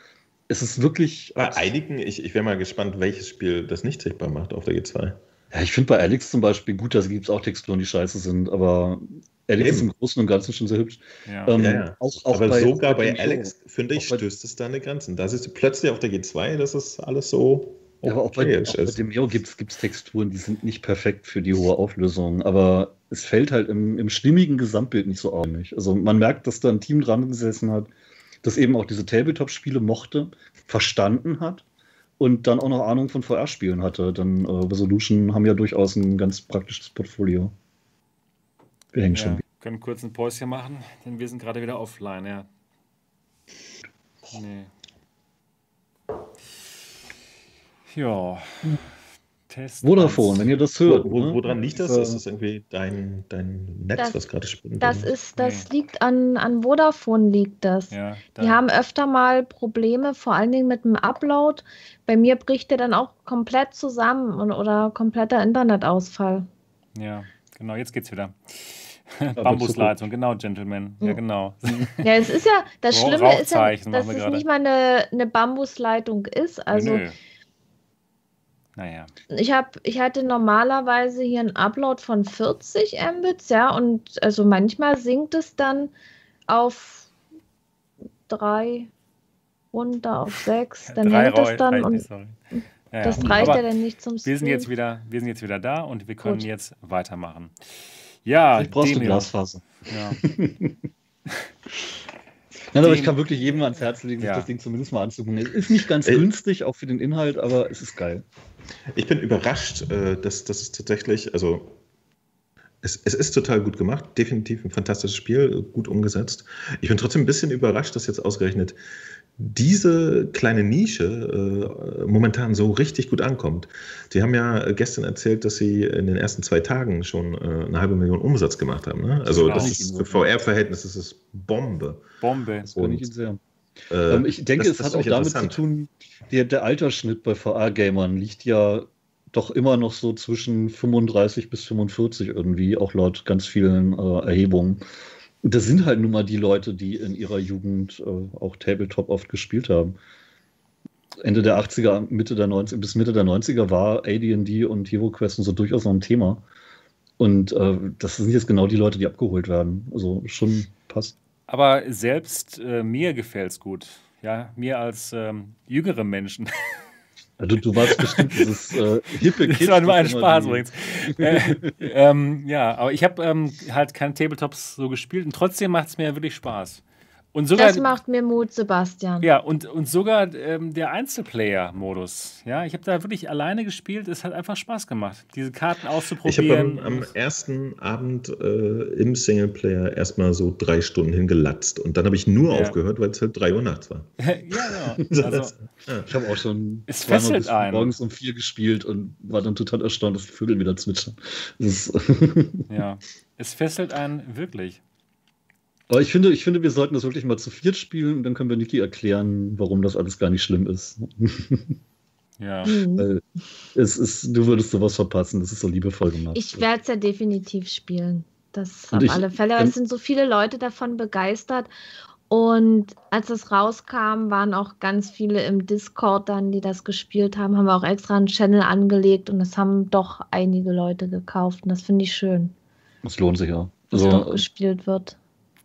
[SPEAKER 4] ist es wirklich.
[SPEAKER 2] Bei einigen, ich, ich wäre mal gespannt, welches Spiel das nicht sichtbar macht auf der G2.
[SPEAKER 4] Ja, ich finde bei Alex zum Beispiel gut, da gibt es auch Texturen, die scheiße sind, aber Alex
[SPEAKER 2] Eben.
[SPEAKER 4] ist im Großen und Ganzen schon sehr hübsch.
[SPEAKER 1] Ja.
[SPEAKER 4] Ähm,
[SPEAKER 2] Ja, ja.
[SPEAKER 4] Auch, auch
[SPEAKER 2] Aber sogar bei
[SPEAKER 4] Show.
[SPEAKER 2] Alex, finde ich,
[SPEAKER 4] bei-
[SPEAKER 2] stößt es da eine Grenzen. Da siehst du plötzlich auf der G2, das ist alles so
[SPEAKER 4] Ja, aber auch bei, auch bei
[SPEAKER 2] ist.
[SPEAKER 4] dem Neo gibt es Texturen, die sind nicht perfekt für die hohe Auflösung, aber es fällt halt im, im stimmigen Gesamtbild nicht so ordentlich. Also man merkt, dass da ein Team dran gesessen hat, das eben auch diese Tabletop-Spiele mochte, verstanden hat und dann auch noch Ahnung von VR-Spielen hatte. Denn äh, Resolution haben ja durchaus ein ganz praktisches Portfolio. Wir hängen
[SPEAKER 1] Ja,
[SPEAKER 4] schon.
[SPEAKER 1] können kurz ein Päuschen machen, denn wir sind gerade wieder offline, ja. Nee. Ja. Test.
[SPEAKER 4] Vodafone, wenn ihr das hört.
[SPEAKER 2] Wo, wo,
[SPEAKER 4] ne?
[SPEAKER 2] woran liegt das?
[SPEAKER 4] Äh,
[SPEAKER 2] Ist das irgendwie dein, dein Netz,
[SPEAKER 3] Das-
[SPEAKER 2] was gerade spinnt?
[SPEAKER 3] Das ist, das
[SPEAKER 1] Nee.
[SPEAKER 3] liegt an, an Vodafone liegt das.
[SPEAKER 1] Ja,
[SPEAKER 3] Die haben öfter mal Probleme, vor allen Dingen mit dem Upload. Bei mir bricht der dann auch komplett zusammen und, oder kompletter Internetausfall.
[SPEAKER 1] Ja, genau, jetzt geht's wieder. Bambusleitung, genau, Gentlemen. Ja,
[SPEAKER 3] Mhm.
[SPEAKER 1] genau.
[SPEAKER 3] Ja, es ist ja, das Schlimme ist ja, dass es
[SPEAKER 1] gerade.
[SPEAKER 3] nicht mal eine, eine Bambusleitung ist. Also
[SPEAKER 1] Nö. Naja.
[SPEAKER 3] ich habe, ich hatte normalerweise hier einen Upload von 40 Mbits, ja, und also manchmal sinkt es dann auf drei runter auf sechs. Dann
[SPEAKER 1] Drei
[SPEAKER 3] hängt das
[SPEAKER 1] Reu-
[SPEAKER 3] dann
[SPEAKER 1] reicht
[SPEAKER 3] und
[SPEAKER 1] nicht. Ja,
[SPEAKER 3] das reicht ja dann nicht zum
[SPEAKER 1] wir sind
[SPEAKER 3] Stream.
[SPEAKER 1] jetzt wieder, wir sind jetzt wieder da und wir können
[SPEAKER 3] Gut.
[SPEAKER 1] jetzt weitermachen. Ja,
[SPEAKER 4] Vielleicht brauchst du. Glasfaser.
[SPEAKER 1] Ja.
[SPEAKER 4] Nein, aber ich kann wirklich jedem ans Herz legen, sich
[SPEAKER 1] Ja.
[SPEAKER 4] das Ding zumindest mal anzugucken. Es ist nicht ganz
[SPEAKER 2] Ey.
[SPEAKER 4] günstig, auch für den Inhalt, aber es ist geil.
[SPEAKER 2] Ich bin überrascht, äh, dass das tatsächlich, also es, es ist total gut gemacht, definitiv ein fantastisches Spiel, gut umgesetzt. Ich bin trotzdem ein bisschen überrascht, dass jetzt ausgerechnet diese kleine Nische äh, momentan so richtig gut ankommt. Die haben ja gestern erzählt, dass sie in den ersten zwei Tagen schon äh, eine halbe Million Umsatz gemacht haben. Ne? Also
[SPEAKER 1] Genau.
[SPEAKER 2] das ist für VR-Verhältnisse ist es Bombe.
[SPEAKER 1] Bombe.
[SPEAKER 4] Das gönne ich Ihnen sehr.
[SPEAKER 2] Äh,
[SPEAKER 4] Ähm, ich denke,
[SPEAKER 2] das-
[SPEAKER 4] es
[SPEAKER 2] das
[SPEAKER 4] hat auch damit zu tun, der, der Altersschnitt bei VR-Gamern liegt ja doch immer noch so zwischen 35 bis 45 irgendwie, auch laut ganz vielen äh, Erhebungen. Das sind halt nun mal die Leute, die in ihrer Jugend äh, auch Tabletop oft gespielt haben. Ende der 80er, Mitte der 90er, bis Mitte der 90er war AD&D und Hero Quest und so durchaus noch ein Thema. Und äh, das sind jetzt genau die Leute, die abgeholt werden. Also schon passt.
[SPEAKER 1] Aber selbst äh, mir gefällt's gut. Ja, mir als ähm, jüngere Menschen.
[SPEAKER 4] Du, du warst bestimmt dieses äh, hippe
[SPEAKER 1] Kind. Das war nur ein Spaß übrigens. äh, ähm, ja, aber ich habe ähm, halt keine Tabletops so gespielt und trotzdem macht es mir wirklich Spaß.
[SPEAKER 3] Und sogar, das macht mir Mut, Sebastian.
[SPEAKER 1] Ja, und, und sogar ähm, der Einzelplayer-Modus. Ja, ich habe da wirklich alleine gespielt. Es hat einfach Spaß gemacht, diese Karten auszuprobieren.
[SPEAKER 2] Ich habe am, am, ersten Abend äh, im Singleplayer erstmal so drei Stunden hingelatzt. Und dann habe ich nur ja. aufgehört, weil es halt drei Uhr nachts war.
[SPEAKER 1] ja, genau. Also.
[SPEAKER 4] Ich habe auch schon
[SPEAKER 1] es einen.
[SPEAKER 4] morgens um vier gespielt und war dann total erstaunt, dass die Vögel wieder zwitschern.
[SPEAKER 1] ja, es fesselt einen wirklich.
[SPEAKER 4] Aber ich finde, ich finde, wir sollten das wirklich mal zu viert spielen und dann können wir Niki erklären, warum das alles gar nicht schlimm ist.
[SPEAKER 1] Ja. Mhm.
[SPEAKER 4] Es ist, du würdest sowas verpassen, das ist so liebevoll gemacht.
[SPEAKER 3] Ich werde es ja definitiv spielen. Das und auf ich, alle Fälle. Es sind so viele Leute davon begeistert. Und als es rauskam, waren auch ganz viele im Discord dann, die das gespielt haben, haben wir auch extra einen Channel angelegt und das haben doch einige Leute gekauft. Und das finde ich schön.
[SPEAKER 4] Das lohnt sich ja.
[SPEAKER 3] Dass also, gespielt wird.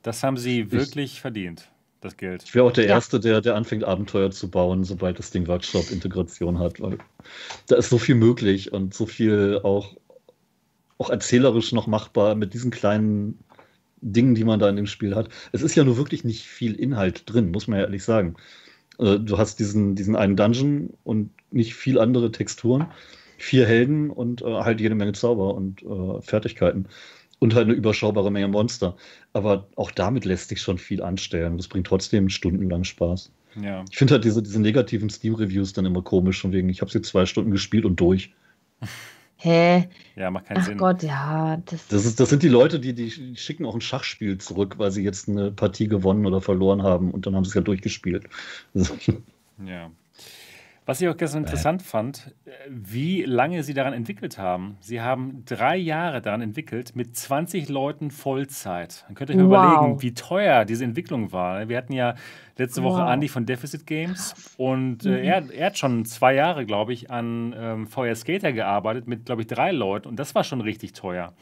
[SPEAKER 1] Das haben sie wirklich ich, verdient, das Geld.
[SPEAKER 4] Ich wäre auch der ja. Erste, der, der anfängt, Abenteuer zu bauen, sobald das Ding Workshop-Integration hat, weil da ist so viel möglich und so viel auch, auch erzählerisch noch machbar mit diesen kleinen Dingen, die man da in dem Spiel hat. Es ist ja nur wirklich nicht viel Inhalt drin, muss man ja ehrlich sagen. Äh, du hast diesen, diesen einen Dungeon und nicht viel andere Texturen, vier Helden und äh, halt jede Menge Zauber und äh, Fertigkeiten und halt eine überschaubare Menge Monster. Aber auch damit lässt sich schon viel anstellen. Das bringt trotzdem stundenlang Spaß.
[SPEAKER 1] Ja.
[SPEAKER 4] Ich finde halt diese, diese negativen Steam-Reviews dann immer komisch, von wegen, ich habe sie zwei Stunden gespielt und durch.
[SPEAKER 3] Hä?
[SPEAKER 1] Ja, macht keinen
[SPEAKER 3] Ach
[SPEAKER 1] Sinn.
[SPEAKER 3] Gott, ja.
[SPEAKER 4] Das, das, ist, das sind die Leute, die, die schicken auch ein Schachspiel zurück, weil sie jetzt eine Partie gewonnen oder verloren haben und dann haben sie es ja durchgespielt.
[SPEAKER 1] Ja. Was ich auch gestern interessant fand, äh, wie lange sie daran entwickelt haben. Sie haben drei Jahre daran entwickelt mit 20 Leuten Vollzeit. Dann könnt ihr euch mal wow. überlegen, wie teuer diese Entwicklung war. Wir hatten ja letzte Woche wow. Andy von Deficit Games und äh, mhm. er, er, hat schon zwei Jahre, glaube ich, an ähm, VR Skater gearbeitet mit, glaube ich, drei Leuten und das war schon richtig teuer.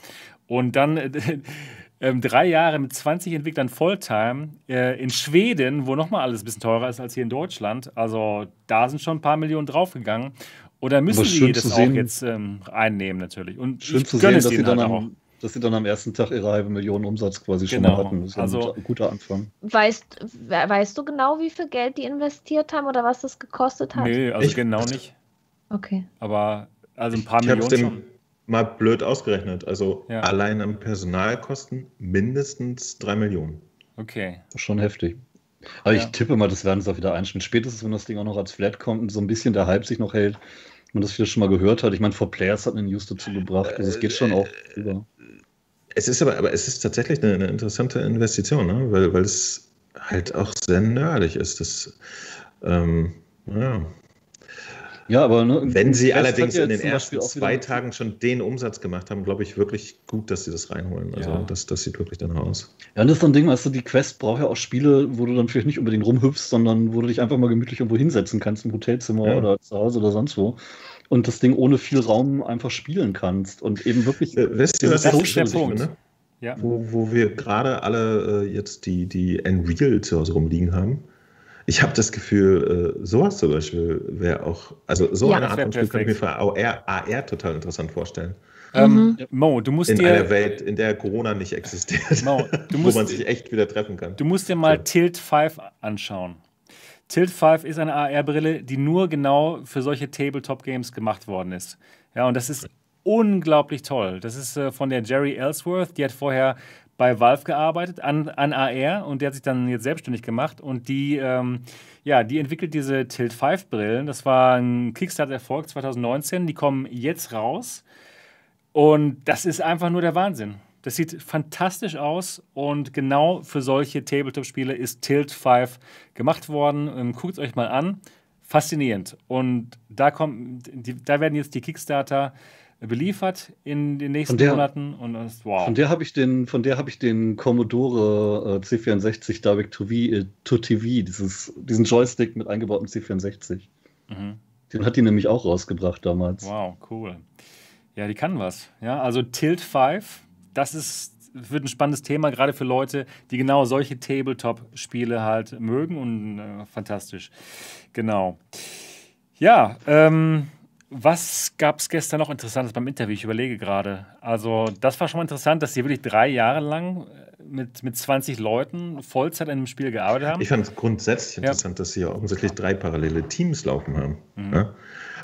[SPEAKER 1] Und dann äh, ähm, drei Jahre mit 20 Entwicklern Fulltime äh, in Schweden, wo nochmal alles ein bisschen teurer ist als hier in Deutschland. Also da sind schon ein paar Millionen draufgegangen. Oder müssen sie das auch jetzt ähm, einnehmen natürlich. Und
[SPEAKER 4] schön zu sehen, dass sie, dann halt am, dass sie dann am ersten Tag ihre halbe Million Umsatz quasi genau. schon hatten. Das ist also, ein guter Anfang.
[SPEAKER 3] Weißt, weißt du genau, wie viel Geld die investiert haben oder was das gekostet hat?
[SPEAKER 1] Nee, also ich, genau nicht.
[SPEAKER 3] Okay.
[SPEAKER 1] Aber also ein paar ich Millionen schon
[SPEAKER 2] mal blöd ausgerechnet. Also ja. allein am Personalkosten mindestens drei Millionen.
[SPEAKER 1] Okay.
[SPEAKER 4] Schon heftig. Aber ja. ich tippe mal, das werden sie auch wieder einstellen. Spätestens, wenn das Ding auch noch als Flat kommt und so ein bisschen der Hype sich noch hält, man das wieder schon mal gehört hat. Ich meine, For Players hat eine News dazu gebracht. Also es geht schon auch über.
[SPEAKER 2] Es ist aber, aber es ist tatsächlich eine, eine interessante Investition, ne? weil, weil es halt auch sehr nerdig ist. Das, ähm, ja,
[SPEAKER 4] ja, aber ne,
[SPEAKER 2] wenn sie allerdings in den ersten zwei Tagen schon den Umsatz gemacht haben, glaube ich wirklich gut, dass sie das reinholen. Also ja. das, das sieht wirklich dann aus.
[SPEAKER 4] Ja, und das ist so ein Ding, weißt du, die Quest braucht ja auch Spiele, wo du dann vielleicht nicht unbedingt rumhüpfst, sondern wo du dich einfach mal gemütlich irgendwo hinsetzen kannst, im Hotelzimmer ja. oder zu Hause oder sonst wo. Und das Ding ohne viel Raum einfach spielen kannst und eben wirklich.
[SPEAKER 2] Äh, wisst ihr, was das ist der Punkt, ne? Ja. Wo, wo wir gerade alle äh, jetzt die, die Unreal zu Hause rumliegen haben ich habe das Gefühl, äh, sowas zum Beispiel wäre auch, also so ja, eine Art von Spiel könnte ich mir für AR, AR total interessant vorstellen.
[SPEAKER 1] Ähm, mhm. Mo, du musst
[SPEAKER 2] in
[SPEAKER 1] dir.
[SPEAKER 2] In einer Welt, in der Corona nicht existiert. Mo, musst, wo man sich echt wieder treffen kann.
[SPEAKER 1] Du musst dir mal so. Tilt 5 anschauen. Tilt 5 ist eine AR-Brille, die nur genau für solche Tabletop-Games gemacht worden ist. Ja, und das ist unglaublich toll. Das ist äh, von der Jerry Ellsworth, die hat vorher bei Valve gearbeitet an, an AR und der hat sich dann jetzt selbstständig gemacht und die, ähm, ja, die entwickelt diese Tilt 5 Brillen. Das war ein Kickstarter-Erfolg 2019. Die kommen jetzt raus und das ist einfach nur der Wahnsinn. Das sieht fantastisch aus und genau für solche Tabletop-Spiele ist Tilt 5 gemacht worden. Ähm, Guckt es euch mal an. Faszinierend. Und da, kommt, die, da werden jetzt die Kickstarter beliefert in den nächsten der, Monaten und das,
[SPEAKER 4] wow. Von der habe ich den, von der habe ich den Commodore äh, C64 Direct to, v, äh, to TV, dieses, diesen Joystick mit eingebautem C64. Mhm. Den hat die nämlich auch rausgebracht damals.
[SPEAKER 1] Wow, cool. Ja, die kann was. Ja, also Tilt 5, das ist wird ein spannendes Thema, gerade für Leute, die genau solche Tabletop-Spiele halt mögen und äh, fantastisch. Genau. Ja, ähm, was gab es gestern noch Interessantes beim Interview? Ich überlege gerade. Also, das war schon mal interessant, dass sie wirklich drei Jahre lang äh, mit, mit 20 Leuten Vollzeit an einem Spiel gearbeitet haben.
[SPEAKER 2] Ich fand es grundsätzlich interessant, ja. dass sie ja offensichtlich drei parallele Teams laufen haben.
[SPEAKER 1] Mhm.
[SPEAKER 2] Ja?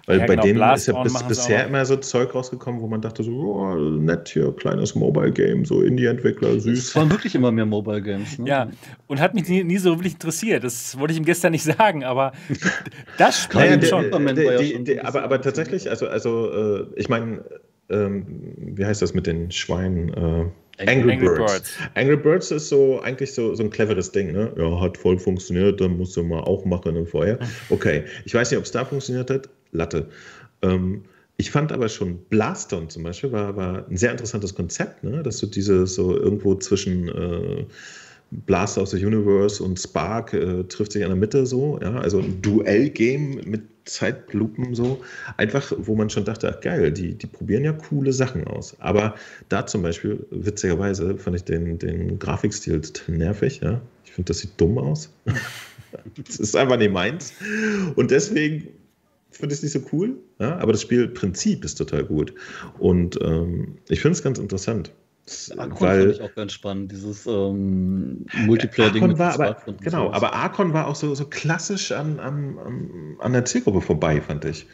[SPEAKER 2] Weil
[SPEAKER 1] Ja,
[SPEAKER 2] bei
[SPEAKER 1] genau,
[SPEAKER 2] denen
[SPEAKER 1] Blast
[SPEAKER 2] ist ja bis, bisher immer so Zeug rausgekommen, wo man dachte so, oh, nett hier, kleines Mobile-Game, so Indie-Entwickler,
[SPEAKER 4] Es
[SPEAKER 2] süß.
[SPEAKER 4] waren wirklich immer mehr Mobile Games. Ne?
[SPEAKER 1] Ja, und hat mich nie, nie so wirklich interessiert. Das wollte ich ihm gestern nicht sagen, aber das Spiel
[SPEAKER 2] Naja, der,
[SPEAKER 1] schon.
[SPEAKER 2] Der,
[SPEAKER 4] war ja schon
[SPEAKER 2] die,
[SPEAKER 4] ein
[SPEAKER 2] aber, aber tatsächlich, also, also äh, ich meine, ähm, wie heißt das mit den Schweinen? Äh, Angry,
[SPEAKER 1] Angry
[SPEAKER 2] Birds.
[SPEAKER 1] Birds.
[SPEAKER 2] Angry Birds ist so eigentlich so, so ein cleveres Ding, ne? Ja, hat voll funktioniert, dann musst du mal auch machen im Vorher. Okay, ich weiß nicht, ob es da funktioniert hat. Latte. Ähm, ich fand aber schon Blaston zum Beispiel war, war ein sehr interessantes Konzept, ne? dass du diese so irgendwo zwischen äh, Blaster of the Universe und Spark äh, trifft sich in der Mitte so, ja, also ein Duell-Game mit Zeitlupen so, einfach, wo man schon dachte, ach geil, die, die probieren ja coole Sachen aus. Aber da zum Beispiel, witzigerweise, fand ich den, den Grafikstil nervig, ja. Ich finde, das sieht dumm aus. das ist einfach nicht meins. Und deswegen finde ich es nicht so cool, ja, aber das Spielprinzip ist total gut. Und ähm, ich finde es ganz interessant.
[SPEAKER 4] Archon fand
[SPEAKER 2] Weil
[SPEAKER 4] ich auch ganz spannend, dieses ähm, Multiplayer-Ding.
[SPEAKER 2] Genau,
[SPEAKER 4] sowas.
[SPEAKER 2] aber Archon war auch so, so klassisch an, an, an, der Zielgruppe vorbei, fand ich.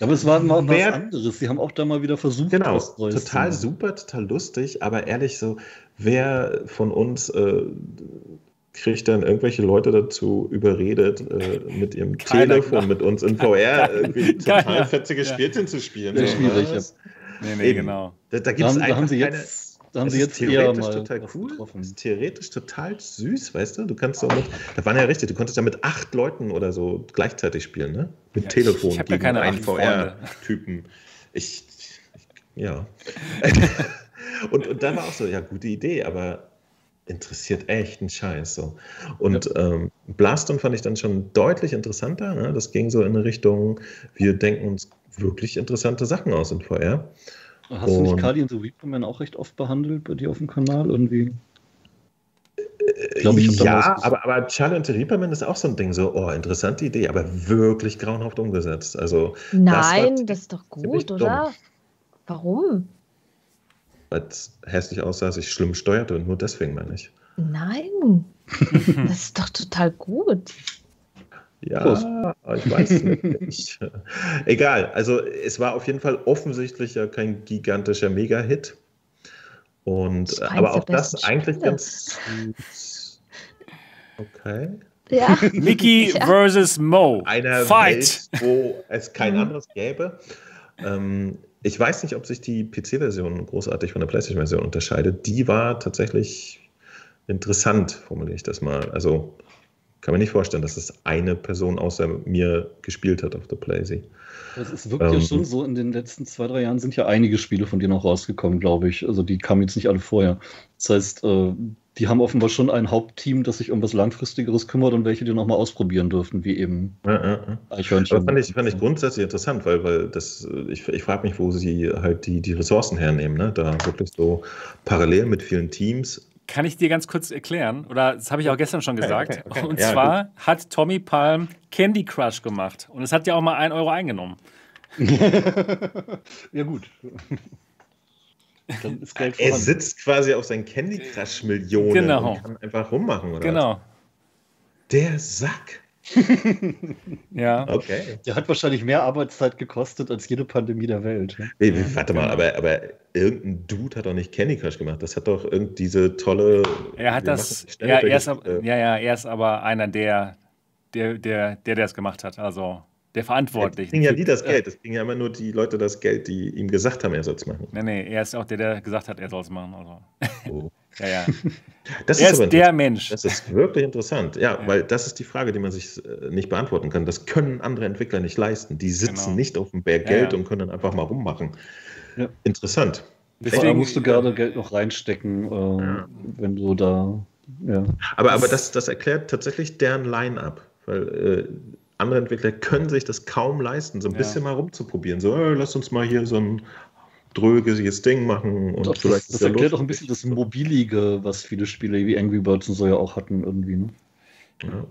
[SPEAKER 4] Aber es war mal was
[SPEAKER 2] Wer-
[SPEAKER 4] anderes. Sie haben auch da mal wieder versucht,
[SPEAKER 2] Genau,
[SPEAKER 4] was Neues
[SPEAKER 2] total super, total lustig, aber ehrlich so, wer von uns äh, kriegt dann irgendwelche Leute dazu überredet, äh, mit ihrem
[SPEAKER 1] Keiner,
[SPEAKER 2] Telefon
[SPEAKER 1] genau.
[SPEAKER 2] mit uns in VR irgendwie total
[SPEAKER 1] Keiner.
[SPEAKER 2] fetzige
[SPEAKER 1] Ja.
[SPEAKER 2] Spielchen zu spielen?
[SPEAKER 4] Ja,
[SPEAKER 2] So,
[SPEAKER 4] schwierig,
[SPEAKER 2] was?
[SPEAKER 1] Nee, nee,
[SPEAKER 2] Eben.
[SPEAKER 1] genau.
[SPEAKER 2] Da, da
[SPEAKER 4] Da
[SPEAKER 2] gibt es
[SPEAKER 4] haben, da
[SPEAKER 2] einfach
[SPEAKER 4] haben sie
[SPEAKER 2] keine,
[SPEAKER 4] jetzt, da haben sie
[SPEAKER 2] ist
[SPEAKER 4] jetzt
[SPEAKER 2] theoretisch total cool.
[SPEAKER 4] getroffen.
[SPEAKER 2] Es ist theoretisch total süß, weißt du? Du kannst so mit, da waren ja richtig, du konntest ja mit acht Leuten oder so gleichzeitig spielen, ne? Mit
[SPEAKER 1] Ja, ich-
[SPEAKER 2] Telefon
[SPEAKER 1] ich hab ja
[SPEAKER 2] gegen
[SPEAKER 1] keine
[SPEAKER 2] einen. VR-Typen. Ich, ich, ja. und, und dann war auch so, ja, gute Idee, aber interessiert echt einen Scheiß. So. Und ähm, Blaston fand ich dann schon deutlich interessanter. Ne? Das ging so in eine Richtung, wir denken uns wirklich interessante Sachen aus in VR.
[SPEAKER 4] Hast du nicht
[SPEAKER 2] Und-
[SPEAKER 4] Cardi and the Reaperman auch recht oft behandelt bei dir auf dem Kanal? Irgendwie? Ich ich hab da mal
[SPEAKER 2] ja, aber, aber Charlie and the Reaperman ist auch so ein Ding, so, oh, interessante Idee, aber wirklich grauenhaft umgesetzt. Also,
[SPEAKER 3] Nein,
[SPEAKER 2] war
[SPEAKER 3] das, ist doch gut,
[SPEAKER 2] dumm.
[SPEAKER 3] oder? Warum?
[SPEAKER 2] Weil es hässlich aussah, sich schlimm steuerte und nur deswegen meine ich.
[SPEAKER 3] Nein. das ist doch total gut.
[SPEAKER 2] Ja,
[SPEAKER 4] Prost.
[SPEAKER 2] ich weiß nicht. Egal, also es war auf jeden Fall offensichtlich ja kein gigantischer Mega-Hit. Und
[SPEAKER 3] Das
[SPEAKER 2] äh, aber auch das eigentlich
[SPEAKER 3] Spiele.
[SPEAKER 2] ganz süß. Okay.
[SPEAKER 3] Ja.
[SPEAKER 1] Mickey
[SPEAKER 3] Ja.
[SPEAKER 1] versus Mo.
[SPEAKER 2] Einer
[SPEAKER 1] Fight.
[SPEAKER 2] Welt, wo es kein
[SPEAKER 3] Mhm.
[SPEAKER 2] anderes gäbe. Ähm, ich weiß nicht, ob sich die PC-Version großartig von der PlayStation-Version unterscheidet. Die war tatsächlich interessant, formuliere ich das mal. Also kann mir nicht vorstellen, dass es eine Person außer mir gespielt hat auf der PlayStation.
[SPEAKER 4] Das ist wirklich ja
[SPEAKER 2] Ähm,
[SPEAKER 4] schon so, in den letzten zwei, drei Jahren sind ja einige Spiele von dir noch rausgekommen, glaube ich. Also die kamen jetzt nicht alle vorher. Das heißt, äh, die haben offenbar schon ein Hauptteam, das sich um was Langfristigeres kümmert und welche die nochmal ausprobieren dürfen, wie eben
[SPEAKER 2] Ja, ja, ja.
[SPEAKER 4] Eichhörnchen.
[SPEAKER 2] Aber fand ich, fand ich grundsätzlich interessant, weil, weil das, ich, ich frage mich, wo sie halt die, die Ressourcen hernehmen, ne? Da wirklich so parallel mit vielen Teams.
[SPEAKER 1] Kann ich dir ganz kurz erklären? Oder das habe ich auch gestern schon gesagt.
[SPEAKER 2] okay, okay.
[SPEAKER 1] Und
[SPEAKER 2] Ja,
[SPEAKER 1] zwar hat Tommy Palm Candy Crush gemacht. Und es hat ja auch mal 1 Euro eingenommen.
[SPEAKER 4] ja, gut. Dann ist Geld
[SPEAKER 2] Er sitzt quasi auf seinen Candy Crush Millionen
[SPEAKER 1] Genau.
[SPEAKER 2] und kann einfach rummachen, oder? was?
[SPEAKER 1] Genau.
[SPEAKER 2] Der Sack.
[SPEAKER 1] Ja.
[SPEAKER 2] Okay.
[SPEAKER 4] Der hat wahrscheinlich mehr Arbeitszeit gekostet als jede Pandemie der Welt. ne?
[SPEAKER 2] Wie, warte mal, aber, aber irgendein Dude hat doch nicht Candy Crush gemacht. Das hat doch irgend diese tolle.
[SPEAKER 1] Er hat das. Ja, er ist, ab-
[SPEAKER 2] äh,
[SPEAKER 1] ja, ja, er ist aber einer der, der, der, der, der es gemacht hat. Also der
[SPEAKER 2] Das
[SPEAKER 1] Verantwortliche.
[SPEAKER 2] kriegen ja die das Geld. Das kriegen ja immer nur die Leute das Geld, die ihm gesagt haben, er soll es machen.
[SPEAKER 1] Nee, nee, er ist auch der, der gesagt hat, er soll es machen. Also.
[SPEAKER 2] Oh.
[SPEAKER 1] Ja, ja.
[SPEAKER 2] Das
[SPEAKER 1] Er
[SPEAKER 2] ist
[SPEAKER 1] ist der Mensch.
[SPEAKER 2] Das ist wirklich interessant. Ja,
[SPEAKER 1] Ja.
[SPEAKER 2] weil das ist die Frage, die man sich äh, nicht beantworten kann. Das können andere Entwickler nicht leisten. Die sitzen
[SPEAKER 1] Genau.
[SPEAKER 2] nicht auf dem Berg Geld
[SPEAKER 1] ja.
[SPEAKER 2] und können dann einfach mal rummachen.
[SPEAKER 4] Ja.
[SPEAKER 2] Interessant.
[SPEAKER 1] Deswegen
[SPEAKER 4] musst du gerade Geld noch reinstecken, äh,
[SPEAKER 2] Ja.
[SPEAKER 4] wenn du da. Ja.
[SPEAKER 2] Aber, aber das, das erklärt tatsächlich deren Line-up. Weil äh, andere Entwickler können sich das kaum leisten, so ein
[SPEAKER 1] Ja.
[SPEAKER 2] bisschen mal rumzuprobieren. So, äh, lass uns mal hier so ein drögesiges Ding machen. Und
[SPEAKER 4] das
[SPEAKER 2] vielleicht
[SPEAKER 4] das
[SPEAKER 2] ja
[SPEAKER 4] erklärt auch ein bisschen das Mobilige, was viele Spiele wie Angry Birds und so ja auch hatten irgendwie. Ne?
[SPEAKER 2] Ja.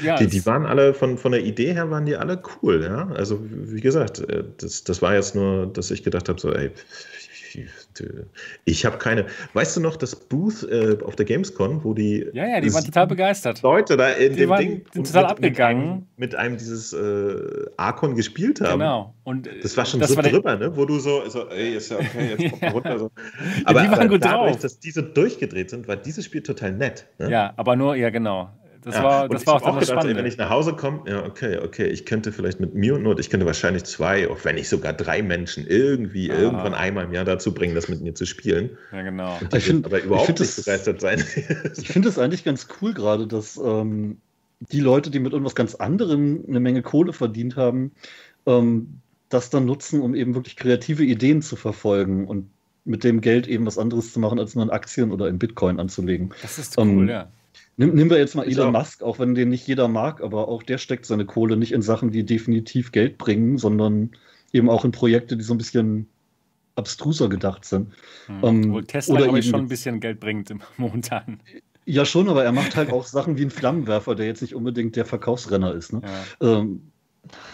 [SPEAKER 2] Ja, die, die waren alle von, von der Idee her waren die alle cool, ja. Also wie gesagt, äh, das, das war jetzt nur, dass ich gedacht habe, so, ey, ich habe keine. Weißt du noch das Booth äh, auf der Gamescom, wo die.
[SPEAKER 1] Ja, ja, die waren total begeistert.
[SPEAKER 2] Leute da in
[SPEAKER 1] die
[SPEAKER 2] dem
[SPEAKER 1] waren,
[SPEAKER 2] Ding.
[SPEAKER 1] sind total
[SPEAKER 2] mit,
[SPEAKER 1] abgegangen.
[SPEAKER 2] Mit einem, mit einem dieses äh, Archon gespielt haben.
[SPEAKER 1] Genau. Und
[SPEAKER 2] das war schon
[SPEAKER 1] das
[SPEAKER 2] so
[SPEAKER 1] war
[SPEAKER 2] drüber, ne? Wo du so, so, ey, ist ja okay, jetzt kommt runter. So.
[SPEAKER 1] Aber, ja, die waren
[SPEAKER 2] aber
[SPEAKER 1] gut
[SPEAKER 2] dadurch,
[SPEAKER 1] drauf.
[SPEAKER 2] dass diese durchgedreht sind, war dieses Spiel total nett. Ne?
[SPEAKER 1] Ja, aber nur, ja, genau. Das
[SPEAKER 2] ja,
[SPEAKER 1] war, das war auch,
[SPEAKER 2] auch gedacht, ey, wenn ich nach Hause komme, ja, okay, okay, ich könnte vielleicht mit mir und Not, ich könnte wahrscheinlich zwei, auch wenn nicht sogar drei Menschen irgendwie ah. irgendwann einmal im Jahr dazu bringen, das mit mir zu spielen.
[SPEAKER 1] Ja, genau.
[SPEAKER 2] Und ich finde aber überhaupt
[SPEAKER 4] find
[SPEAKER 2] nicht das, begeistert sein.
[SPEAKER 4] ich finde es eigentlich ganz cool gerade, dass ähm, die Leute, die mit irgendwas ganz anderem eine Menge Kohle verdient haben, ähm, das dann nutzen, um eben wirklich kreative Ideen zu verfolgen und mit dem Geld eben was anderes zu machen, als nur in Aktien oder in Bitcoin anzulegen.
[SPEAKER 1] Das ist cool, ähm, ja.
[SPEAKER 4] Nimm, nehmen wir jetzt mal Elon Musk, auch wenn den nicht jeder mag, aber auch der steckt seine Kohle nicht in Sachen, die definitiv Geld bringen, sondern eben auch in Projekte, die so ein bisschen abstruser gedacht sind.
[SPEAKER 1] Hm. Ähm, Wohl Tesla, glaube ich, schon ein bisschen Geld bringt momentan.
[SPEAKER 4] Ja, schon, aber er macht halt auch Sachen wie einen Flammenwerfer, der jetzt nicht unbedingt der Verkaufsrenner ist. Ne? Ja. Ähm,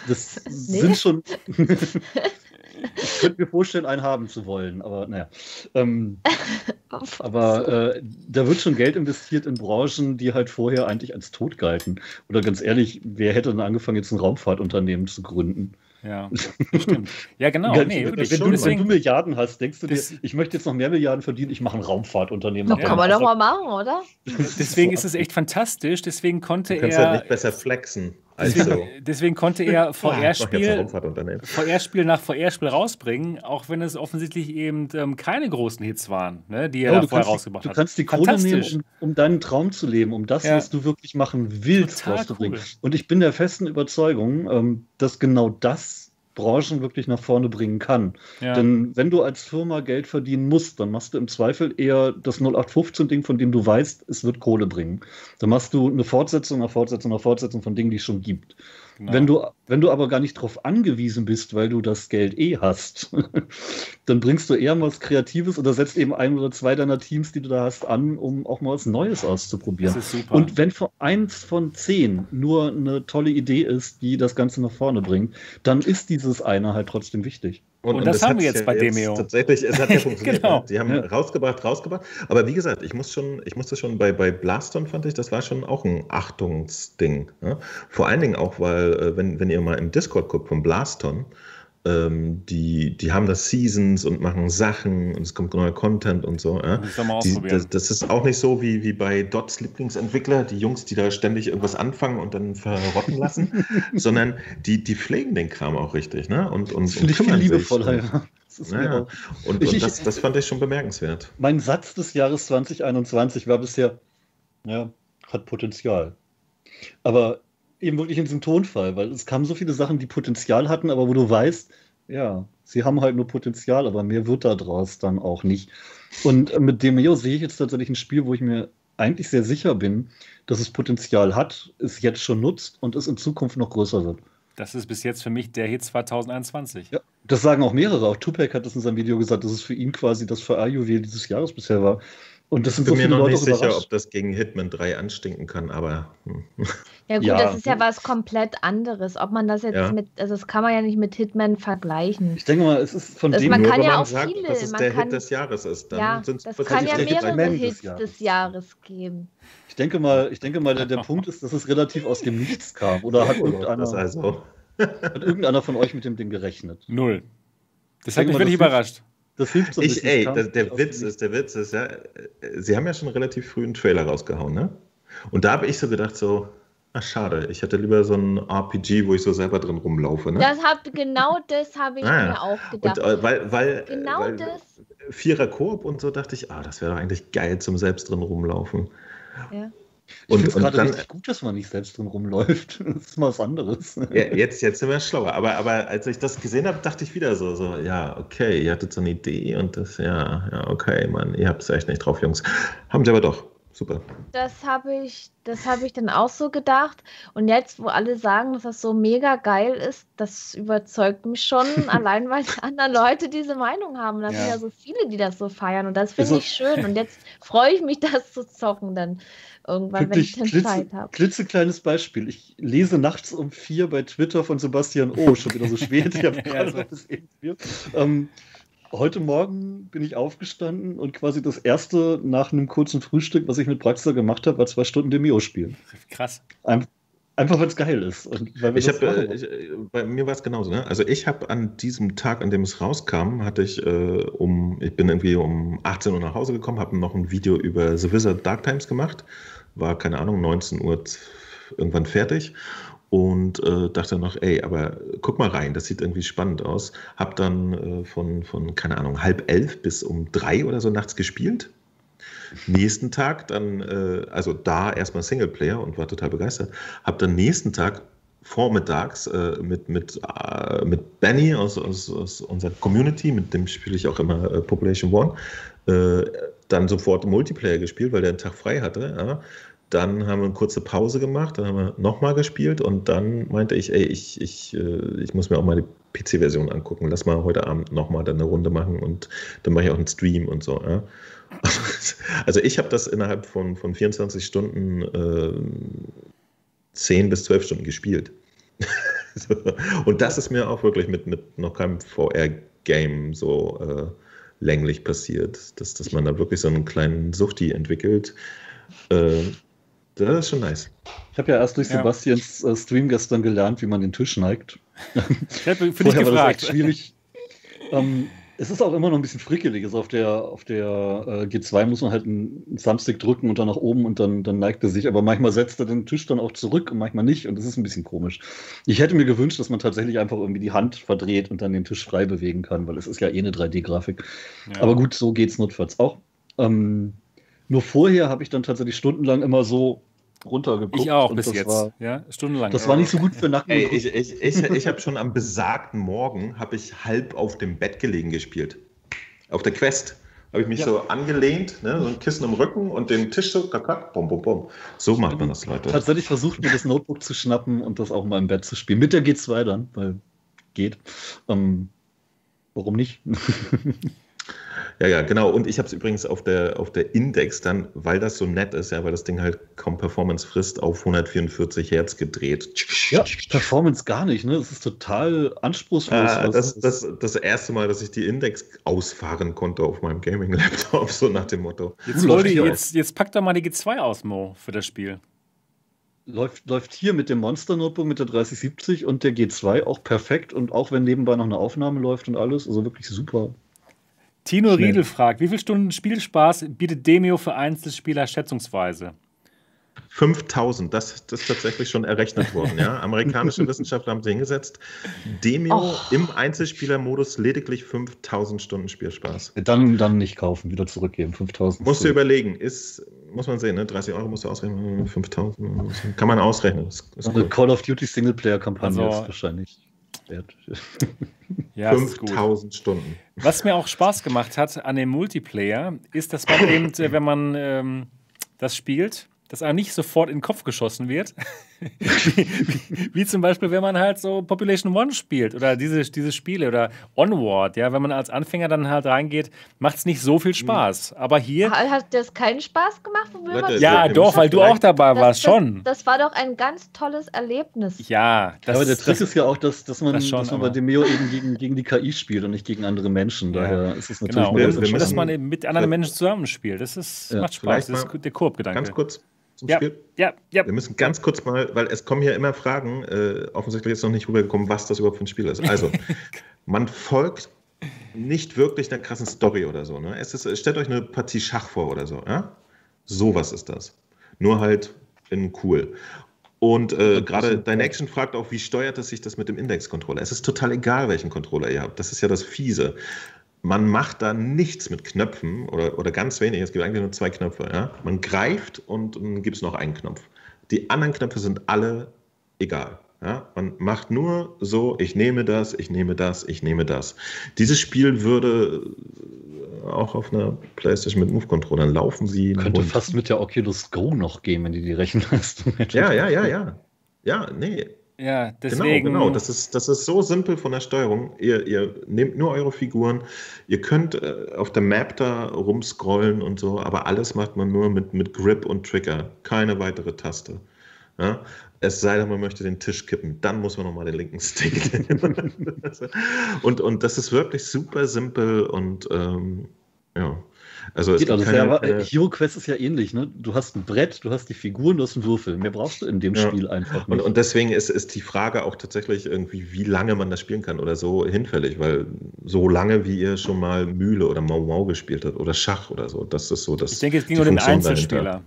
[SPEAKER 4] das nee. sind schon. ich könnte mir vorstellen, einen haben zu wollen, aber naja. Ähm, aber äh, da wird schon Geld investiert in Branchen, die halt vorher eigentlich als tot galten. Oder ganz ehrlich, wer hätte dann angefangen, jetzt ein Raumfahrtunternehmen zu gründen?
[SPEAKER 1] Ja, stimmt. Ja, genau.
[SPEAKER 4] Ganz, nee, wenn, wenn, du, deswegen, wenn, du, Milliarden hast, denkst du dir, ich möchte jetzt noch mehr Milliarden verdienen, ich mache ein Raumfahrtunternehmen.
[SPEAKER 3] Das kann man doch mal machen, oder?
[SPEAKER 1] Deswegen ist es echt fantastisch. Deswegen konnte
[SPEAKER 2] du kannst
[SPEAKER 1] er.
[SPEAKER 2] Halt nicht besser flexen.
[SPEAKER 1] Deswegen, also. deswegen, konnte er VR-Spiel VR nach VR-Spiel rausbringen, auch wenn es offensichtlich eben ähm, keine großen Hits waren, ne, die er
[SPEAKER 4] ja,
[SPEAKER 1] da vorher rausgebracht hat.
[SPEAKER 4] Du kannst die Kohle nehmen, um, um, deinen Traum zu leben, um das, ja. was du wirklich machen willst, Total rauszubringen. Cool. Und ich bin der festen Überzeugung, ähm, dass genau das Branchen wirklich nach vorne bringen kann. Ja. Denn wenn du als Firma Geld verdienen musst, dann machst du im Zweifel eher das 0815-Ding, von dem du weißt, es wird Kohle bringen. Dann machst du eine Fortsetzung, eine Fortsetzung, eine Fortsetzung von Dingen, die es schon gibt. Genau. Wenn, du, wenn du aber gar nicht darauf angewiesen bist, weil du das Geld eh hast, dann bringst du eher mal was Kreatives oder setzt eben ein oder zwei deiner Teams, die du da hast, an, um auch mal was Neues auszuprobieren. Und wenn für eins von zehn nur eine tolle Idee ist, die das Ganze nach vorne bringt, dann ist dieses eine halt trotzdem wichtig.
[SPEAKER 1] Und, und das, das haben wir jetzt ja bei Demeo.
[SPEAKER 2] Tatsächlich, es hat ja funktioniert. genau. Die haben ja. rausgebracht, rausgebracht. Aber wie gesagt, ich muss schon, ich musste schon bei, bei Blaston fand ich, das war schon auch ein Achtungsding. Ne? Vor allen Dingen auch, weil, äh, wenn, wenn ihr mal im Discord guckt von Blaston, ähm, die, die haben das Seasons und machen Sachen und es kommt neuer Content und so. Ja? Das, die, das, das, ist auch nicht so wie, wie bei Dots Lieblingsentwickler, die Jungs, die da ständig irgendwas anfangen und dann verrotten lassen, sondern die, die pflegen den Kram auch richtig. Ne? Und, und,
[SPEAKER 4] das finde ich viel liebevoller. Ja.
[SPEAKER 2] Ja, und, und das, das fand ich schon bemerkenswert.
[SPEAKER 4] Mein Satz des Jahres 2021 war bisher, ja, hat Potenzial. Aber eben wirklich in diesem Tonfall, weil es kamen so viele Sachen, die Potenzial hatten, aber wo du weißt, ja, sie haben halt nur Potenzial, aber mehr wird da draus dann auch nicht. Und mit Demeo sehe ich jetzt tatsächlich ein Spiel, wo ich mir eigentlich sehr sicher bin, dass es Potenzial hat, es jetzt schon nutzt und es in Zukunft noch größer wird.
[SPEAKER 1] Das ist bis jetzt für mich der Hit 2021.
[SPEAKER 4] Ja, das sagen auch mehrere. Auch Tupac hat das in seinem Video gesagt, dass es für ihn quasi das VR-Juwel dieses Jahres bisher war. Und das sind
[SPEAKER 2] ich bin
[SPEAKER 4] so
[SPEAKER 2] mir noch
[SPEAKER 4] Leute
[SPEAKER 2] nicht sicher, überrascht. ob das gegen Hitman 3 anstinken kann, aber.
[SPEAKER 3] Hm. Ja, gut, ja. das ist ja was komplett anderes. Ob man das jetzt ja. mit, also das kann man ja nicht mit Hitman vergleichen.
[SPEAKER 4] Ich denke mal, es ist von
[SPEAKER 3] das,
[SPEAKER 4] dem
[SPEAKER 3] man
[SPEAKER 2] nur,
[SPEAKER 3] kann ja
[SPEAKER 2] man
[SPEAKER 3] auch
[SPEAKER 2] sagt,
[SPEAKER 3] viele,
[SPEAKER 2] dass es
[SPEAKER 3] man
[SPEAKER 2] der
[SPEAKER 3] kann,
[SPEAKER 2] Hit des Jahres ist. Dann
[SPEAKER 3] ja,
[SPEAKER 2] sind
[SPEAKER 3] das kann ja mehrere Hits des Jahres. des Jahres geben.
[SPEAKER 4] Ich denke mal, ich denke mal der, der Punkt ist, dass es relativ aus dem Nichts kam. Oder hat irgendeiner,
[SPEAKER 2] also.
[SPEAKER 4] hat irgendeiner von euch mit dem Ding gerechnet?
[SPEAKER 1] Null. Das hat mich wirklich überrascht.
[SPEAKER 2] Das hilft so ein ich, ey, der, der Witz ist, der Witz ist, ja, sie haben ja schon relativ früh einen Trailer rausgehauen, ne? Und da habe ich so gedacht, so, ach schade, ich hätte lieber so ein RPG, wo ich so selber drin rumlaufe, ne?
[SPEAKER 3] Das hab, genau das habe ich ah, mir auch gedacht.
[SPEAKER 2] Und, äh, weil, weil,
[SPEAKER 3] genau
[SPEAKER 2] weil,
[SPEAKER 3] das.
[SPEAKER 2] Vierer Koop und so dachte ich, ah, das wäre doch eigentlich geil zum selbst drin rumlaufen.
[SPEAKER 3] Ja.
[SPEAKER 4] Ich finde es gerade richtig gut, dass man nicht selbst drin rumläuft. Das ist mal was anderes.
[SPEAKER 2] Ja, jetzt, jetzt sind wir schlauer. Aber, aber als ich das gesehen habe, dachte ich wieder so, so, ja, okay, ihr hattet so eine Idee und das, ja, ja, okay, Mann, ihr habt es echt nicht drauf, Jungs. Haben sie aber doch. Super.
[SPEAKER 3] Das habe ich, das habe ich dann auch so gedacht. Und jetzt, wo alle sagen, dass das so mega geil ist, das überzeugt mich schon, allein weil die anderen Leute diese Meinung haben. Da
[SPEAKER 1] Ja.
[SPEAKER 3] sind ja so viele, die das so feiern. Und das finde ich schön. Und jetzt freue ich mich, das zu zocken dann irgendwann, wenn ich dann
[SPEAKER 4] klitze,
[SPEAKER 3] Zeit habe.
[SPEAKER 4] klitzekleines Beispiel. Ich lese nachts um vier bei Twitter von Sebastian Oh, schon wieder so spät. Ich habe
[SPEAKER 1] Ja,
[SPEAKER 4] gerade
[SPEAKER 1] so.
[SPEAKER 4] noch bis eben. Ähm, heute Morgen bin ich aufgestanden und quasi das erste nach einem kurzen Frühstück, was ich mit Praxis gemacht habe, war zwei Stunden Demio spielen.
[SPEAKER 1] Krass.
[SPEAKER 4] Einfach weil es geil ist. Und weil wir
[SPEAKER 2] Ich
[SPEAKER 4] machen.
[SPEAKER 2] äh, ich, bei mir war es genauso. Ne? Also ich habe an diesem Tag, an dem es rauskam, hatte ich äh, um, ich bin irgendwie um 18 Uhr nach Hause gekommen, habe noch ein Video über The Wizard Dark Times gemacht, war keine Ahnung 19 Uhr irgendwann fertig und äh, dachte noch, ey, aber guck mal rein, das sieht irgendwie spannend aus. Hab dann äh, von, von, keine Ahnung, halb elf bis um drei oder so nachts gespielt. Nächsten Tag dann, äh, also da erstmal Singleplayer und war total begeistert. Hab dann nächsten Tag vormittags äh, mit, mit, äh, mit Benny aus, aus, aus unserer Community, mit dem spiele ich auch immer äh, Population One, dann sofort Multiplayer gespielt, weil der einen Tag frei hatte. Ja. Dann haben wir eine kurze Pause gemacht, dann haben wir nochmal gespielt und dann meinte ich, ey, ich, ich, äh, ich muss mir auch mal die PC-Version angucken. Lass mal heute Abend nochmal dann eine Runde machen und dann mache ich auch einen Stream und so. Ja. Also ich habe das innerhalb von, von 24 Stunden äh, 10 bis 12 Stunden gespielt. Und das ist mir auch wirklich mit, mit noch keinem VR-Game so äh, länglich passiert, dass, dass man da wirklich so einen kleinen Suchti entwickelt. Äh, das ist schon nice.
[SPEAKER 4] Ich habe ja erst durch
[SPEAKER 1] Ja.
[SPEAKER 4] Sebastians äh, Stream gestern gelernt, wie man den Tisch neigt.
[SPEAKER 1] Ich hätte für dich
[SPEAKER 4] Vorher war das echt
[SPEAKER 1] gefragt.
[SPEAKER 4] schwierig. ähm, es ist auch immer noch ein bisschen frickelig. Also auf der, auf der äh, G2 muss man halt einen Thumbstick drücken und dann nach oben und dann, dann neigt er sich. Aber manchmal setzt er den Tisch dann auch zurück und manchmal nicht. Und das ist ein bisschen komisch. Ich hätte mir gewünscht, dass man tatsächlich einfach irgendwie die Hand verdreht und dann den Tisch frei bewegen kann, weil es ist ja eh eine 3D-Grafik.
[SPEAKER 1] Ja.
[SPEAKER 4] Aber gut, so geht's notfalls auch. Ähm, nur vorher habe ich dann tatsächlich stundenlang immer so runtergeguckt.
[SPEAKER 1] ich auch
[SPEAKER 4] und
[SPEAKER 1] bis
[SPEAKER 4] das
[SPEAKER 1] jetzt.
[SPEAKER 4] War,
[SPEAKER 1] ja, stundenlang.
[SPEAKER 4] das war nicht so gut für Nacken.
[SPEAKER 2] Ey, ich ich, ich, ich habe schon am besagten Morgen, habe ich halb auf dem Bett gelegen gespielt. Auf der Quest habe ich mich
[SPEAKER 4] Ja.
[SPEAKER 2] so angelehnt, ne, so ein Kissen im Rücken und den Tisch so, kack, bum, bum, bum. So macht man das, Leute.
[SPEAKER 4] tatsächlich versucht, mir das Notebook zu schnappen und das auch mal im Bett zu spielen. Mit der G2 dann, weil geht. Ähm, warum nicht?
[SPEAKER 2] Ja, ja, genau. Und ich habe es übrigens auf der, auf der Index dann, weil das so nett ist, ja, weil das Ding halt kaum Performance frisst, auf 144 Hertz gedreht.
[SPEAKER 4] ja, Performance gar nicht, ne? Das ist total anspruchslos.
[SPEAKER 2] Ah, das ist das, das erste Mal, dass ich die Index ausfahren konnte auf meinem Gaming-Laptop, so nach dem Motto.
[SPEAKER 1] Jetzt,
[SPEAKER 4] hier
[SPEAKER 1] jetzt, jetzt pack doch mal die G2 aus, Mo, für das Spiel.
[SPEAKER 4] läuft, läuft hier mit dem Monster Notebook mit der 3070 und der G2 auch perfekt und auch wenn nebenbei noch eine Aufnahme läuft und alles, also wirklich super.
[SPEAKER 1] Tino
[SPEAKER 4] Schnell.
[SPEAKER 1] Riedel fragt, wie viele Stunden Spielspaß bietet Demio für Einzelspieler schätzungsweise?
[SPEAKER 2] 5000, das, das ist tatsächlich schon errechnet worden. Ja? Amerikanische Wissenschaftler haben sich hingesetzt. Demio
[SPEAKER 3] Oh.
[SPEAKER 2] im Einzelspielermodus lediglich 5000 Stunden Spielspaß.
[SPEAKER 4] Dann, dann nicht kaufen, wieder zurückgeben. 5000.
[SPEAKER 2] Musst du überlegen, ist, muss man sehen, ne? 30 Euro musst du ausrechnen, 5000, kann man ausrechnen. Das ist
[SPEAKER 4] Eine
[SPEAKER 2] cool.
[SPEAKER 4] Call of Duty Singleplayer-Kampagne
[SPEAKER 1] Also-
[SPEAKER 4] ist wahrscheinlich wert.
[SPEAKER 1] Ja, das ist gut.
[SPEAKER 2] 5000 Stunden.
[SPEAKER 1] Was mir auch Spaß gemacht hat an dem Multiplayer, ist, dass man eben, äh, wenn man ähm, das spielt, dass einem nicht sofort in den Kopf geschossen wird. Wie, wie, wie zum Beispiel, wenn man halt so Population One spielt oder diese, diese Spiele oder Onward, ja, wenn man als Anfänger dann halt reingeht, macht es nicht so viel Spaß. Aber hier,
[SPEAKER 3] Hat das keinen Spaß gemacht? Wo wir
[SPEAKER 2] Leute,
[SPEAKER 1] ja, doch, weil du auch dabei
[SPEAKER 3] das,
[SPEAKER 1] warst,
[SPEAKER 3] das,
[SPEAKER 1] schon.
[SPEAKER 3] Das war doch ein ganz tolles Erlebnis.
[SPEAKER 1] Ja, das,
[SPEAKER 4] aber der Trick
[SPEAKER 1] das,
[SPEAKER 4] ist ja auch, dass, dass man,
[SPEAKER 1] das schon,
[SPEAKER 4] dass man bei
[SPEAKER 1] aber-
[SPEAKER 4] Demeo eben gegen, gegen die KI spielt und nicht gegen andere Menschen.
[SPEAKER 1] Ja.
[SPEAKER 4] Daher ist es natürlich
[SPEAKER 1] genau, dass man eben mit anderen Menschen zusammenspielt. Das ist,
[SPEAKER 4] Ja,
[SPEAKER 1] macht Spaß. Das ist der Koop-Gedanke.
[SPEAKER 2] Ganz kurz zum
[SPEAKER 1] Ja,
[SPEAKER 2] Spiel.
[SPEAKER 1] ja, ja.
[SPEAKER 2] Wir müssen ganz kurz mal, weil es kommen hier immer Fragen, äh, offensichtlich ist noch nicht rübergekommen, was das überhaupt für ein Spiel ist. Also, man folgt nicht wirklich einer krassen Story oder so. Ne? Es ist, stellt euch eine Partie Schach vor oder so. Ja? Sowas ist das. Nur halt in cool. Und äh, gerade deine Action fragt auch, wie steuert es sich das mit dem Index-Controller? Es ist total egal, welchen Controller ihr habt. Das ist ja das Fiese. Man macht da nichts mit Knöpfen oder, oder ganz wenig. Es gibt eigentlich nur zwei Knöpfe. Ja? Man greift und dann gibt es noch einen Knopf. Die anderen Knöpfe sind alle egal. Ja? Man macht nur so, ich nehme das, ich nehme das, ich nehme das. Dieses Spiel würde auch auf einer Playstation mit Move-Controllern. Laufen sie.
[SPEAKER 4] Könnte fast mit der Oculus Go noch gehen, wenn die die Rechenleistung
[SPEAKER 2] hätte. Ja, ja, ja, ja. Ja, nee.
[SPEAKER 1] Ja, deswegen.
[SPEAKER 2] Genau, genau. Das ist, das ist so simpel von der Steuerung. Ihr, ihr nehmt nur eure Figuren. Ihr könnt äh, auf der Map da rumscrollen und so, aber alles macht man nur mit, mit Grip und Trigger. Keine weitere Taste. Ja? Es sei denn, man möchte den Tisch kippen. Dann muss man nochmal den linken Stick nehmen. und, und das ist wirklich super simpel und ähm, ja.
[SPEAKER 4] Also es Geht also keine, ja, äh, Hero Quest ist ja ähnlich, ne? Du hast ein Brett, du hast die Figuren, du hast einen Würfel. Mehr brauchst du in dem ja. Spiel einfach
[SPEAKER 2] nicht. Und, und deswegen ist, ist die Frage auch tatsächlich irgendwie, wie lange man das spielen kann oder so hinfällig, weil so lange, wie ihr schon mal Mühle oder Mau Mau gespielt habt oder Schach oder so, das ist so das.
[SPEAKER 1] Ich denke, es ging um den Einzelspieler. Dahinter.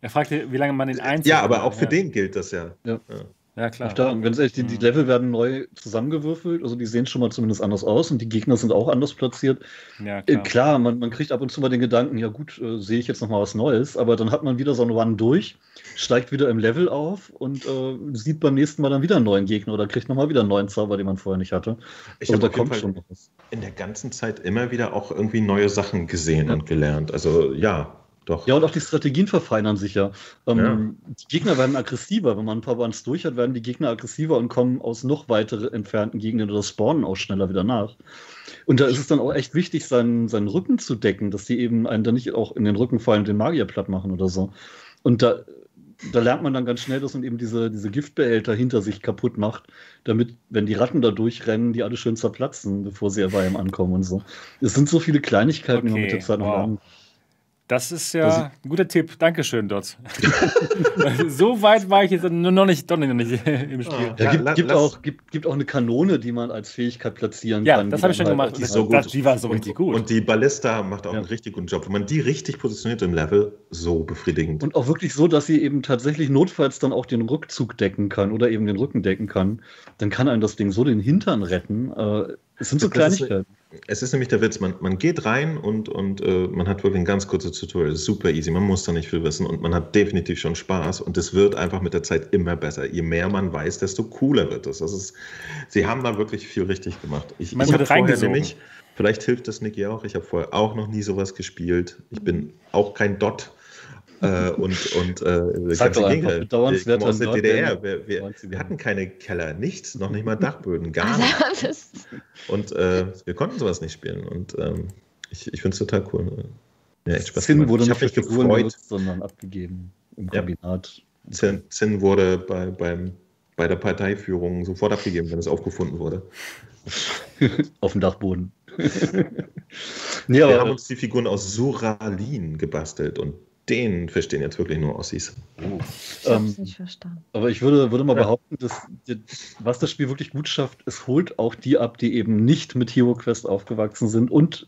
[SPEAKER 1] Er fragte, wie lange man den Einzel.
[SPEAKER 2] Ja, aber auch für ja. den gilt das ja.
[SPEAKER 4] Ja, ja klar. Da, und ganz ehrlich, die, die, mhm. Level werden neu zusammengewürfelt, also die sehen schon mal zumindest anders aus und die Gegner sind auch anders platziert. Ja, klar, äh, klar man, man kriegt ab und zu mal den Gedanken, ja gut, äh, sehe ich jetzt noch mal was Neues, aber dann hat man wieder so einen Run durch, steigt wieder im Level auf und äh, sieht beim nächsten Mal dann wieder einen neuen Gegner oder kriegt noch mal wieder einen neuen Zauber, den man vorher nicht hatte.
[SPEAKER 2] Ich also, habe da kommt schon was. in der ganzen Zeit immer wieder auch irgendwie neue Sachen gesehen ja. und gelernt. Also ja, doch.
[SPEAKER 4] Ja, und auch die Strategien verfeinern sich ja. Ähm, ja. Die Gegner werden aggressiver. Wenn man ein paar Runs durch hat, werden die Gegner aggressiver und kommen aus noch weiter entfernten Gegenden oder spawnen auch schneller wieder nach. Und da ist es dann auch echt wichtig, seinen, seinen Rücken zu decken, dass die eben einen dann nicht auch in den Rücken fallen und den Magier platt machen oder so. Und da, da lernt man dann ganz schnell, dass man eben diese, diese Giftbehälter hinter sich kaputt macht, damit, wenn die Ratten da durchrennen, die alle schön zerplatzen, bevor sie bei ihm ankommen und so. Es sind so viele Kleinigkeiten, okay, die man mit der Zeit noch lernen
[SPEAKER 1] das ist ja das ein guter Tipp. Dankeschön, Dots. so weit war ich jetzt nur noch nicht, doch noch nicht im Spiel.
[SPEAKER 4] Ja, gibt, gibt auch, gibt, gibt auch eine Kanone, die man als Fähigkeit platzieren
[SPEAKER 1] ja,
[SPEAKER 4] kann.
[SPEAKER 1] Ja, das habe ich schon halt gemacht. Die, so das, die, war so richtig gut.
[SPEAKER 2] Und die Ballista macht auch ja. einen richtig guten Job. Wenn man die richtig positioniert im Level, so befriedigend.
[SPEAKER 4] Und auch wirklich so, dass sie eben tatsächlich notfalls dann auch den Rückzug decken kann oder eben den Rücken decken kann. Dann kann einem das Ding so den Hintern retten. Äh, es sind so Kleinigkeiten.
[SPEAKER 2] Es ist nämlich der Witz, man, man geht rein und, und äh, man hat wirklich ein ganz kurzes Tutorial. Super easy, man muss da nicht viel wissen und man hat definitiv schon Spaß und es wird einfach mit der Zeit immer besser. Je mehr man weiß, desto cooler wird es. Das ist, sie haben da wirklich viel richtig gemacht. Ich, ich habe vorher nämlich, vielleicht hilft das Niki auch, ich habe vorher auch noch nie sowas gespielt. Ich bin auch kein Dot äh, und und äh,
[SPEAKER 4] Sag doch einfach, bedauernswert
[SPEAKER 2] aus der DDR. Wir, wir, wir, hatten keine Keller, nichts, noch nicht mal Dachböden, gar nichts. Und äh, wir konnten sowas nicht spielen. Und ähm, ich, ich finde es total cool.
[SPEAKER 4] Ja, echt Spaß Zinn wurde ich nicht mich gefreut, benutzt, sondern abgegeben im Kombinat.
[SPEAKER 2] Zinn, Zinn wurde bei, beim, bei der Parteiführung sofort abgegeben, wenn es aufgefunden wurde.
[SPEAKER 4] Auf dem Dachboden.
[SPEAKER 2] nee, wir haben uns die Figuren aus Suralin gebastelt und den verstehen jetzt wirklich nur Ossis.
[SPEAKER 3] Oh. Ich habe es ähm, nicht verstanden.
[SPEAKER 4] Aber ich würde, würde mal ja. behaupten, dass was das Spiel wirklich gut schafft, es holt auch die ab, die eben nicht mit Hero Quest aufgewachsen sind und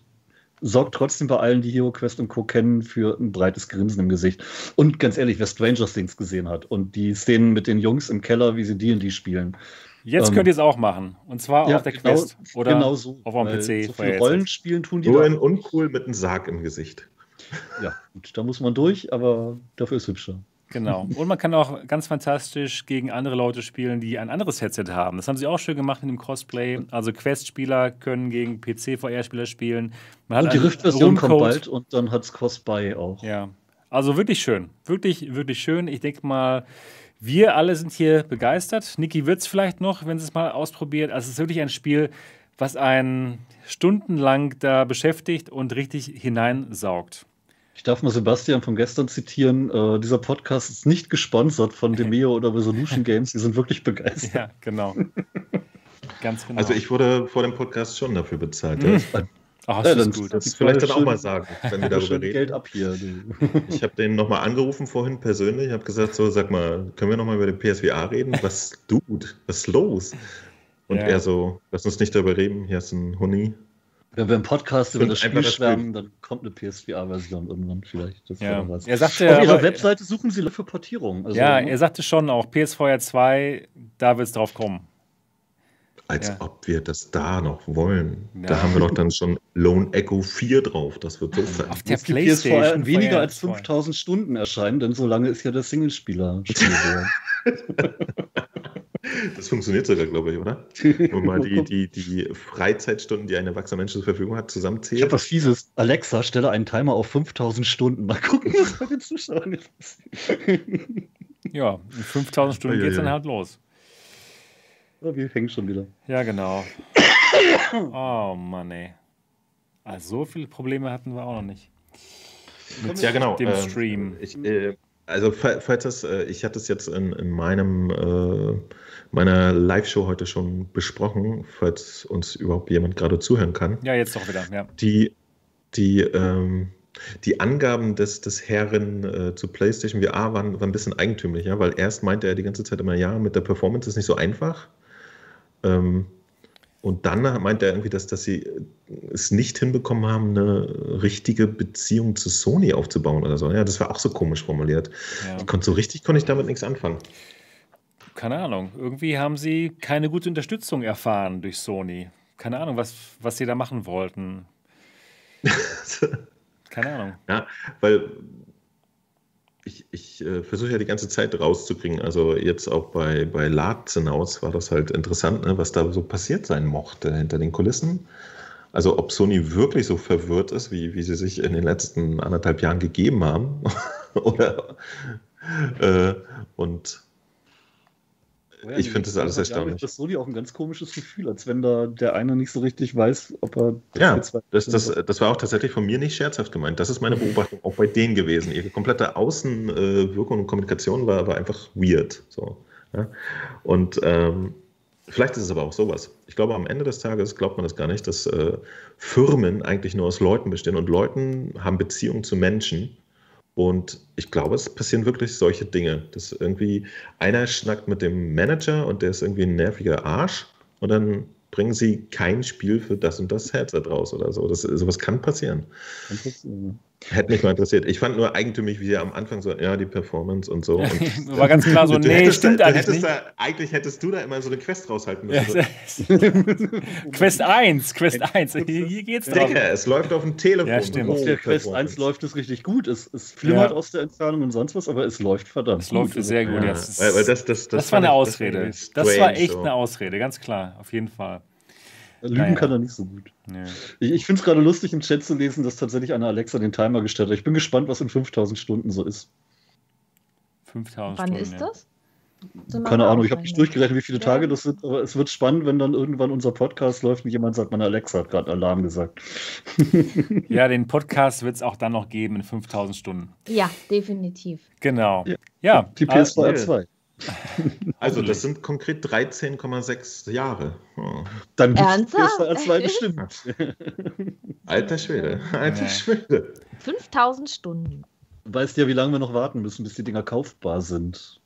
[SPEAKER 4] sorgt trotzdem bei allen, die Hero Quest und Co. kennen, für ein breites Grinsen im Gesicht. Und ganz ehrlich, wer Stranger Things gesehen hat und die Szenen mit den Jungs im Keller, wie sie D&D spielen.
[SPEAKER 1] Jetzt ähm, könnt ihr es auch machen. Und zwar ja, auf der genau, Quest oder
[SPEAKER 4] genau so,
[SPEAKER 1] auf dem PC.
[SPEAKER 4] So viele Rollenspielen tun die
[SPEAKER 2] Nur in uncool mit einem Sarg im Gesicht.
[SPEAKER 4] Ja, gut, da muss man durch, aber dafür ist es hübscher.
[SPEAKER 1] Genau. Und man kann auch ganz fantastisch gegen andere Leute spielen, die ein anderes Headset haben. Das haben sie auch schön gemacht mit dem Cosplay. Also Quest-Spieler können gegen PC-VR-Spieler spielen.
[SPEAKER 4] Man und die Rift-Version kommt bald und dann hat es Cross-Buy auch.
[SPEAKER 1] Ja. Also wirklich schön. Wirklich, wirklich schön. Ich denke mal, wir alle sind hier begeistert. Niki wird es vielleicht noch, wenn sie es mal ausprobiert. Also es ist wirklich ein Spiel, was einen stundenlang da beschäftigt und richtig hineinsaugt.
[SPEAKER 4] Ich darf mal Sebastian von gestern zitieren. Äh, dieser Podcast ist nicht gesponsert von Demeo oder Resolution Games. Die sind wirklich begeistert.
[SPEAKER 1] Ja, genau.
[SPEAKER 2] Ganz genau. Also ich wurde vor dem Podcast schon dafür bezahlt. Mhm.
[SPEAKER 1] Ach, das ja, ist gut.
[SPEAKER 2] Das vielleicht dann auch mal sagen, wenn wir darüber reden.
[SPEAKER 4] Geld ab hier.
[SPEAKER 2] Ich habe den nochmal angerufen vorhin persönlich. Ich habe gesagt, so sag mal, können wir nochmal über den PSVR reden? Was tut? Was ist los? Und ja. er so, lass uns nicht darüber reden. Hier ist ein Honey.
[SPEAKER 4] Wenn wir im Podcast über das Spiel schwärmen, dann kommt eine PSVR-Version irgendwann vielleicht.
[SPEAKER 1] Das ja. Er sagte,
[SPEAKER 4] Auf ihrer Webseite suchen sie für Portierung.
[SPEAKER 1] Also, ja, ne? er sagte schon auch, PSVR 2, da wird es drauf kommen.
[SPEAKER 2] Als ja. ob wir das da noch wollen. Ja. Da haben wir doch dann schon Lone Echo 4 drauf. Das wird so
[SPEAKER 4] sein. Auf der Muss PlayStation PSVR in weniger als 5000 Stunden erscheinen, denn so lange ist ja der Singlespieler.
[SPEAKER 2] Das funktioniert sogar, glaube ich, oder? Wenn man die, die, die Freizeitstunden, die ein erwachsener Mensch zur Verfügung hat,
[SPEAKER 4] Ich
[SPEAKER 2] zusammenzählt.
[SPEAKER 4] habe was Fieses. Alexa, stelle einen Timer auf 5000 Stunden. Mal gucken, was bei den Zuschauern jetzt passiert.
[SPEAKER 1] Ja, in 5000 Stunden geht es dann
[SPEAKER 2] Uiuiui.
[SPEAKER 1] halt los.
[SPEAKER 4] Ja, Wir hängen schon wieder.
[SPEAKER 1] Ja, genau. Oh Mann, ey. Also so viele Probleme hatten wir auch noch nicht. Mit
[SPEAKER 2] Ja, genau.
[SPEAKER 1] dem
[SPEAKER 2] ähm,
[SPEAKER 1] Stream.
[SPEAKER 2] Ich, äh, also, fa- falls das, äh, ich hatte es jetzt in, in meinem, äh, meiner Live-Show heute schon besprochen, falls uns überhaupt jemand gerade zuhören kann.
[SPEAKER 1] Ja, jetzt doch wieder. Ja.
[SPEAKER 2] Die, die, ähm, die Angaben des, des Herren äh, zu PlayStation VR waren, waren ein bisschen eigentümlich, ja, weil erst meinte er die ganze Zeit immer, ja, mit der Performance ist nicht so einfach. Ähm, und dann meinte er irgendwie, dass, dass sie es nicht hinbekommen haben, eine richtige Beziehung zu Sony aufzubauen oder so. Ja, das war auch so komisch formuliert.
[SPEAKER 1] Ja.
[SPEAKER 2] Ich konnte so richtig konnte ich damit nichts anfangen.
[SPEAKER 1] Keine Ahnung. Irgendwie haben sie keine gute Unterstützung erfahren durch Sony. Keine Ahnung, was, was sie da machen wollten. Keine Ahnung.
[SPEAKER 2] Ja, weil ich, ich äh, versuche ja die ganze Zeit rauszukriegen. Also jetzt auch bei, bei Latzenaus war das halt interessant, ne, was da so passiert sein mochte hinter den Kulissen. Also ob Sony wirklich so verwirrt ist, wie, wie sie sich in den letzten anderthalb Jahren gegeben haben. Oder äh, und Ich finde das alles erstaunlich.
[SPEAKER 4] Das Sony auch ein ganz komisches Gefühl, als wenn da der eine nicht so richtig weiß, ob er.
[SPEAKER 2] Ja,
[SPEAKER 4] jetzt weiß-
[SPEAKER 2] das, das, das war auch tatsächlich von mir nicht scherzhaft gemeint. Das ist meine Beobachtung auch bei denen gewesen. Ihre komplette Außenwirkung und Kommunikation war, war einfach weird. So, ja? Und ähm, vielleicht ist es aber auch sowas. Ich glaube, am Ende des Tages glaubt man das gar nicht, dass äh, Firmen eigentlich nur aus Leuten bestehen und Leuten haben Beziehungen zu Menschen. Und ich glaube, es passieren wirklich solche Dinge, dass irgendwie einer schnackt mit dem Manager und der ist irgendwie ein nerviger Arsch und dann bringen sie kein Spiel für das und das Headset raus oder so. Das, sowas kann passieren.
[SPEAKER 4] Kann passieren.
[SPEAKER 2] Hätte mich mal interessiert. Ich fand nur eigentümlich, wie er am Anfang so, ja, die Performance und so. Und
[SPEAKER 1] War ganz klar so, nee,
[SPEAKER 2] hättest
[SPEAKER 1] stimmt
[SPEAKER 2] da,
[SPEAKER 1] eigentlich
[SPEAKER 2] hättest
[SPEAKER 1] nicht.
[SPEAKER 2] Da, eigentlich hättest du da immer so eine Quest raushalten müssen.
[SPEAKER 1] Quest 1, Quest 1. Hier, hier geht's drauf.
[SPEAKER 2] Digga, es läuft auf dem Telefon.
[SPEAKER 1] Ja, stimmt.
[SPEAKER 4] Auf der Quest
[SPEAKER 2] Performance.
[SPEAKER 4] 1 läuft es richtig gut. Es, es flimmert
[SPEAKER 1] Ja.
[SPEAKER 4] aus der Entfernung und sonst was, aber es läuft verdammt.
[SPEAKER 1] Es läuft
[SPEAKER 4] gut.
[SPEAKER 1] sehr gut.
[SPEAKER 2] Ja,
[SPEAKER 1] Ja, das,
[SPEAKER 2] weil, weil das, das, das,
[SPEAKER 1] das war eine Ausrede. Das war
[SPEAKER 2] strange,
[SPEAKER 1] echt
[SPEAKER 2] so.
[SPEAKER 1] eine Ausrede, ganz klar, auf jeden Fall.
[SPEAKER 4] Lügen
[SPEAKER 1] Naja.
[SPEAKER 4] kann er nicht so gut.
[SPEAKER 1] Nee.
[SPEAKER 4] Ich, ich finde es gerade lustig im Chat zu lesen, dass tatsächlich eine Alexa den Timer gestellt hat. Ich bin gespannt, was in 5000 Stunden so ist.
[SPEAKER 1] 5000
[SPEAKER 3] Wann
[SPEAKER 1] Stunden.
[SPEAKER 3] ist
[SPEAKER 1] ja.
[SPEAKER 3] das? Wir
[SPEAKER 4] Keine Ahnung, ich habe nicht durchgerechnet, wie viele
[SPEAKER 3] Ja.
[SPEAKER 4] Tage das sind, aber es wird spannend, wenn dann irgendwann unser Podcast läuft und jemand sagt, meine Alexa hat gerade Alarm gesagt.
[SPEAKER 1] Ja, den Podcast wird es auch dann noch geben in 5000 Stunden.
[SPEAKER 3] Ja, definitiv.
[SPEAKER 1] Genau.
[SPEAKER 4] Ja.
[SPEAKER 1] Ja,
[SPEAKER 4] Die
[SPEAKER 1] ah,
[SPEAKER 4] PS2
[SPEAKER 2] ja.
[SPEAKER 4] 2.
[SPEAKER 2] Also, das sind konkret 13,6 Jahre. Oh.
[SPEAKER 4] Dann
[SPEAKER 3] Ernsthaft?
[SPEAKER 4] PS2 2 bestimmt.
[SPEAKER 2] Alter Schwede, alter. Schwede.
[SPEAKER 3] 5000 Stunden.
[SPEAKER 4] Du weißt ja, wie lange wir noch warten müssen, bis die Dinger kaufbar sind.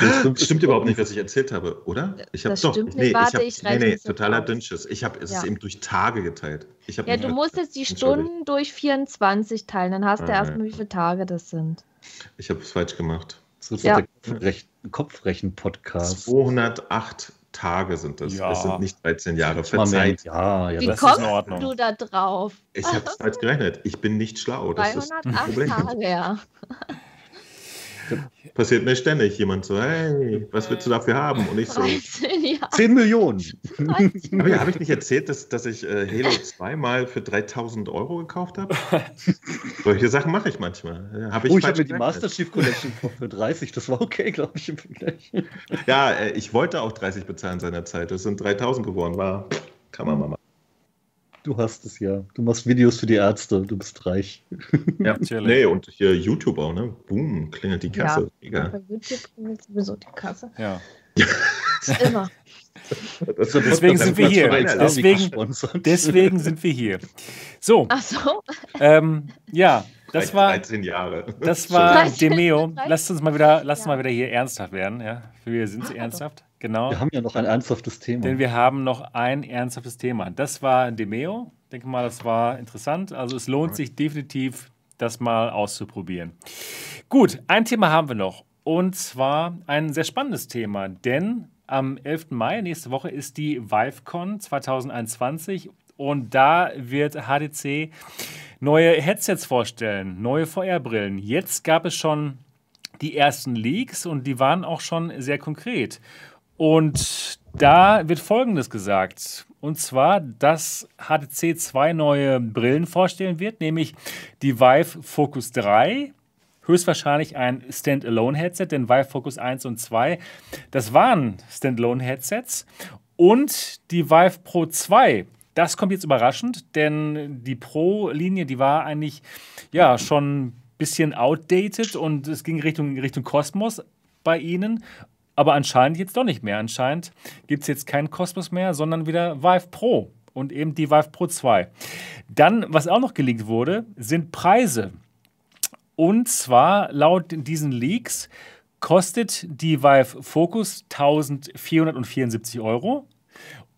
[SPEAKER 2] Das stimmt überhaupt nicht, was ich erzählt habe, oder? Ich habe
[SPEAKER 3] Das
[SPEAKER 2] doch.
[SPEAKER 3] stimmt nicht.
[SPEAKER 2] nee, ich
[SPEAKER 3] Warte,
[SPEAKER 2] hab,
[SPEAKER 3] ich
[SPEAKER 2] nee, nee, totaler. Dünnschiss. Ich habe es ist
[SPEAKER 3] Ja.
[SPEAKER 2] eben durch Tage geteilt.
[SPEAKER 3] Ja, du musst jetzt die. Stunden durch 24 teilen, dann hast du
[SPEAKER 2] Ah,
[SPEAKER 3] erstmal,
[SPEAKER 2] ja.
[SPEAKER 3] wie viele Tage das sind.
[SPEAKER 2] Ich habe es falsch gemacht.
[SPEAKER 4] Das wird
[SPEAKER 3] Ja.
[SPEAKER 4] der Kopfrech- Kopfrechen-Podcast.
[SPEAKER 2] 208 Tage sind es.
[SPEAKER 1] Ja.
[SPEAKER 2] Es sind nicht 13 Jahre. Verzeiht.
[SPEAKER 4] ja, ja,
[SPEAKER 3] Wie
[SPEAKER 1] das ist
[SPEAKER 3] kommst
[SPEAKER 1] in Ordnung.
[SPEAKER 3] du da drauf?
[SPEAKER 2] Ich habe es falsch gerechnet. Ich bin nicht schlau. Das ist ein
[SPEAKER 3] 308
[SPEAKER 2] Problem.
[SPEAKER 3] Tage, ja.
[SPEAKER 2] Passiert mir ständig. Jemand so, hey, was willst du dafür haben? Und ich so,
[SPEAKER 3] 13 Jahre.
[SPEAKER 4] 10 Millionen.
[SPEAKER 3] 13
[SPEAKER 2] habe ich, hab ich nicht erzählt, dass, dass ich äh, Halo 2 mal für 3000 Euro gekauft habe? Solche Sachen mache ich manchmal. Ja, Hab ich
[SPEAKER 4] oh, ich habe mir die. Master Chief Collection gekauft für 30. Das war okay, glaube ich, im Vergleich.
[SPEAKER 2] Ja, äh, ich wollte auch 30 bezahlen seinerzeit. Das sind 3000 geworden. War, kann man mal machen.
[SPEAKER 4] Du hast es ja. Du machst Videos für die Ärzte. Du bist reich.
[SPEAKER 2] Ja,
[SPEAKER 1] Natürlich.
[SPEAKER 2] nee, und hier YouTube auch, ne? Boom, klingelt die Kasse. Egal.
[SPEAKER 3] Bei YouTube klingelt sowieso die Kasse.
[SPEAKER 1] Ja.
[SPEAKER 3] Immer.
[SPEAKER 2] Das,
[SPEAKER 1] Deswegen sind wir hier. Deswegen-
[SPEAKER 4] Deswegen.
[SPEAKER 1] Deswegen sind wir hier. So,
[SPEAKER 3] Ach so.
[SPEAKER 1] ähm, ja, das war,
[SPEAKER 2] 13 Jahre.
[SPEAKER 1] das war
[SPEAKER 3] 13,
[SPEAKER 1] Demeo.
[SPEAKER 3] 13.
[SPEAKER 1] Lasst uns mal wieder, lasst uns
[SPEAKER 3] Ja.
[SPEAKER 1] mal wieder hier ernsthaft werden. Ja, wir sind sie ernsthaft. Genau.
[SPEAKER 4] Wir haben ja noch ein ernsthaftes Thema.
[SPEAKER 1] Denn wir haben noch ein ernsthaftes Thema. Das war Demeo. Ich denke mal, das war interessant. Also es lohnt sich definitiv, das mal auszuprobieren. Gut, ein Thema haben wir noch. Und zwar ein sehr spannendes Thema. Denn am 11. Mai, nächste Woche, ist die ViveCon 2021. Und da wird HTC neue Headsets vorstellen, neue VR-Brillen. Jetzt gab es schon die ersten Leaks und die waren auch schon sehr konkret. Und da wird Folgendes gesagt. Und zwar, dass HTC zwei neue Brillen vorstellen wird, nämlich die Vive Focus 3, höchstwahrscheinlich ein Standalone-Headset, denn Vive Focus 1 und 2, das waren Standalone-Headsets. Und die Vive Pro 2, das kommt jetzt überraschend, denn die Pro-Linie, die war eigentlich ja schon ein bisschen outdated und es ging Richtung, Richtung Kosmos bei ihnen. Aber anscheinend jetzt doch nicht mehr. Anscheinend gibt es jetzt keinen Kosmos mehr, sondern wieder Vive Pro und eben die Vive Pro 2. Dann, was auch noch geleakt wurde, sind Preise. Und zwar laut diesen Leaks kostet die Vive Focus 1474 Euro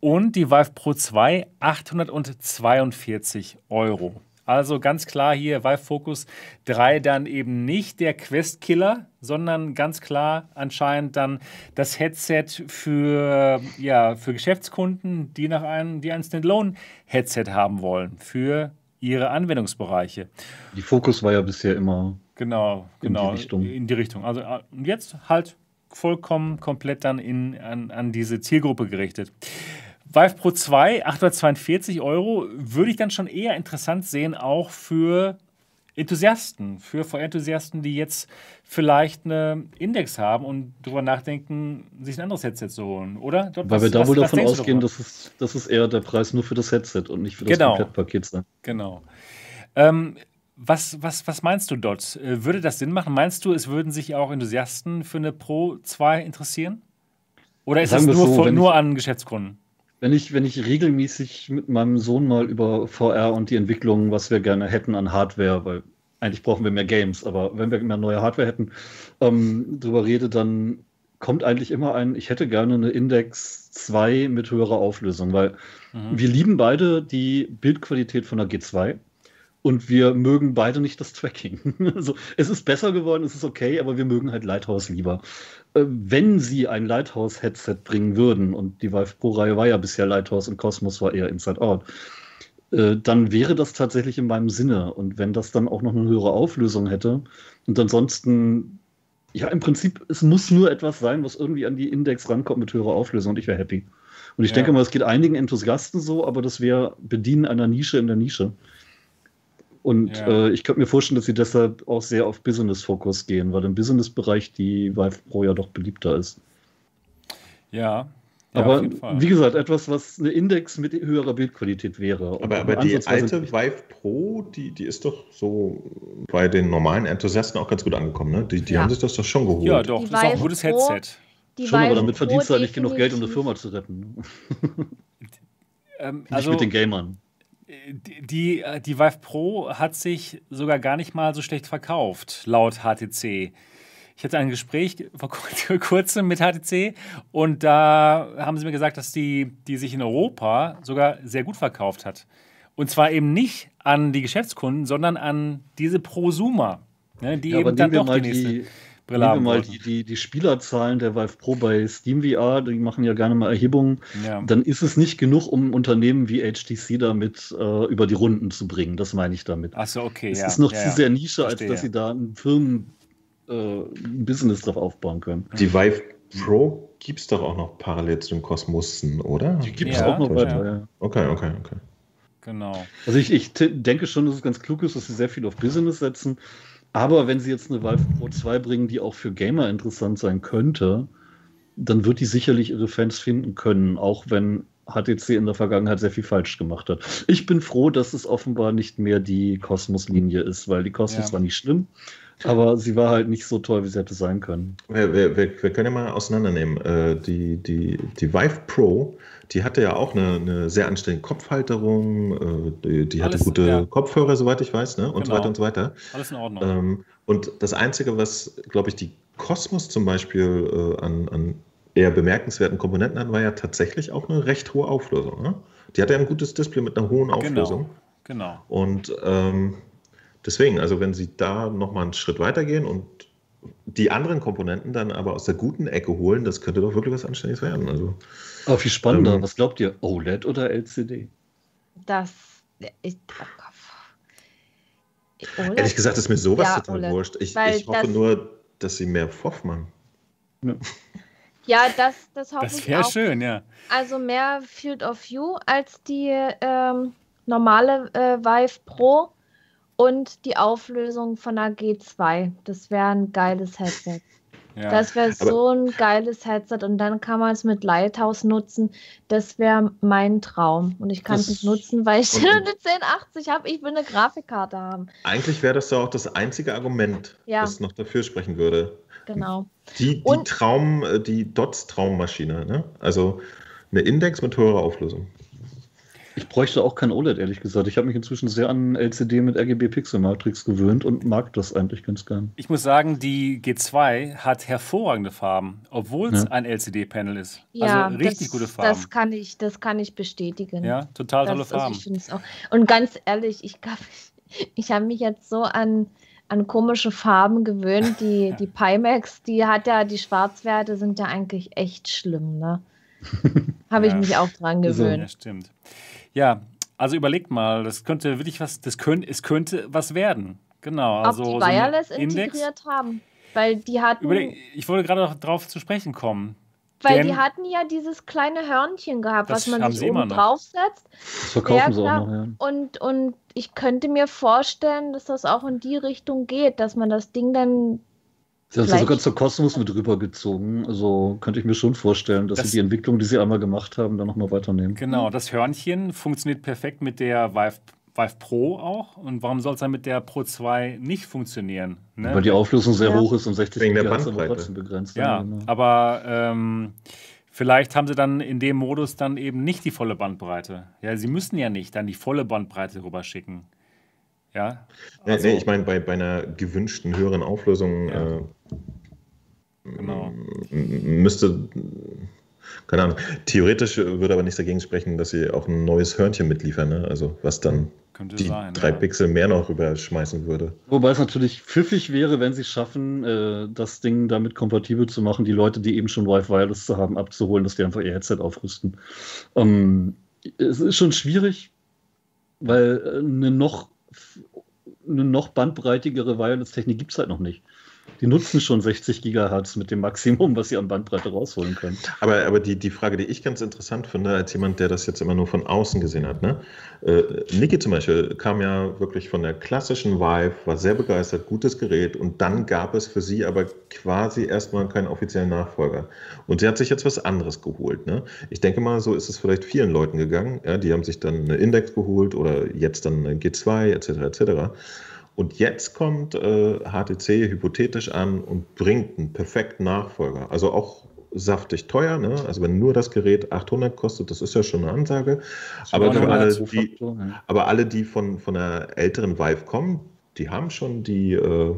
[SPEAKER 1] und die Vive Pro 2 842 Euro. Also ganz klar hier Vive Focus 3 dann eben nicht der Quest-Killer, sondern ganz klar anscheinend dann das Headset für, ja, für Geschäftskunden, die, nach einem, die ein Standalone-Headset haben wollen, für ihre Anwendungsbereiche.
[SPEAKER 4] Die Focus war ja bisher immer
[SPEAKER 1] genau, genau,
[SPEAKER 4] in die Richtung.
[SPEAKER 1] In die Richtung. Also äh, jetzt halt vollkommen komplett dann in, an, an diese Zielgruppe gerichtet. Vive Pro 2, 842 Euro, würde ich dann schon eher interessant sehen, auch für Enthusiasten, für VR-Enthusiasten, die jetzt vielleicht eine Index haben und darüber nachdenken, sich ein anderes Headset zu holen, oder?
[SPEAKER 4] Dort, Weil was, wir da was, wohl davon ausgehen, dass es, dass es eher der Preis nur für das Headset und nicht für das
[SPEAKER 1] genau.
[SPEAKER 4] Komplettpaket sein.
[SPEAKER 1] Genau. Ähm, was, was, was meinst du dort? Äh, würde das Sinn machen? Meinst du, es würden sich auch Enthusiasten für eine Pro 2 interessieren? Oder ist Sagen es nur, so, nur an Geschäftskunden?
[SPEAKER 4] Wenn ich, wenn ich regelmäßig mit meinem Sohn mal über VR und die Entwicklung, was wir gerne hätten an Hardware, weil eigentlich brauchen wir mehr Games, aber wenn wir mehr neue Hardware hätten, ähm, drüber rede, dann kommt eigentlich immer ein, ich hätte gerne eine Index 2 mit höherer Auflösung, weil mhm. wir lieben beide die Bildqualität von der G2 und wir mögen beide nicht das Tracking. also, es ist besser geworden, es ist okay, aber wir mögen halt Lighthouse lieber. Äh, wenn sie ein Lighthouse-Headset bringen würden, und die Vive Pro-Reihe war ja bisher Lighthouse und Cosmos war eher Inside Out, äh, dann wäre das tatsächlich in meinem Sinne. Und wenn das dann auch noch eine höhere Auflösung hätte und ansonsten, ja, im Prinzip, es muss nur etwas sein, was irgendwie an die Index rankommt mit höherer Auflösung und ich wäre happy. Und ich ja. denke mal, es geht einigen Enthusiasten so, aber das wäre Bedienen einer Nische in der Nische. Und ja. äh, ich könnte mir vorstellen, dass sie deshalb auch sehr auf Business-Fokus gehen, weil im Business-Bereich die Vive Pro ja doch beliebter ist.
[SPEAKER 1] Ja.
[SPEAKER 4] ja aber wie gesagt, etwas, was eine Index mit höherer Bildqualität wäre.
[SPEAKER 2] Aber, aber die alte Vive Pro, die, die ist doch so bei den normalen Enthusiasten auch ganz gut angekommen. Ne? Die, die ja. haben sich das doch schon geholt.
[SPEAKER 1] Ja, doch, die das ist auch ein gutes Headset.
[SPEAKER 4] Die schon, Vive aber damit verdienst du halt nicht genug Geld, um eine Firma zu retten.
[SPEAKER 1] ähm, also,
[SPEAKER 4] nicht mit den Gamern
[SPEAKER 1] die, äh, die Vive Pro hat sich sogar gar nicht mal so schlecht verkauft, laut HTC. Ich hatte ein Gespräch vor kurzem mit HTC und da haben sie mir gesagt, dass die, die sich in Europa sogar sehr gut verkauft hat. Und zwar eben nicht an die Geschäftskunden, sondern an diese Prosumer, ne, die
[SPEAKER 4] ja,
[SPEAKER 1] eben dann doch die
[SPEAKER 4] nächste. Die Brille haben mal die, die, die Spielerzahlen der Vive Pro bei SteamVR, die machen ja gerne mal Erhebungen, ja. dann ist es nicht genug, um Unternehmen wie HTC damit äh, über die Runden zu bringen. Das meine ich damit.
[SPEAKER 1] Achso, okay.
[SPEAKER 4] Es
[SPEAKER 1] ja.
[SPEAKER 4] ist noch
[SPEAKER 1] ja,
[SPEAKER 4] zu sehr Nische, Verstehe. als dass sie da ein Firmen äh, ein Business drauf aufbauen können.
[SPEAKER 2] Die Vive Pro gibt es doch auch noch parallel zu den Kosmosen, oder?
[SPEAKER 4] Die gibt es auch noch weiter, ja.
[SPEAKER 2] Okay, okay, okay.
[SPEAKER 1] Genau.
[SPEAKER 4] Also ich, ich denke schon, dass es ganz klug ist, dass sie sehr viel auf Business setzen. Aber wenn sie jetzt eine Valve Pro 2 bringen, die auch für Gamer interessant sein könnte, dann wird die sicherlich ihre Fans finden können, auch wenn HTC in der Vergangenheit sehr viel falsch gemacht hat. Ich bin froh, dass es offenbar nicht mehr die Kosmos-Linie ist, weil die Kosmos ja. war nicht schlimm, aber sie war halt nicht so toll, wie sie hätte sein können.
[SPEAKER 2] Wir, wir, wir können ja mal auseinandernehmen. Äh, die, die, die Vive Pro die hatte ja auch eine, eine sehr anständige Kopfhalterung, äh, die, die hatte gute ja. Kopfhörer, soweit ich weiß, ne? und genau. so weiter und so weiter.
[SPEAKER 1] Alles in Ordnung.
[SPEAKER 2] Ähm, und das Einzige, was, glaube ich, die Cosmos zum Beispiel äh, an, an eher bemerkenswerten Komponenten hat, war ja tatsächlich auch eine recht hohe Auflösung. Ne? Die hatte ja ein gutes Display mit einer hohen genau. Auflösung.
[SPEAKER 1] Genau. genau.
[SPEAKER 2] Und ähm, deswegen, also wenn sie da nochmal einen Schritt weitergehen und die anderen Komponenten dann aber aus der guten Ecke holen, das könnte doch wirklich was Anständiges werden. Also,
[SPEAKER 4] aber viel spannender. Ähm, was glaubt ihr? OLED oder LCD?
[SPEAKER 3] Das ist.
[SPEAKER 2] OLED? Ehrlich gesagt ist mir sowas ja, total OLED. wurscht. Ich, ich hoffe das, nur, dass sie mehr FOV machen. Ja.
[SPEAKER 3] Ja, das, das hoffe
[SPEAKER 1] Das
[SPEAKER 3] ich
[SPEAKER 1] wäre
[SPEAKER 3] auch.
[SPEAKER 1] schön, ja.
[SPEAKER 3] Also mehr Field of View als die ähm, normale äh, Vive Pro und die Auflösung von der G2. Das wäre ein geiles Headset.
[SPEAKER 1] Ja.
[SPEAKER 3] Das wäre so ein geiles Headset und dann kann man es mit Lighthouse nutzen. Das wäre mein Traum. Und ich kann es nicht nutzen, weil ich eine 1080 habe. Ich will eine Grafikkarte haben.
[SPEAKER 2] Eigentlich wäre das doch auch das einzige Argument,
[SPEAKER 3] Ja.
[SPEAKER 2] das noch dafür sprechen würde.
[SPEAKER 3] Genau.
[SPEAKER 2] Die, die
[SPEAKER 3] Und-
[SPEAKER 2] Traum, äh, die Dots-Traummaschine, ne? Also eine Index mit höherer Auflösung.
[SPEAKER 4] Ich bräuchte auch kein OLED, ehrlich gesagt. Ich habe mich inzwischen sehr an LCD mit RGB Pixel Matrix gewöhnt und mag das eigentlich ganz gern.
[SPEAKER 1] Ich muss sagen, die G2 hat hervorragende Farben, obwohl es
[SPEAKER 4] Ja.
[SPEAKER 1] ein LCD-Panel ist.
[SPEAKER 3] Ja,
[SPEAKER 1] also richtig
[SPEAKER 3] das,
[SPEAKER 1] gute Farben.
[SPEAKER 3] Das kann ich, das kann ich bestätigen.
[SPEAKER 1] ja, total tolle
[SPEAKER 3] Das- also
[SPEAKER 1] Farben.
[SPEAKER 3] auch. Und ganz ehrlich, ich, ich habe mich jetzt so an, an komische Farben gewöhnt. Die, die Pimax, die hat ja, die Schwarzwerte sind ja eigentlich echt schlimm, ne? Habe ich
[SPEAKER 1] Ja.
[SPEAKER 3] mich auch dran
[SPEAKER 4] Also,
[SPEAKER 1] Ja,
[SPEAKER 3] gewöhnt.
[SPEAKER 1] stimmt. Ja, also überlegt mal, das könnte wirklich was, das könnte, es könnte was werden. Genau.
[SPEAKER 3] Ob
[SPEAKER 1] Also
[SPEAKER 3] die
[SPEAKER 1] so
[SPEAKER 3] Wireless
[SPEAKER 1] Index.
[SPEAKER 3] integriert haben. Weil die hatten,
[SPEAKER 1] Überleg, ich wollte gerade noch drauf zu sprechen kommen.
[SPEAKER 3] weil
[SPEAKER 1] denn-
[SPEAKER 3] die hatten ja dieses kleine Hörnchen gehabt, was man sich oben draufsetzt.
[SPEAKER 4] Das verkaufen
[SPEAKER 3] Ja,
[SPEAKER 4] sie auch noch, ja.
[SPEAKER 3] Und, und ich könnte mir vorstellen, dass das auch in die Richtung geht, dass man das Ding dann
[SPEAKER 4] Sie haben es ja sogar zur Cosmos mit rübergezogen. Also könnte ich mir schon vorstellen, dass
[SPEAKER 1] Das-
[SPEAKER 4] sie die Entwicklung, die sie einmal gemacht haben, dann nochmal weiternehmen.
[SPEAKER 1] Genau, das Hörnchen funktioniert perfekt mit der Vive, Vive Pro auch. Und warum soll es dann mit der Pro 2 nicht funktionieren? Ne?
[SPEAKER 4] Weil die Auflösung sehr
[SPEAKER 3] Ja.
[SPEAKER 4] hoch ist und 60
[SPEAKER 2] Wegen der Bandbreite.
[SPEAKER 4] begrenzt.
[SPEAKER 1] Ja,
[SPEAKER 4] genau.
[SPEAKER 1] aber ähm, vielleicht haben sie dann in dem Modus dann eben nicht die volle Bandbreite. Ja, sie müssen ja nicht dann die volle Bandbreite rüberschicken. Ja,
[SPEAKER 2] Nee,
[SPEAKER 1] also,
[SPEAKER 2] nee, ich meine, bei, bei einer gewünschten höheren Auflösung
[SPEAKER 1] Ja.
[SPEAKER 2] äh,
[SPEAKER 1] genau.
[SPEAKER 2] müsste, keine Ahnung, theoretisch würde aber nichts dagegen sprechen, dass sie auch ein neues Hörnchen mitliefern, ne? also was dann
[SPEAKER 1] Könnte
[SPEAKER 2] die
[SPEAKER 1] sein.
[SPEAKER 2] drei
[SPEAKER 1] ja.
[SPEAKER 2] Pixel mehr noch rüberschmeißen würde.
[SPEAKER 4] Wobei es natürlich pfiffig wäre, wenn sie es schaffen, äh, das Ding damit kompatibel zu machen, die Leute, die eben schon Wi-Fi Wireless zu haben, abzuholen, dass die einfach ihr Headset aufrüsten. Ähm, es ist schon schwierig, weil eine noch, eine noch bandbreitigere Wireless-Technik gibt es halt noch nicht. Die nutzen schon 60 Gigahertz mit dem Maximum, was sie an Bandbreite rausholen können.
[SPEAKER 2] Aber, aber die, die Frage, die ich ganz interessant finde, als jemand, der das jetzt immer nur von außen gesehen hat, ne? Äh, Niki zum Beispiel kam ja wirklich von der klassischen Vive, war sehr begeistert, gutes Gerät und dann gab es für sie aber quasi erstmal keinen offiziellen Nachfolger. Und sie hat sich jetzt was anderes geholt. Ne? Ich denke mal, so ist es vielleicht vielen Leuten gegangen. Ja? Die haben sich dann eine Index geholt oder jetzt dann eine G2 etc. etc. Und jetzt kommt äh, HTC hypothetisch an und bringt einen perfekten Nachfolger. Also auch saftig teuer. Ne? Also wenn nur das Gerät 800 kostet, das ist ja schon eine Ansage. Aber alle, die, aber alle, die von, von einer älteren Vive kommen, die haben schon die äh,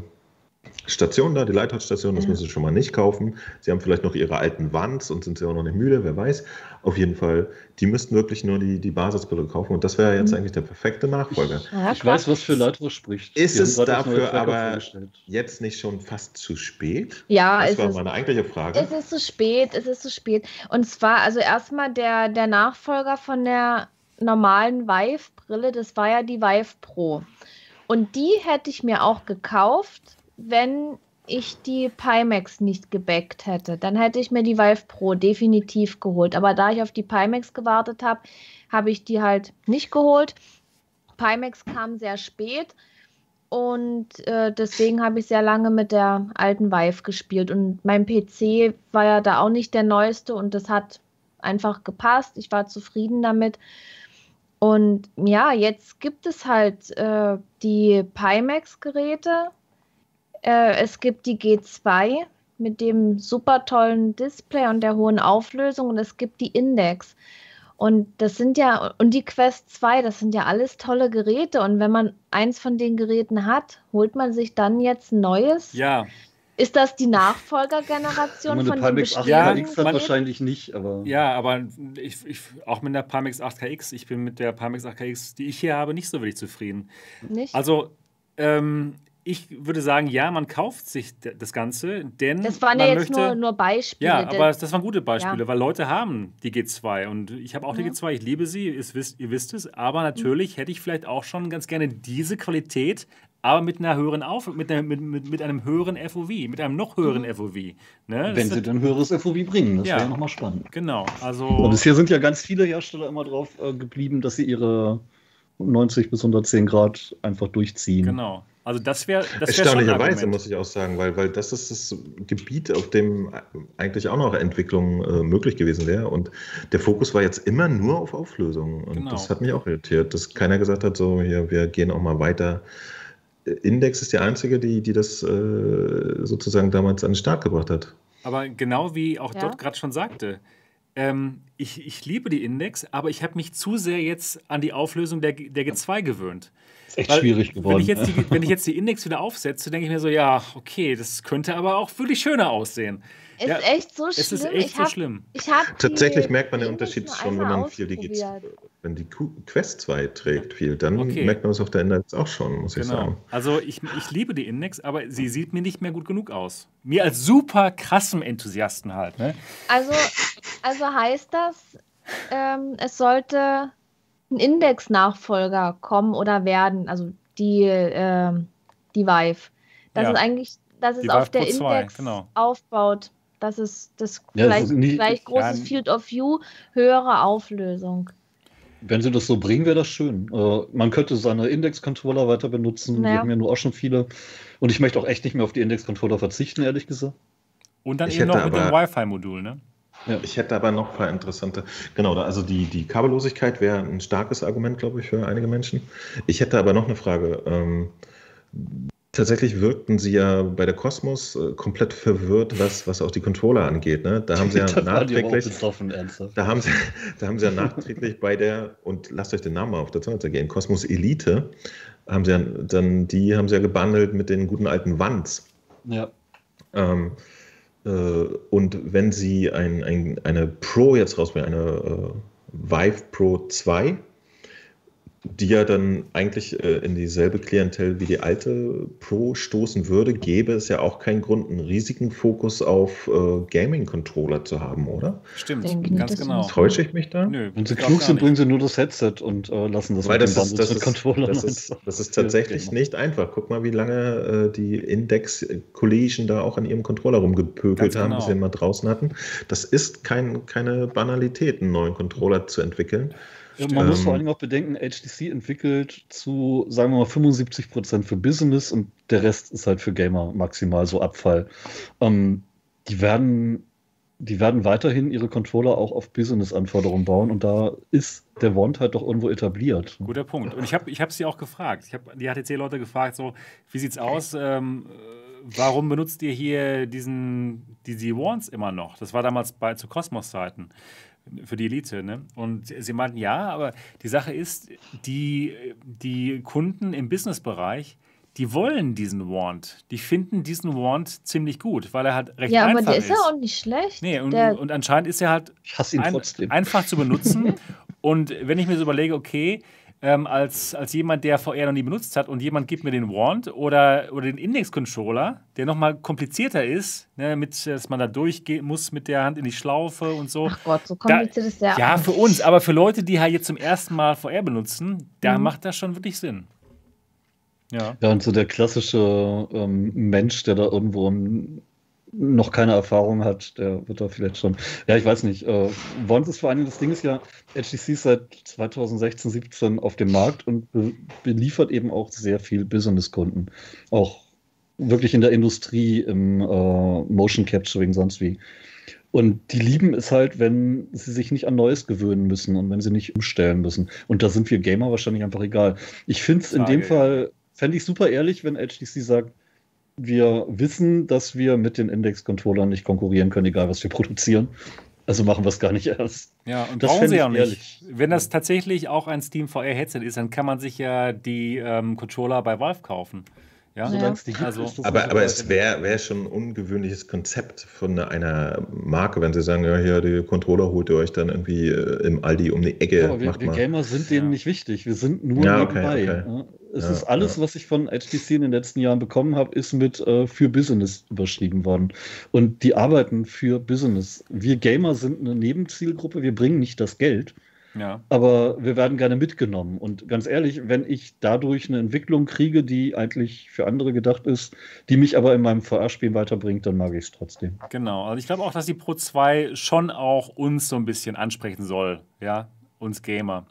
[SPEAKER 2] Station da, die Lighthouse-Station, das
[SPEAKER 3] Ja.
[SPEAKER 2] müssen sie schon mal nicht kaufen. Sie haben vielleicht noch ihre alten Wands und sind sie auch noch nicht müde, wer weiß. Auf jeden Fall, die müssten wirklich nur die, die Basisbrille kaufen und das wäre jetzt
[SPEAKER 3] Mhm.
[SPEAKER 2] eigentlich der perfekte Nachfolger.
[SPEAKER 3] Ja,
[SPEAKER 4] Ich
[SPEAKER 3] klar.
[SPEAKER 4] weiß, was für Lighthouse spricht.
[SPEAKER 2] Ist es dafür aber-. Jetzt nicht schon fast zu spät?
[SPEAKER 3] Ja,
[SPEAKER 2] Das
[SPEAKER 3] es
[SPEAKER 2] war
[SPEAKER 3] ist,
[SPEAKER 2] meine eigentliche Frage.
[SPEAKER 3] es ist zu spät, es ist zu spät. Und zwar, also erstmal der, der Nachfolger von der normalen Vive-Brille, das war ja die Vive Pro. Und die hätte ich mir auch gekauft, wenn ich die Pimax nicht gebackt hätte. Dann hätte ich mir die Vive Pro definitiv geholt. Aber da ich auf die Pimax gewartet habe, habe ich die halt nicht geholt. Pimax kam sehr spät. Und äh, deswegen habe ich sehr lange mit der alten Vive gespielt. Und mein PC war ja da auch nicht der neueste und das hat einfach gepasst. Ich war zufrieden damit. Und ja, jetzt gibt es halt äh, die Pimax-Geräte. Äh, es gibt die G2 mit dem super tollen Display und der hohen Auflösung und es gibt die Index. Und das sind ja, und die Quest 2, das sind ja alles tolle Geräte. Und wenn man eins von den Geräten hat, holt man sich dann jetzt ein neues?
[SPEAKER 1] Ja,
[SPEAKER 3] Ist das die Nachfolgergeneration von den
[SPEAKER 4] Pimax
[SPEAKER 3] bestehenden
[SPEAKER 1] 8KX
[SPEAKER 4] hat
[SPEAKER 3] Geräten?
[SPEAKER 4] wahrscheinlich nicht, aber
[SPEAKER 1] ja, aber ich, ich, auch mit der Pimax 8KX, ich bin mit der Pimax 8KX, die ich hier habe, nicht so wirklich zufrieden.
[SPEAKER 3] Nicht?
[SPEAKER 1] Also, ähm, ich würde sagen, ja, man kauft sich das Ganze, denn
[SPEAKER 3] das waren ja jetzt
[SPEAKER 1] möchte,
[SPEAKER 3] nur, nur Beispiele.
[SPEAKER 1] Ja, aber das waren gute Beispiele,
[SPEAKER 3] Ja.
[SPEAKER 1] weil Leute haben die G2 und ich habe auch die
[SPEAKER 3] Ja.
[SPEAKER 1] G2, ich liebe sie, ihr wisst, ihr wisst es, aber natürlich hätte ich vielleicht auch schon ganz gerne diese Qualität aber mit einer höheren Auf mit, einer, mit, mit, mit einem höheren FOV, mit einem noch höheren
[SPEAKER 3] Mhm.
[SPEAKER 1] FOV. Ne?
[SPEAKER 4] Wenn sie dann höheres FOV bringen, das
[SPEAKER 1] Ja.
[SPEAKER 4] wäre ja nochmal spannend.
[SPEAKER 1] Genau, also.
[SPEAKER 4] Aber bisher sind ja ganz viele Hersteller immer drauf äh, geblieben, dass sie ihre 90 bis 110 Grad einfach durchziehen.
[SPEAKER 1] Genau. Also das wäre das wär
[SPEAKER 2] Erstaunlicherweise muss ich auch sagen, weil, weil das ist das Gebiet, auf dem eigentlich auch noch Entwicklung äh, möglich gewesen wäre. Und der Fokus war jetzt immer nur auf Auflösung. Und
[SPEAKER 1] Genau.
[SPEAKER 2] das hat mich auch irritiert, dass keiner gesagt hat, so hier, wir gehen auch mal weiter. Index ist die einzige, die, die das äh, sozusagen damals an den Start gebracht hat.
[SPEAKER 1] Aber genau wie auch
[SPEAKER 3] Ja.
[SPEAKER 1] dort gerade schon sagte, ähm, ich, ich liebe die Index, aber ich habe mich zu sehr jetzt an die Auflösung der, der G2 gewöhnt.
[SPEAKER 4] Ist echt
[SPEAKER 1] Weil,
[SPEAKER 4] schwierig geworden.
[SPEAKER 1] Wenn ich, jetzt die, wenn ich jetzt die Index wieder aufsetze, denke ich mir so, ja, okay, das könnte aber auch wirklich schöner aussehen.
[SPEAKER 3] Ist
[SPEAKER 1] Ja,
[SPEAKER 3] echt so schlimm.
[SPEAKER 1] Es ist echt
[SPEAKER 3] ich
[SPEAKER 1] so
[SPEAKER 3] hab,
[SPEAKER 1] schlimm.
[SPEAKER 3] Ich
[SPEAKER 2] Tatsächlich merkt man den
[SPEAKER 3] Index
[SPEAKER 2] Unterschied schon, wenn man viel die wenn die Quest 2 trägt, viel, dann
[SPEAKER 1] Okay.
[SPEAKER 2] merkt man es auf der Index auch schon, muss ich
[SPEAKER 1] Genau.
[SPEAKER 2] sagen.
[SPEAKER 1] Also ich, ich liebe die Index, aber sie sieht mir nicht mehr gut genug aus. Mir als super krassem Enthusiasten halt. Ne?
[SPEAKER 3] Also, also heißt das, ähm, es sollte Index-Nachfolger kommen oder werden, also die, ähm, die Vive. Das
[SPEAKER 1] Ja.
[SPEAKER 3] ist eigentlich, dass es
[SPEAKER 1] Die
[SPEAKER 3] auf
[SPEAKER 1] Vive
[SPEAKER 3] der
[SPEAKER 1] Pro 2,
[SPEAKER 3] Index
[SPEAKER 1] genau.
[SPEAKER 3] aufbaut. Das ist das
[SPEAKER 4] Ja, das
[SPEAKER 3] gleich,
[SPEAKER 4] ist nicht-
[SPEAKER 3] gleich großes
[SPEAKER 1] Ja,
[SPEAKER 3] Field of View, höhere Auflösung.
[SPEAKER 4] Wenn sie das so bringen, wäre das schön. Äh, man könnte seine Index-Controller weiter benutzen. Wir
[SPEAKER 3] Ja.
[SPEAKER 4] haben ja nur auch schon viele. Und ich möchte auch echt nicht mehr auf die Index-Controller verzichten, ehrlich gesagt.
[SPEAKER 1] Und dann
[SPEAKER 2] Ich
[SPEAKER 1] eben noch mit dem
[SPEAKER 2] aber-
[SPEAKER 1] Wi-Fi-Modul. Ne?
[SPEAKER 2] Ich hätte aber noch ein paar interessante. Genau, also die, die Kabellosigkeit wäre ein starkes Argument, glaube ich, für einige Menschen. Ich hätte aber noch eine Frage. Ähm, tatsächlich wirkten sie ja bei der Cosmos äh, komplett verwirrt, was, was auch die Controller angeht. Ne? Da haben sie ja nachträglich. Da haben, sie, da haben sie ja nachträglich bei der, und lasst euch den Namen mal auf der Zunge zergehen, Cosmos Elite, haben sie ja, dann, die haben sie ja gebundelt mit den guten alten Wands.
[SPEAKER 4] Ja.
[SPEAKER 2] Ähm, äh, und wenn Sie ein, ein, eine Pro jetzt rausbringen, eine äh, Vive Pro 2, die ja dann eigentlich äh, in dieselbe Klientel wie die alte Pro stoßen würde, gäbe es ja auch keinen Grund, einen riesigen Fokus auf äh, Gaming-Controller zu haben, oder?
[SPEAKER 1] Stimmt,
[SPEAKER 3] Denke nicht,
[SPEAKER 1] ganz genau.
[SPEAKER 2] Täusche ich mich da?
[SPEAKER 1] Nö,
[SPEAKER 4] Wenn sie klug sind, bringen sie nur das Headset und äh, lassen das
[SPEAKER 2] Weil
[SPEAKER 4] mit
[SPEAKER 2] das ist, das,
[SPEAKER 4] mit
[SPEAKER 2] ist,
[SPEAKER 4] Controllern.
[SPEAKER 2] das, ist, das ist tatsächlich
[SPEAKER 4] Ja,
[SPEAKER 2] nicht einfach. Guck mal, wie lange äh, die Index-Collegion da auch an ihrem Controller rumgepökelt
[SPEAKER 1] Ganz
[SPEAKER 2] haben,
[SPEAKER 1] genau.
[SPEAKER 2] bis sie ihn mal draußen hatten. Das ist kein, keine Banalität, einen neuen Controller zu entwickeln.
[SPEAKER 4] Ja, man muss
[SPEAKER 2] Ähm,
[SPEAKER 4] vor allen Dingen auch bedenken, HTC entwickelt zu, sagen wir mal, 75% für Business und der Rest ist halt für Gamer maximal so Abfall. Ähm, die werden, die werden weiterhin ihre Controller auch auf Business-Anforderungen bauen und da ist der Wand halt doch irgendwo etabliert.
[SPEAKER 1] Guter Punkt. Und ich habe ich hab sie auch gefragt. Ich habe die HTC-Leute gefragt, so, wie sieht's aus? Ähm, äh, warum benutzt ihr hier diesen, diese Wands immer noch? Das war damals bei zu Cosmos-Zeiten für die Elite. Ne? Und sie meinten, ja, aber die Sache ist, die, die Kunden im Businessbereich, die wollen diesen Wand. Die finden diesen Wand ziemlich gut, weil er halt recht
[SPEAKER 3] Ja, aber
[SPEAKER 1] einfach
[SPEAKER 3] der ist ja auch nicht schlecht.
[SPEAKER 1] Nee, und, und anscheinend ist er halt
[SPEAKER 4] Ich hasse ihn
[SPEAKER 1] ein,
[SPEAKER 4] trotzdem.
[SPEAKER 1] einfach zu benutzen. und wenn ich mir so überlege, okay, ähm, als, als jemand, der VR noch nie benutzt hat und jemand gibt mir den Wand oder, oder den Index-Controller, der nochmal komplizierter ist, ne, mit, dass man da durchgehen muss mit der Hand in die Schlaufe und so.
[SPEAKER 3] ach Gott, so kompliziert ist der.
[SPEAKER 1] Ja, für uns, aber für Leute, die halt jetzt zum ersten Mal VR benutzen, da
[SPEAKER 3] Mhm.
[SPEAKER 1] macht das schon wirklich Sinn. Ja.
[SPEAKER 4] Ja, und so der klassische ähm, Mensch, der da irgendwo noch keine Erfahrung hat, der wird da vielleicht schon. Ja, ich weiß nicht. Äh, Wand ist vor allem, das Ding ist ja, HTC ist seit 2016, 17 auf dem Markt und be beliefert eben auch sehr viel Business-Kunden. Auch wirklich in der Industrie, im äh, Motion Capturing, sonst wie. Und die lieben es halt, wenn sie sich nicht an Neues gewöhnen müssen und wenn sie nicht umstellen müssen. Und da sind wir Gamer wahrscheinlich einfach egal. Ich finde es in dem. Fall, fände ich super ehrlich, wenn HTC sagt, wir wissen, dass wir mit den Index-Controllern nicht konkurrieren können, egal was wir produzieren. Also machen wir es gar nicht erst.
[SPEAKER 1] Ja, und
[SPEAKER 4] Das
[SPEAKER 1] brauchen sie auch nicht.
[SPEAKER 4] ehrlich.
[SPEAKER 1] Wenn das tatsächlich auch ein Steam VR-Headset ist, dann kann man sich ja die ähm, Controller bei Valve kaufen. Ja,
[SPEAKER 3] Ja.
[SPEAKER 4] Solange es die gibt,
[SPEAKER 1] Also-
[SPEAKER 4] ist das
[SPEAKER 2] Aber, aber es wäre wär schon ein ungewöhnliches Konzept von einer Marke, wenn sie sagen, ja, hier, die Controller holt ihr euch dann irgendwie äh, im Aldi um die Ecke.
[SPEAKER 4] Ja, aber wir,
[SPEAKER 2] macht
[SPEAKER 4] wir
[SPEAKER 2] mal.
[SPEAKER 4] Gamer sind denen
[SPEAKER 1] Ja.
[SPEAKER 4] nicht wichtig. Wir sind nur
[SPEAKER 2] Ja, okay,
[SPEAKER 4] nebenbei.
[SPEAKER 2] okay.
[SPEAKER 4] Ja, es
[SPEAKER 2] Ja,
[SPEAKER 4] ist alles,
[SPEAKER 2] ja.
[SPEAKER 4] was ich von HTC in den letzten Jahren bekommen habe, ist mit äh, für Business überschrieben worden. Und die arbeiten für Business. Wir Gamer sind eine Nebenzielgruppe. Wir bringen nicht das Geld. Ja. Aber wir werden gerne mitgenommen. Und ganz ehrlich, wenn ich dadurch eine Entwicklung kriege, die eigentlich für andere gedacht ist, die mich aber in meinem VR-Spiel weiterbringt, dann mag ich es trotzdem.
[SPEAKER 1] Genau. Also ich glaube auch, dass die Pro 2 schon auch uns so ein bisschen ansprechen soll. Ja, uns Gamer.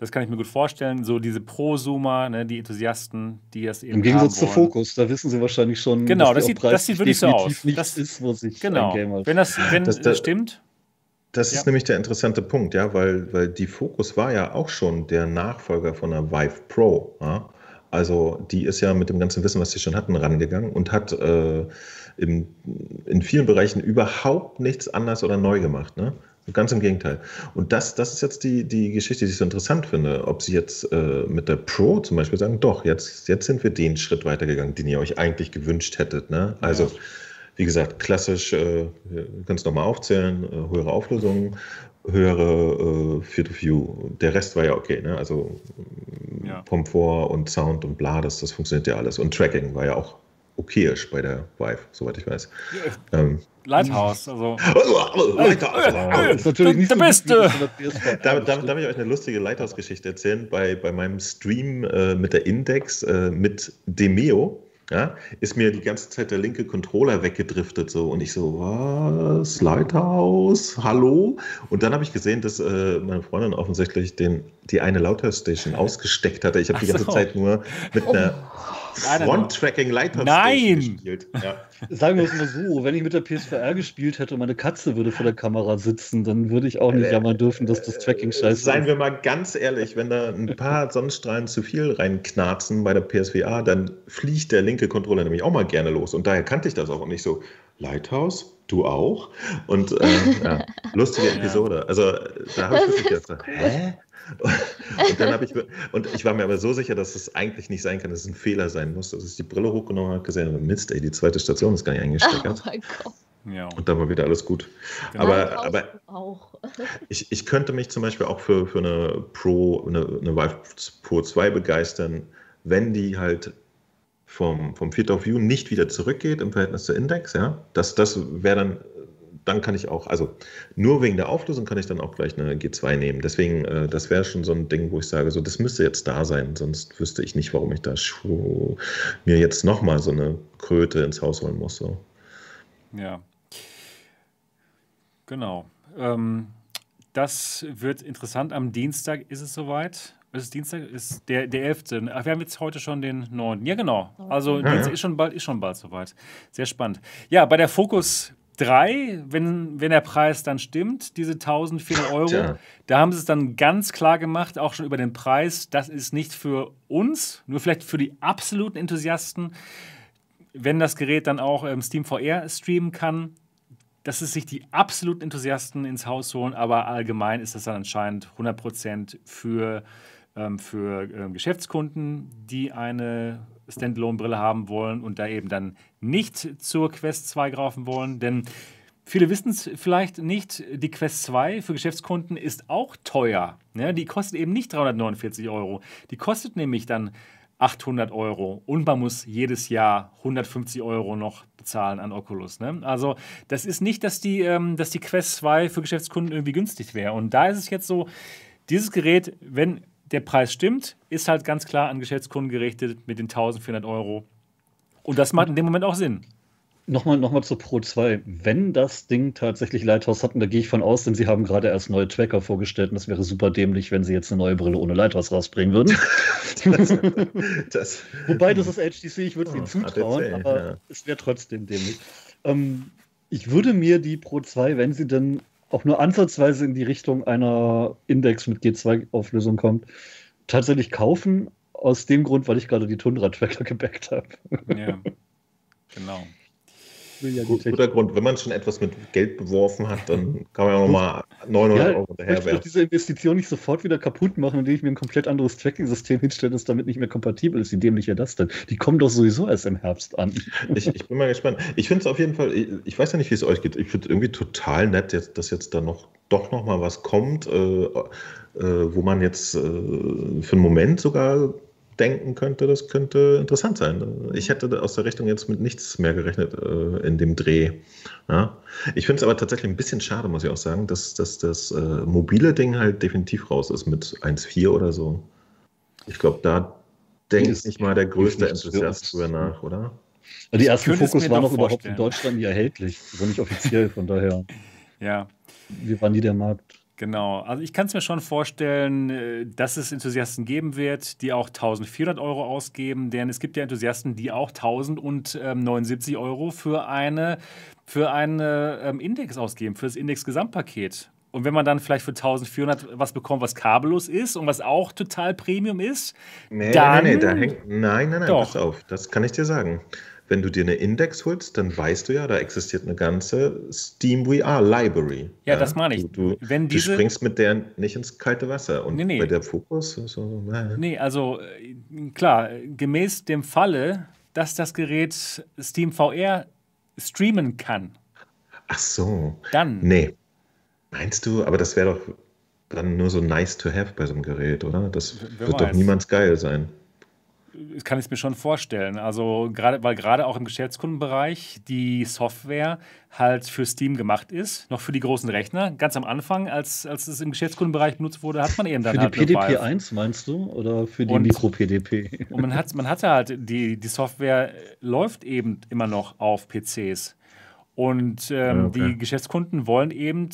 [SPEAKER 1] Das kann ich mir gut vorstellen. So diese Prosumer, ne, die Enthusiasten, die das
[SPEAKER 4] eben. Im Gegensatz zu Fokus, da wissen sie wahrscheinlich schon.
[SPEAKER 1] Genau, das sieht, das sieht wirklich so aus.
[SPEAKER 4] Nicht das ist, wo sich
[SPEAKER 1] genau. Gamer. Wenn das, wenn das, das stimmt.
[SPEAKER 2] Das ja. ist nämlich der interessante Punkt, ja, weil, weil die Focus war ja auch schon der Nachfolger von der Vive Pro. Ja? Also die ist ja mit dem ganzen Wissen, was sie schon hatten, rangegangen und hat äh, in, in vielen Bereichen überhaupt nichts anders oder neu gemacht. Ne? Ganz im Gegenteil. Und das, das ist jetzt die, die Geschichte, die ich so interessant finde. Ob Sie jetzt äh, mit der Pro zum Beispiel sagen, doch, jetzt, jetzt sind wir den Schritt weitergegangen, den ihr euch eigentlich gewünscht hättet. Ne? Also, ja. Wie gesagt, klassisch, äh, kannst nochmal aufzählen, äh, höhere Auflösungen, höhere äh, Field of View. Der Rest war ja okay, ne? Also ja. Komfort und Sound und bla, das, das funktioniert ja alles. Und Tracking war ja auch okayisch bei der Vive, soweit ich weiß.
[SPEAKER 1] Ähm, Lighthouse, also.
[SPEAKER 2] Lighthouse. Das ist natürlich nicht der so Beste. Da, darf, darf ich euch eine lustige Lighthouse-Geschichte erzählen? Bei, bei meinem Stream äh, mit der Index äh, mit Demeo. Ja, ist mir die ganze Zeit der linke Controller weggedriftet so und ich so, was, Lighthouse, hallo? Und dann habe ich gesehen, dass äh, meine Freundin offensichtlich den, die eine Lauter-Station ausgesteckt hatte. Ich habe die ganze so. Zeit nur mit einer oh. Front-Tracking Lighthouse
[SPEAKER 1] Nein! gespielt.
[SPEAKER 4] Ja. Sagen wir es mal so, wenn ich mit der PSVR gespielt hätte und meine Katze würde vor der Kamera sitzen, dann würde ich auch nicht äh, jammern dürfen, dass das Tracking scheiße ist.
[SPEAKER 2] Seien wir mal ganz ehrlich, wenn da ein paar Sonnenstrahlen zu viel reinknarzen bei der PSVR, dann fliegt der linke Controller nämlich auch mal gerne los. Und daher kannte ich das auch und nicht so, Lighthouse, du auch? Und äh, ja, lustige Episode. Also da habe ich wirklich gedacht, hä? und dann habe ich, und ich war mir aber so sicher, dass es eigentlich nicht sein kann, dass es ein Fehler sein muss, dass ich die Brille hochgenommen habe, gesehen habe, Mist, ey, die zweite Station ist gar nicht eingesteckert. Oh mein Gott. Ja. Und dann war wieder alles gut. Genau. Aber, aber auch. ich, ich könnte mich zum Beispiel auch für, für eine Pro, eine, eine Vive Pro 2 begeistern, wenn die halt vom, vom Field of View nicht wieder zurückgeht im Verhältnis zur Index. Ja? Das, das wäre dann dann kann ich auch, also nur wegen der Auflösung kann ich dann auch gleich eine G2 nehmen. Deswegen, äh, das wäre schon so ein Ding, wo ich sage, so das müsste jetzt da sein, sonst wüsste ich nicht, warum ich da mir jetzt nochmal so eine Kröte ins Haus holen muss. So.
[SPEAKER 1] Ja. Genau. Ähm, das wird interessant. Am Dienstag ist es soweit. Es ist Dienstag, ist der, der 11. Ach, wir haben jetzt heute schon den 9. Ja, genau. Also ja, Dienstag ja. Ist, schon bald, ist schon bald soweit. Sehr spannend. Ja, bei der Fokus 3, wenn, wenn der Preis dann stimmt, diese 1400 Euro, Tja. da haben sie es dann ganz klar gemacht, auch schon über den Preis. Das ist nicht für uns, nur vielleicht für die absoluten Enthusiasten, wenn das Gerät dann auch ähm, Steam VR streamen kann, dass es sich die absoluten Enthusiasten ins Haus holen, aber allgemein ist das dann anscheinend 100% für, für ähm, Geschäftskunden, die eine Standalone-Brille haben wollen und da eben dann nicht zur Quest 2 greifen wollen. Denn viele wissen es vielleicht nicht, die Quest 2 für Geschäftskunden ist auch teuer. Ja, die kostet eben nicht 349 Euro. Die kostet nämlich dann 800 Euro und man muss jedes Jahr 150 Euro noch bezahlen an Oculus. Ne? Also das ist nicht, dass die, ähm, dass die Quest 2 für Geschäftskunden irgendwie günstig wäre. Und da ist es jetzt so, dieses Gerät, wenn der Preis stimmt, ist halt ganz klar an Geschäftskunden gerichtet mit den 1400 Euro. Und das macht in dem Moment auch Sinn.
[SPEAKER 4] Nochmal, nochmal zur Pro 2. Wenn das Ding tatsächlich Lighthouse hat, und da gehe ich von aus, denn sie haben gerade erst neue Tracker vorgestellt und das wäre super dämlich, wenn sie jetzt eine neue Brille ohne Lighthouse rausbringen würden. das, das, Wobei, das ist HTC, ich würde es ihnen oh, zutrauen, ADC, aber ja. es wäre trotzdem dämlich. Ähm, ich würde mir die Pro 2, wenn sie dann auch nur ansatzweise in die Richtung einer Index mit G2-Auflösung kommt, tatsächlich kaufen. Aus dem Grund, weil ich gerade die Tundra-Tracker gebackt habe. Ja,
[SPEAKER 1] genau
[SPEAKER 2] ja Gut, guter Grund. Wenn man schon etwas mit Geld beworfen hat, dann kann man ja auch nochmal 900 ja, Euro
[SPEAKER 4] hinterher werfen. Ich diese Investition nicht sofort wieder kaputt machen, indem ich mir ein komplett anderes Tracking-System hinstelle, das damit nicht mehr kompatibel ist. Wie dämlich wäre das denn? Die kommen doch sowieso erst im Herbst an.
[SPEAKER 2] Ich, ich bin mal gespannt. Ich finde es auf jeden Fall, ich, ich, weiß ja nicht, wie es euch geht. Ich finde es irgendwie total nett, jetzt, dass jetzt da noch doch noch mal was kommt, äh, äh, wo man jetzt äh, für einen Moment sogar denken könnte, das könnte interessant sein. Ich hätte aus der Richtung jetzt mit nichts mehr gerechnet äh, in dem Dreh. Ja. Ich finde es aber tatsächlich ein bisschen schade, muss ich auch sagen, dass, dass das äh, mobile Ding halt definitiv raus ist mit 1.4 oder so. Ich glaube, da denkt nicht mal der größte Enthusiast drüber nach, oder?
[SPEAKER 4] Die ersten Fokus waren noch überhaupt in Deutschland nie erhältlich, so nicht offiziell, von daher.
[SPEAKER 1] Ja.
[SPEAKER 4] Wie waren die der Markt?
[SPEAKER 1] Genau, also ich kann es mir schon vorstellen, äh, dass es Enthusiasten geben wird, die auch 1400 Euro ausgeben, denn es gibt ja Enthusiasten, die auch 1079 Euro für eine, für eine ähm, Index ausgeben, für das Index-Gesamtpaket. Und wenn man dann vielleicht für 1400 was bekommt, was kabellos ist und was auch total Premium ist,
[SPEAKER 2] nee, dann. Nee, nee, da hängt. Nein, nein, nein, doch. pass auf, das kann ich dir sagen wenn du dir eine Index holst, dann weißt du ja, da existiert eine ganze Steam VR Library.
[SPEAKER 1] Ja, ja das meine ich.
[SPEAKER 2] Du, du, wenn diese... du, springst mit der nicht ins kalte Wasser. Und nee, nee. bei der Fokus so,
[SPEAKER 1] naja. Nee, also äh, klar, gemäß dem Falle, dass das Gerät Steam VR streamen kann.
[SPEAKER 2] Ach so.
[SPEAKER 1] Dann.
[SPEAKER 2] Nee. Meinst du, aber das wäre doch dann nur so nice to have bei so einem Gerät, oder? Das Wer wird weiß. doch niemands geil sein
[SPEAKER 1] kann ich es mir schon vorstellen. Also gerade, weil gerade auch im Geschäftskundenbereich die Software halt für Steam gemacht ist, noch für die großen Rechner. Ganz am Anfang, als, als es im Geschäftskundenbereich benutzt wurde, hat man eben dann
[SPEAKER 4] für halt. Für die PDP 1 meinst du oder für die Mikro-PDP?
[SPEAKER 1] Und man hat, man hatte halt, die, die Software läuft eben immer noch auf PCs. Und ähm, okay. die Geschäftskunden wollen eben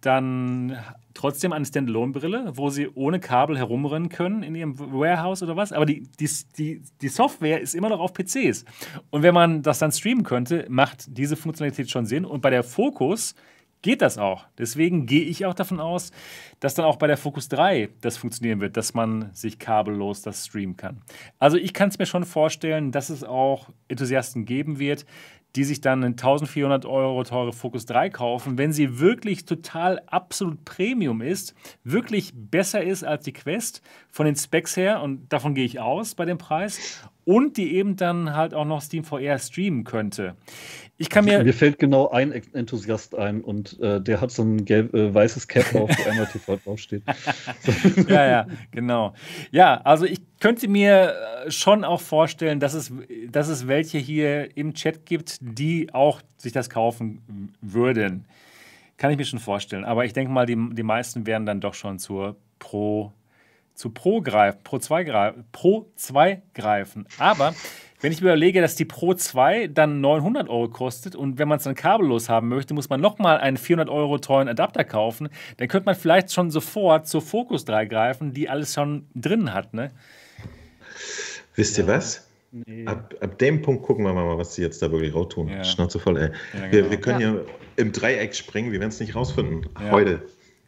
[SPEAKER 1] dann trotzdem eine Standalone-Brille, wo sie ohne Kabel herumrennen können in ihrem Warehouse oder was. Aber die, die, die, die Software ist immer noch auf PCs. Und wenn man das dann streamen könnte, macht diese Funktionalität schon Sinn. Und bei der Focus geht das auch. Deswegen gehe ich auch davon aus, dass dann auch bei der Focus 3 das funktionieren wird, dass man sich kabellos das streamen kann. Also ich kann es mir schon vorstellen, dass es auch Enthusiasten geben wird, die sich dann eine 1400 Euro teure Focus 3 kaufen, wenn sie wirklich total absolut Premium ist, wirklich besser ist als die Quest von den Specs her und davon gehe ich aus bei dem Preis und die eben dann halt auch noch Steam VR streamen könnte. Ich kann mir.
[SPEAKER 4] Mir fällt genau ein Enthusiast ein und äh, der hat so ein gelb, äh, weißes Cap auf, wo einmal TV draufsteht.
[SPEAKER 1] ja, ja, genau. Ja, also ich könnte mir äh, schon auch vorstellen, dass es, dass es welche hier im Chat gibt, die auch sich das kaufen würden. Kann ich mir schon vorstellen. Aber ich denke mal, die, die meisten werden dann doch schon zur Pro, zu Pro greifen, Pro 2 greifen, Pro 2 greifen. Aber wenn ich mir überlege, dass die Pro 2 dann 900 Euro kostet und wenn man es dann kabellos haben möchte, muss man nochmal einen 400 Euro teuren Adapter kaufen, dann könnte man vielleicht schon sofort zur Focus 3 greifen, die alles schon drin hat. Ne?
[SPEAKER 2] Wisst ihr was? Nee. Ab, ab dem Punkt gucken wir mal, was sie jetzt da wirklich raus tun. Ja. Schnauze voll, ey. Ja, genau. wir, wir, können ja. im Dreieck springen, wir werden es nicht rausfinden. Heute.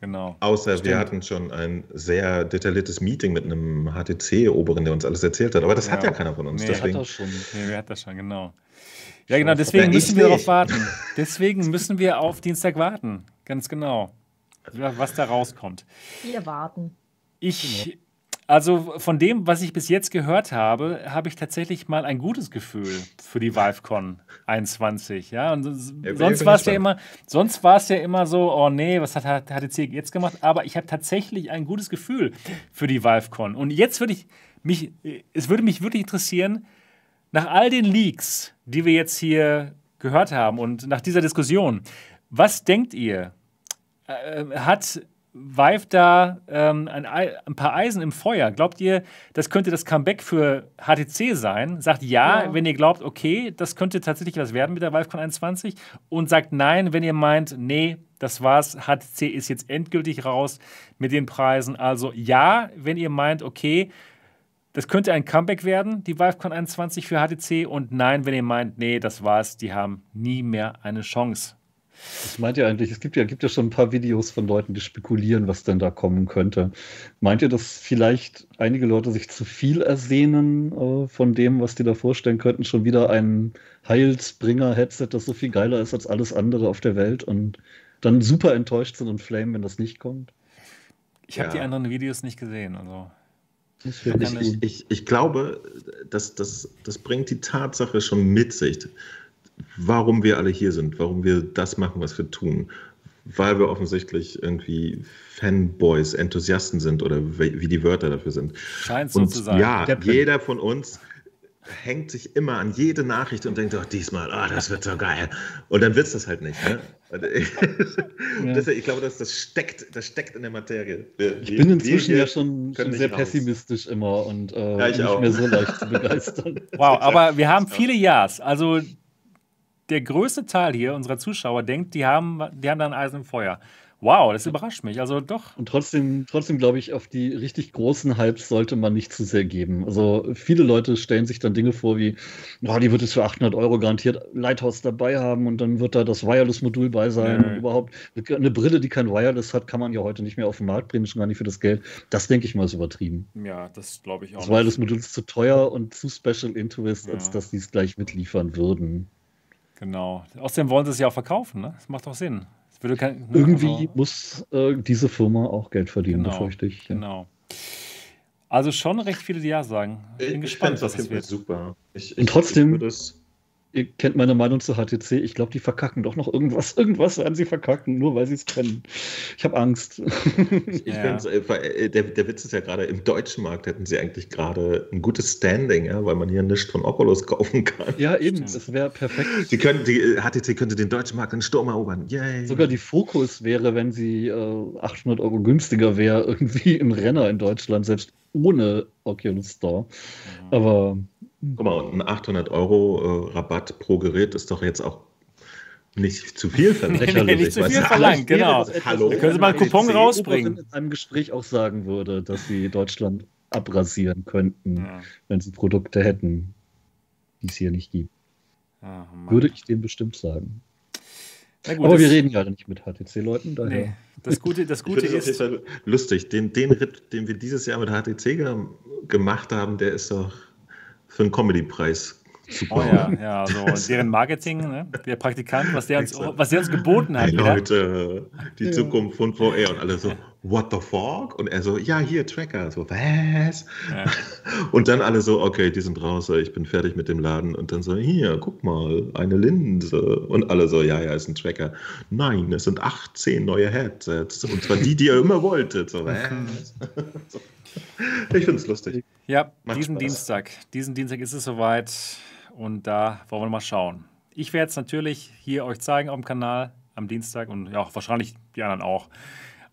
[SPEAKER 1] Genau.
[SPEAKER 2] Außer Stimmt. wir hatten schon ein sehr detailliertes Meeting mit einem HTC-Oberen, der uns alles erzählt hat. Aber das ja. hat ja keiner von uns.
[SPEAKER 1] Nee, deswegen. Hat das schon. Nee, wer hat das schon, genau. Ja, genau, deswegen müssen wir darauf warten. Deswegen müssen wir auf Dienstag warten. Ganz genau. Was da rauskommt.
[SPEAKER 3] Wir warten.
[SPEAKER 1] Ich genau. Also von dem, was ich bis jetzt gehört habe, habe ich tatsächlich mal ein gutes Gefühl für die ViveCon 21. Ja, und ja, sonst war es ja immer, sonst war es ja immer so, oh nee, was hat HTC jetzt gemacht? Aber ich habe tatsächlich ein gutes Gefühl für die ViveCon. Und jetzt würde ich mich, es würde mich wirklich interessieren, nach all den Leaks, die wir jetzt hier gehört haben und nach dieser Diskussion, was denkt ihr? Äh, hat Vive da ähm, ein, ein, paar Eisen im Feuer. Glaubt ihr, das könnte das Comeback für HTC sein? Sagt ja, ja, wenn ihr glaubt, okay, das könnte tatsächlich was werden mit der ViveCon 21. Und sagt nein, wenn ihr meint, nee, das war's, HTC ist jetzt endgültig raus mit den Preisen. Also ja, wenn ihr meint, okay, das könnte ein Comeback werden, die ViveCon 21 für HTC. Und nein, wenn ihr meint, nee, das war's, die haben nie mehr eine Chance.
[SPEAKER 4] Was meint ihr eigentlich? Es gibt ja, gibt ja schon ein paar Videos von Leuten, die spekulieren, was denn da kommen könnte. Meint ihr, dass vielleicht einige Leute sich zu viel ersehnen äh, von dem, was die da vorstellen könnten? Schon wieder ein Heilsbringer-Headset, das so viel geiler ist als alles andere auf der Welt und dann super enttäuscht sind und flamen, wenn das nicht kommt?
[SPEAKER 1] Ich habe ja. die anderen Videos nicht gesehen. Also.
[SPEAKER 2] Ich, ich, ich, ich, glaube, dass das, das bringt die Tatsache schon mit sich warum wir alle hier sind, warum wir das machen, was wir tun, weil wir offensichtlich irgendwie Fanboys, Enthusiasten sind oder wie die Wörter dafür sind.
[SPEAKER 1] Scheint so zu sein.
[SPEAKER 2] Ja, jeder von uns hängt sich immer an jede Nachricht und denkt, oh, diesmal, oh, das wird so geil. Und dann wird es das halt nicht. Ne? ja. Deswegen, ich glaube, das, das, steckt, das steckt in der Materie.
[SPEAKER 4] Wir, ich bin inzwischen ja schon, schon sehr raus. pessimistisch immer und äh, ja, nicht auch. mehr so leicht zu begeistern.
[SPEAKER 1] Wow, aber wir haben viele Ja's. Also der größte Teil hier unserer Zuschauer denkt, die haben, die haben dann Eisen im Feuer. Wow, das überrascht mich. Also doch.
[SPEAKER 4] Und trotzdem, trotzdem glaube ich, auf die richtig großen Hypes sollte man nicht zu sehr geben. Also viele Leute stellen sich dann Dinge vor wie, oh, die wird es für 800 Euro garantiert Lighthouse dabei haben und dann wird da das Wireless-Modul bei sein. Nee. Überhaupt eine Brille, die kein Wireless hat, kann man ja heute nicht mehr auf den Markt bringen, schon gar nicht für das Geld. Das denke ich mal ist übertrieben.
[SPEAKER 1] Ja, das glaube ich auch.
[SPEAKER 4] Das Wireless-Modul ist zu teuer und zu Special Interest, ja. als dass die es gleich mitliefern würden.
[SPEAKER 1] Genau. Außerdem wollen sie es ja auch verkaufen, ne? Das macht doch Sinn.
[SPEAKER 4] Kein, ne, Irgendwie also, muss äh, diese Firma auch Geld verdienen,
[SPEAKER 1] genau,
[SPEAKER 4] befürchte ich.
[SPEAKER 1] Ja. Genau. Also schon recht viele, die ja sagen.
[SPEAKER 2] Ich bin ich gespannt, was das wird. Super.
[SPEAKER 4] Ich, ich, Und trotzdem, ihr kennt meine Meinung zu HTC. Ich glaube, die verkacken doch noch irgendwas. Irgendwas werden sie verkacken, nur weil sie es können. Ich habe Angst.
[SPEAKER 2] ich ja. äh, der, der Witz ist ja gerade, im deutschen Markt hätten sie eigentlich gerade ein gutes Standing, ja, weil man hier nichts von Oculus kaufen kann.
[SPEAKER 4] Ja, eben. Das wäre perfekt.
[SPEAKER 2] Sie können, die, HTC könnte den deutschen Markt in Sturm erobern. Yay.
[SPEAKER 4] Sogar die Fokus wäre, wenn sie äh, 800 Euro günstiger wäre, irgendwie ein Renner in Deutschland, selbst ohne Oculus Store. Mhm. Aber
[SPEAKER 2] Guck mal, und ein 800 Euro äh, Rabatt pro Gerät ist doch jetzt auch nicht zu viel
[SPEAKER 1] verlangt. nee, nicht zu viel verlangt, genau.
[SPEAKER 2] Hallo.
[SPEAKER 1] Da können Sie mal einen Coupon rausbringen.
[SPEAKER 4] in einem Gespräch auch sagen würde, dass Sie Deutschland abrasieren könnten, ja. wenn Sie Produkte hätten, die es hier nicht gibt. Oh, würde ich dem bestimmt sagen. Gut, Aber wir reden ja nicht mit HTC-Leuten. Nee,
[SPEAKER 1] das Gute, das Gute ist.
[SPEAKER 2] Lustig, den, den Ritt, den wir dieses Jahr mit HTC ge gemacht haben, der ist doch für einen Comedy-Preis.
[SPEAKER 1] Super. Oh ja, ja, also deren Marketing, ne? der Praktikant, was der, uns, was der uns geboten hat.
[SPEAKER 2] Hey Leute, die. Zukunft von VR und alle so, what the fuck? Und er so, ja, hier, Tracker. So, was? Ja. Und dann alle so, okay, die sind raus, ich bin fertig mit dem Laden. Und dann so, hier, guck mal, eine Linse. Und alle so, ja, ja, ist ein Tracker. Nein, es sind 18 neue Headsets. Und zwar die, die ihr immer wolltet. So, was? Ich finde es lustig.
[SPEAKER 1] Ja, Macht diesen Spaß. Dienstag. Diesen Dienstag ist es soweit und da wollen wir mal schauen. Ich werde es natürlich hier euch zeigen auf dem Kanal am Dienstag und ja, wahrscheinlich die anderen auch.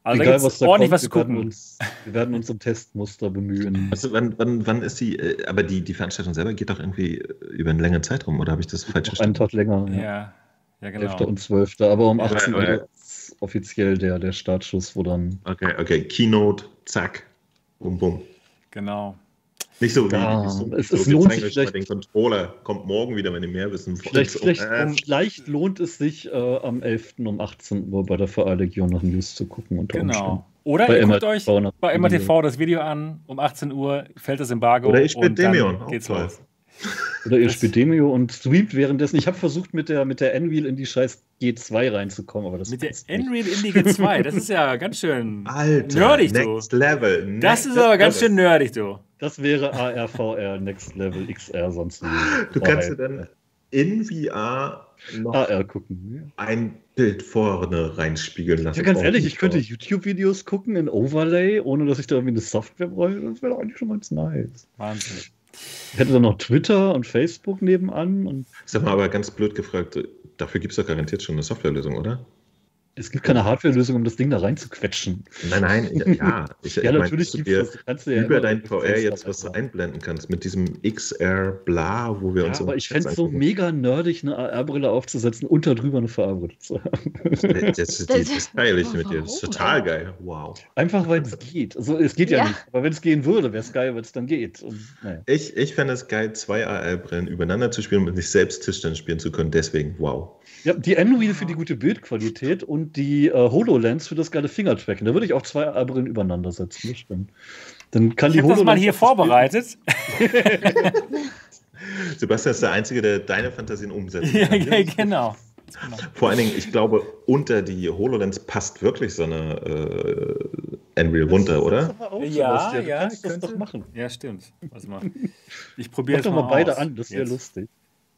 [SPEAKER 4] Also Egal, was da ordentlich kommt, was zu gucken. Wir werden, uns, wir werden uns um Testmuster bemühen.
[SPEAKER 2] Also wann, wann, wann ist die, äh, aber die, die Veranstaltung selber geht doch irgendwie über einen längeren Zeitraum, oder habe ich das falsch
[SPEAKER 4] verstanden? Einen Tag länger.
[SPEAKER 1] Ja, ja, ja genau.
[SPEAKER 4] 11. und 12. Aber um 18 Uhr ist offiziell der, der Startschuss, wo dann...
[SPEAKER 2] Okay, okay, Keynote, zack, bum, bum.
[SPEAKER 1] Genau.
[SPEAKER 2] Nicht so wie
[SPEAKER 4] ja,
[SPEAKER 2] so,
[SPEAKER 4] es, es lohnt sich
[SPEAKER 2] vielleicht, den Controller. Kommt morgen wieder, wenn ihr mehr wissen
[SPEAKER 4] wollt. Vielleicht, vielleicht, äh, vielleicht lohnt es sich äh, am 11. um 18 Uhr bei der VR-Legion nach News zu gucken.
[SPEAKER 1] Unter genau. Oder bei ihr guckt euch bei MRTV das Video an. Um 18 Uhr fällt das Embargo.
[SPEAKER 2] Oder ich spiele Demion.
[SPEAKER 1] Geht's los.
[SPEAKER 4] Oder ihr spielt Demio und streamt währenddessen. Ich habe versucht, mit der, mit der Enreal in die scheiß G2 reinzukommen, aber das
[SPEAKER 1] Mit der Enreal in die G2, das ist ja ganz schön
[SPEAKER 2] Alter,
[SPEAKER 1] nerdig,
[SPEAKER 2] next Level.
[SPEAKER 1] Next das ist aber ganz schön nerdig, du.
[SPEAKER 4] Das wäre ARVR Next Level XR sonst.
[SPEAKER 2] Du kannst dir dann in VR
[SPEAKER 4] noch AR gucken.
[SPEAKER 2] ein Bild vorne reinspiegeln lassen.
[SPEAKER 4] Ja, ganz ehrlich, ich könnte YouTube-Videos gucken in Overlay, ohne dass ich da irgendwie eine Software bräuchte. Das wäre eigentlich schon ganz nice.
[SPEAKER 1] Wahnsinn.
[SPEAKER 4] Ich hätte dann noch Twitter und Facebook nebenan. Und
[SPEAKER 2] Sag mal, aber ganz blöd gefragt, dafür gibt es doch garantiert schon eine Softwarelösung, oder?
[SPEAKER 4] Es gibt keine Hardware-Lösung, um das Ding da reinzuquetschen.
[SPEAKER 2] Nein, nein, ja.
[SPEAKER 4] Ich, ja, ich natürlich
[SPEAKER 2] mein, du kannst du ja über dein VR jetzt was einblenden kannst mit diesem XR Bla, wo wir
[SPEAKER 4] ja,
[SPEAKER 2] uns
[SPEAKER 4] aber ich fände es so mega nerdig, eine AR-Brille aufzusetzen und darüber eine VR-Brille zu haben.
[SPEAKER 2] Das, das, das, das teile ich mit dir. Das ist total geil. Wow.
[SPEAKER 4] Einfach weil es geht. Also es geht ja, ja nicht. Aber wenn es gehen würde, wäre es geil, wenn es dann geht. Und,
[SPEAKER 2] naja. Ich, ich fände es geil, zwei AR-Brillen übereinander zu spielen und nicht selbst Tischtennis spielen zu können. Deswegen, wow.
[SPEAKER 4] Ja, die N-Wheel für die gute Bildqualität und die äh, HoloLens für das geile Fingertracken. Da würde ich auch zwei Brillen übereinander setzen. Dann kann
[SPEAKER 1] ich die HoloLens das mal hier vorbereitet.
[SPEAKER 2] Sebastian ist der Einzige, der deine Fantasien umsetzt.
[SPEAKER 1] Ja, ja, genau.
[SPEAKER 2] Vor allen Dingen, ich glaube, unter die HoloLens passt wirklich so eine äh, Unreal runter, oder?
[SPEAKER 1] Ja, ja, ja
[SPEAKER 4] kannst das doch machen.
[SPEAKER 1] Ja, stimmt. Warte mal. Ich probiere es
[SPEAKER 4] mal, mal beide an, das wäre lustig.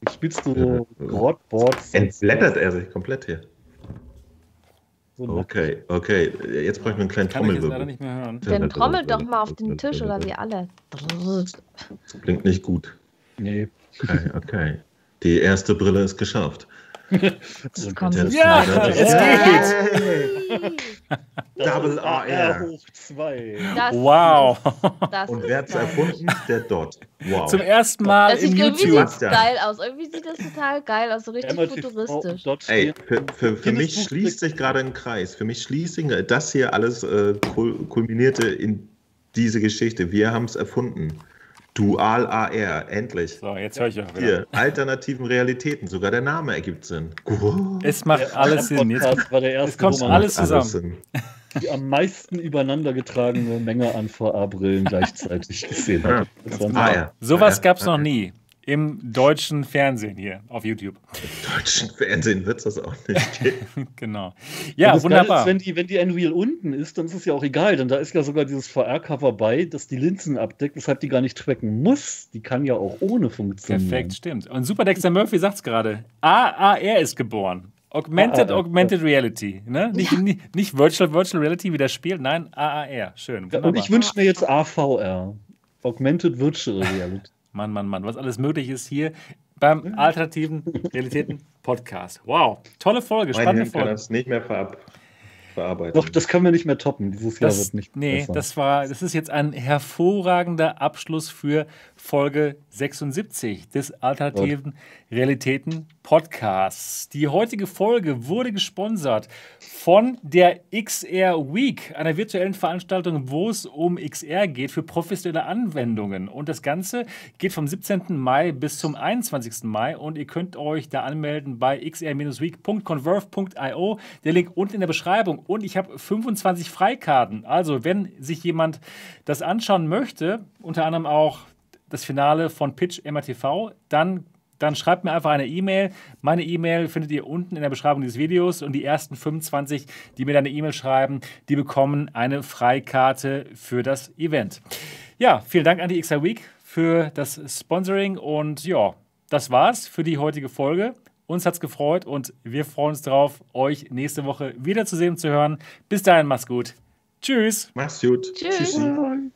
[SPEAKER 4] Spielst du Grodboards?
[SPEAKER 2] Entblättert er sich komplett hier. Okay, okay. Jetzt brauche ich mir einen kleinen
[SPEAKER 1] Kann ich jetzt leider
[SPEAKER 2] Trommelwirbel.
[SPEAKER 1] nicht mehr hören.
[SPEAKER 3] Dann trommelt doch mal auf den Tisch oder wie alle.
[SPEAKER 2] Klingt nicht gut.
[SPEAKER 4] Nee.
[SPEAKER 2] Okay, okay. Die erste Brille ist geschafft.
[SPEAKER 3] Kommt
[SPEAKER 2] Der
[SPEAKER 3] es.
[SPEAKER 1] Ja, es
[SPEAKER 2] Yay! Double
[SPEAKER 4] AR hoch 2.
[SPEAKER 3] Das
[SPEAKER 1] Wow.
[SPEAKER 3] Das
[SPEAKER 2] Und wer hat's
[SPEAKER 3] geil.
[SPEAKER 2] erfunden? Der Dot. Wow.
[SPEAKER 1] Zum ersten Mal
[SPEAKER 3] Das
[SPEAKER 1] im
[SPEAKER 3] sieht irgendwie
[SPEAKER 1] YouTube.
[SPEAKER 3] sieht's geil aus. Irgendwie sieht das total geil aus, so richtig futuristisch.
[SPEAKER 2] Ey, für, für, für mich schließt sich gerade ein Kreis. Für mich schließt sich das hier alles äh, kul kulminierte in diese Geschichte. Wir haben es erfunden. Dual AR, endlich.
[SPEAKER 1] So, jetzt höre ich auch wieder.
[SPEAKER 2] Hier, alternativen Realitäten. Sogar der Name ergibt Sinn. Wow.
[SPEAKER 1] Es macht alles Sinn. Jetzt,
[SPEAKER 4] war der erste,
[SPEAKER 1] es kommt alles
[SPEAKER 2] Alles
[SPEAKER 1] zusammen.
[SPEAKER 2] Sinn.
[SPEAKER 4] die am meisten übereinander getragene Menge an VA-Brillen gleichzeitig gesehen
[SPEAKER 2] Ja.
[SPEAKER 4] war
[SPEAKER 2] Ah, ja.
[SPEAKER 1] Sowas
[SPEAKER 2] Ah,
[SPEAKER 1] gab es
[SPEAKER 2] ja.
[SPEAKER 1] noch nie. Im deutschen Fernsehen hier auf YouTube.
[SPEAKER 2] Im deutschen Fernsehen wird es das auch nicht geben.
[SPEAKER 1] Genau. Ja,
[SPEAKER 4] das
[SPEAKER 1] wunderbar.
[SPEAKER 4] Ist, wenn, die, wenn die Unreal unten ist, dann ist es ja auch egal, denn da ist ja sogar dieses VR-Cover bei, das die Linsen abdeckt, weshalb die gar nicht tracken muss. Die kann ja auch ohne funktionieren.
[SPEAKER 1] Perfekt, stimmt. Und Super Dexter Murphy sagt es gerade. AAR ist geboren. Augmented,
[SPEAKER 4] AAR,
[SPEAKER 1] Augmented Reality. Ne? Nicht, nicht, nicht Virtual, Virtual Reality wie das Spiel, nein, AAR. Schön.
[SPEAKER 4] Ja, und
[SPEAKER 1] Wunderbar.
[SPEAKER 4] ich wünsche mir jetzt AVR. Augmented Virtual Reality.
[SPEAKER 1] Mann, Mann, Mann, was alles möglich ist hier beim Alternativen Realitäten Podcast. Wow, tolle Folge,
[SPEAKER 2] Mein
[SPEAKER 1] spannende
[SPEAKER 2] Hirn kann
[SPEAKER 1] Folge.
[SPEAKER 2] das nicht mehr verab verarbeiten.
[SPEAKER 4] Doch, das können wir nicht mehr toppen. Dieses Jahr
[SPEAKER 1] Das,
[SPEAKER 4] wird nicht
[SPEAKER 1] nee,
[SPEAKER 4] besser.
[SPEAKER 1] das war, das ist jetzt ein hervorragender Abschluss für Folge 76 des Alternativen Realitäten Podcasts. Die heutige Folge wurde gesponsert von der XR Week, einer virtuellen Veranstaltung, wo es um XR geht für professionelle Anwendungen. Und das Ganze geht vom 17. Mai bis zum 21. Mai und ihr könnt euch da anmelden bei xr-week.converve.io. Der Link unten in der Beschreibung. Und ich habe 25 Freikarten. Also, wenn sich jemand das anschauen möchte, unter anderem auch das Finale von Pitch MRTV, dann dann schreibt mir einfach eine E-Mail. Meine E-Mail findet ihr unten in der Beschreibung dieses Videos und die ersten 25, die mir dann eine E-Mail schreiben, die bekommen eine Freikarte für das Event. Ja, vielen Dank an die XR Week für das Sponsoring und ja, das war's für die heutige Folge. Uns hat's gefreut und wir freuen uns darauf, euch nächste Woche wiederzusehen und zu hören. Bis dahin, macht's gut. Tschüss.
[SPEAKER 2] Mach's gut.
[SPEAKER 3] Tschüss.
[SPEAKER 2] Tschüssi.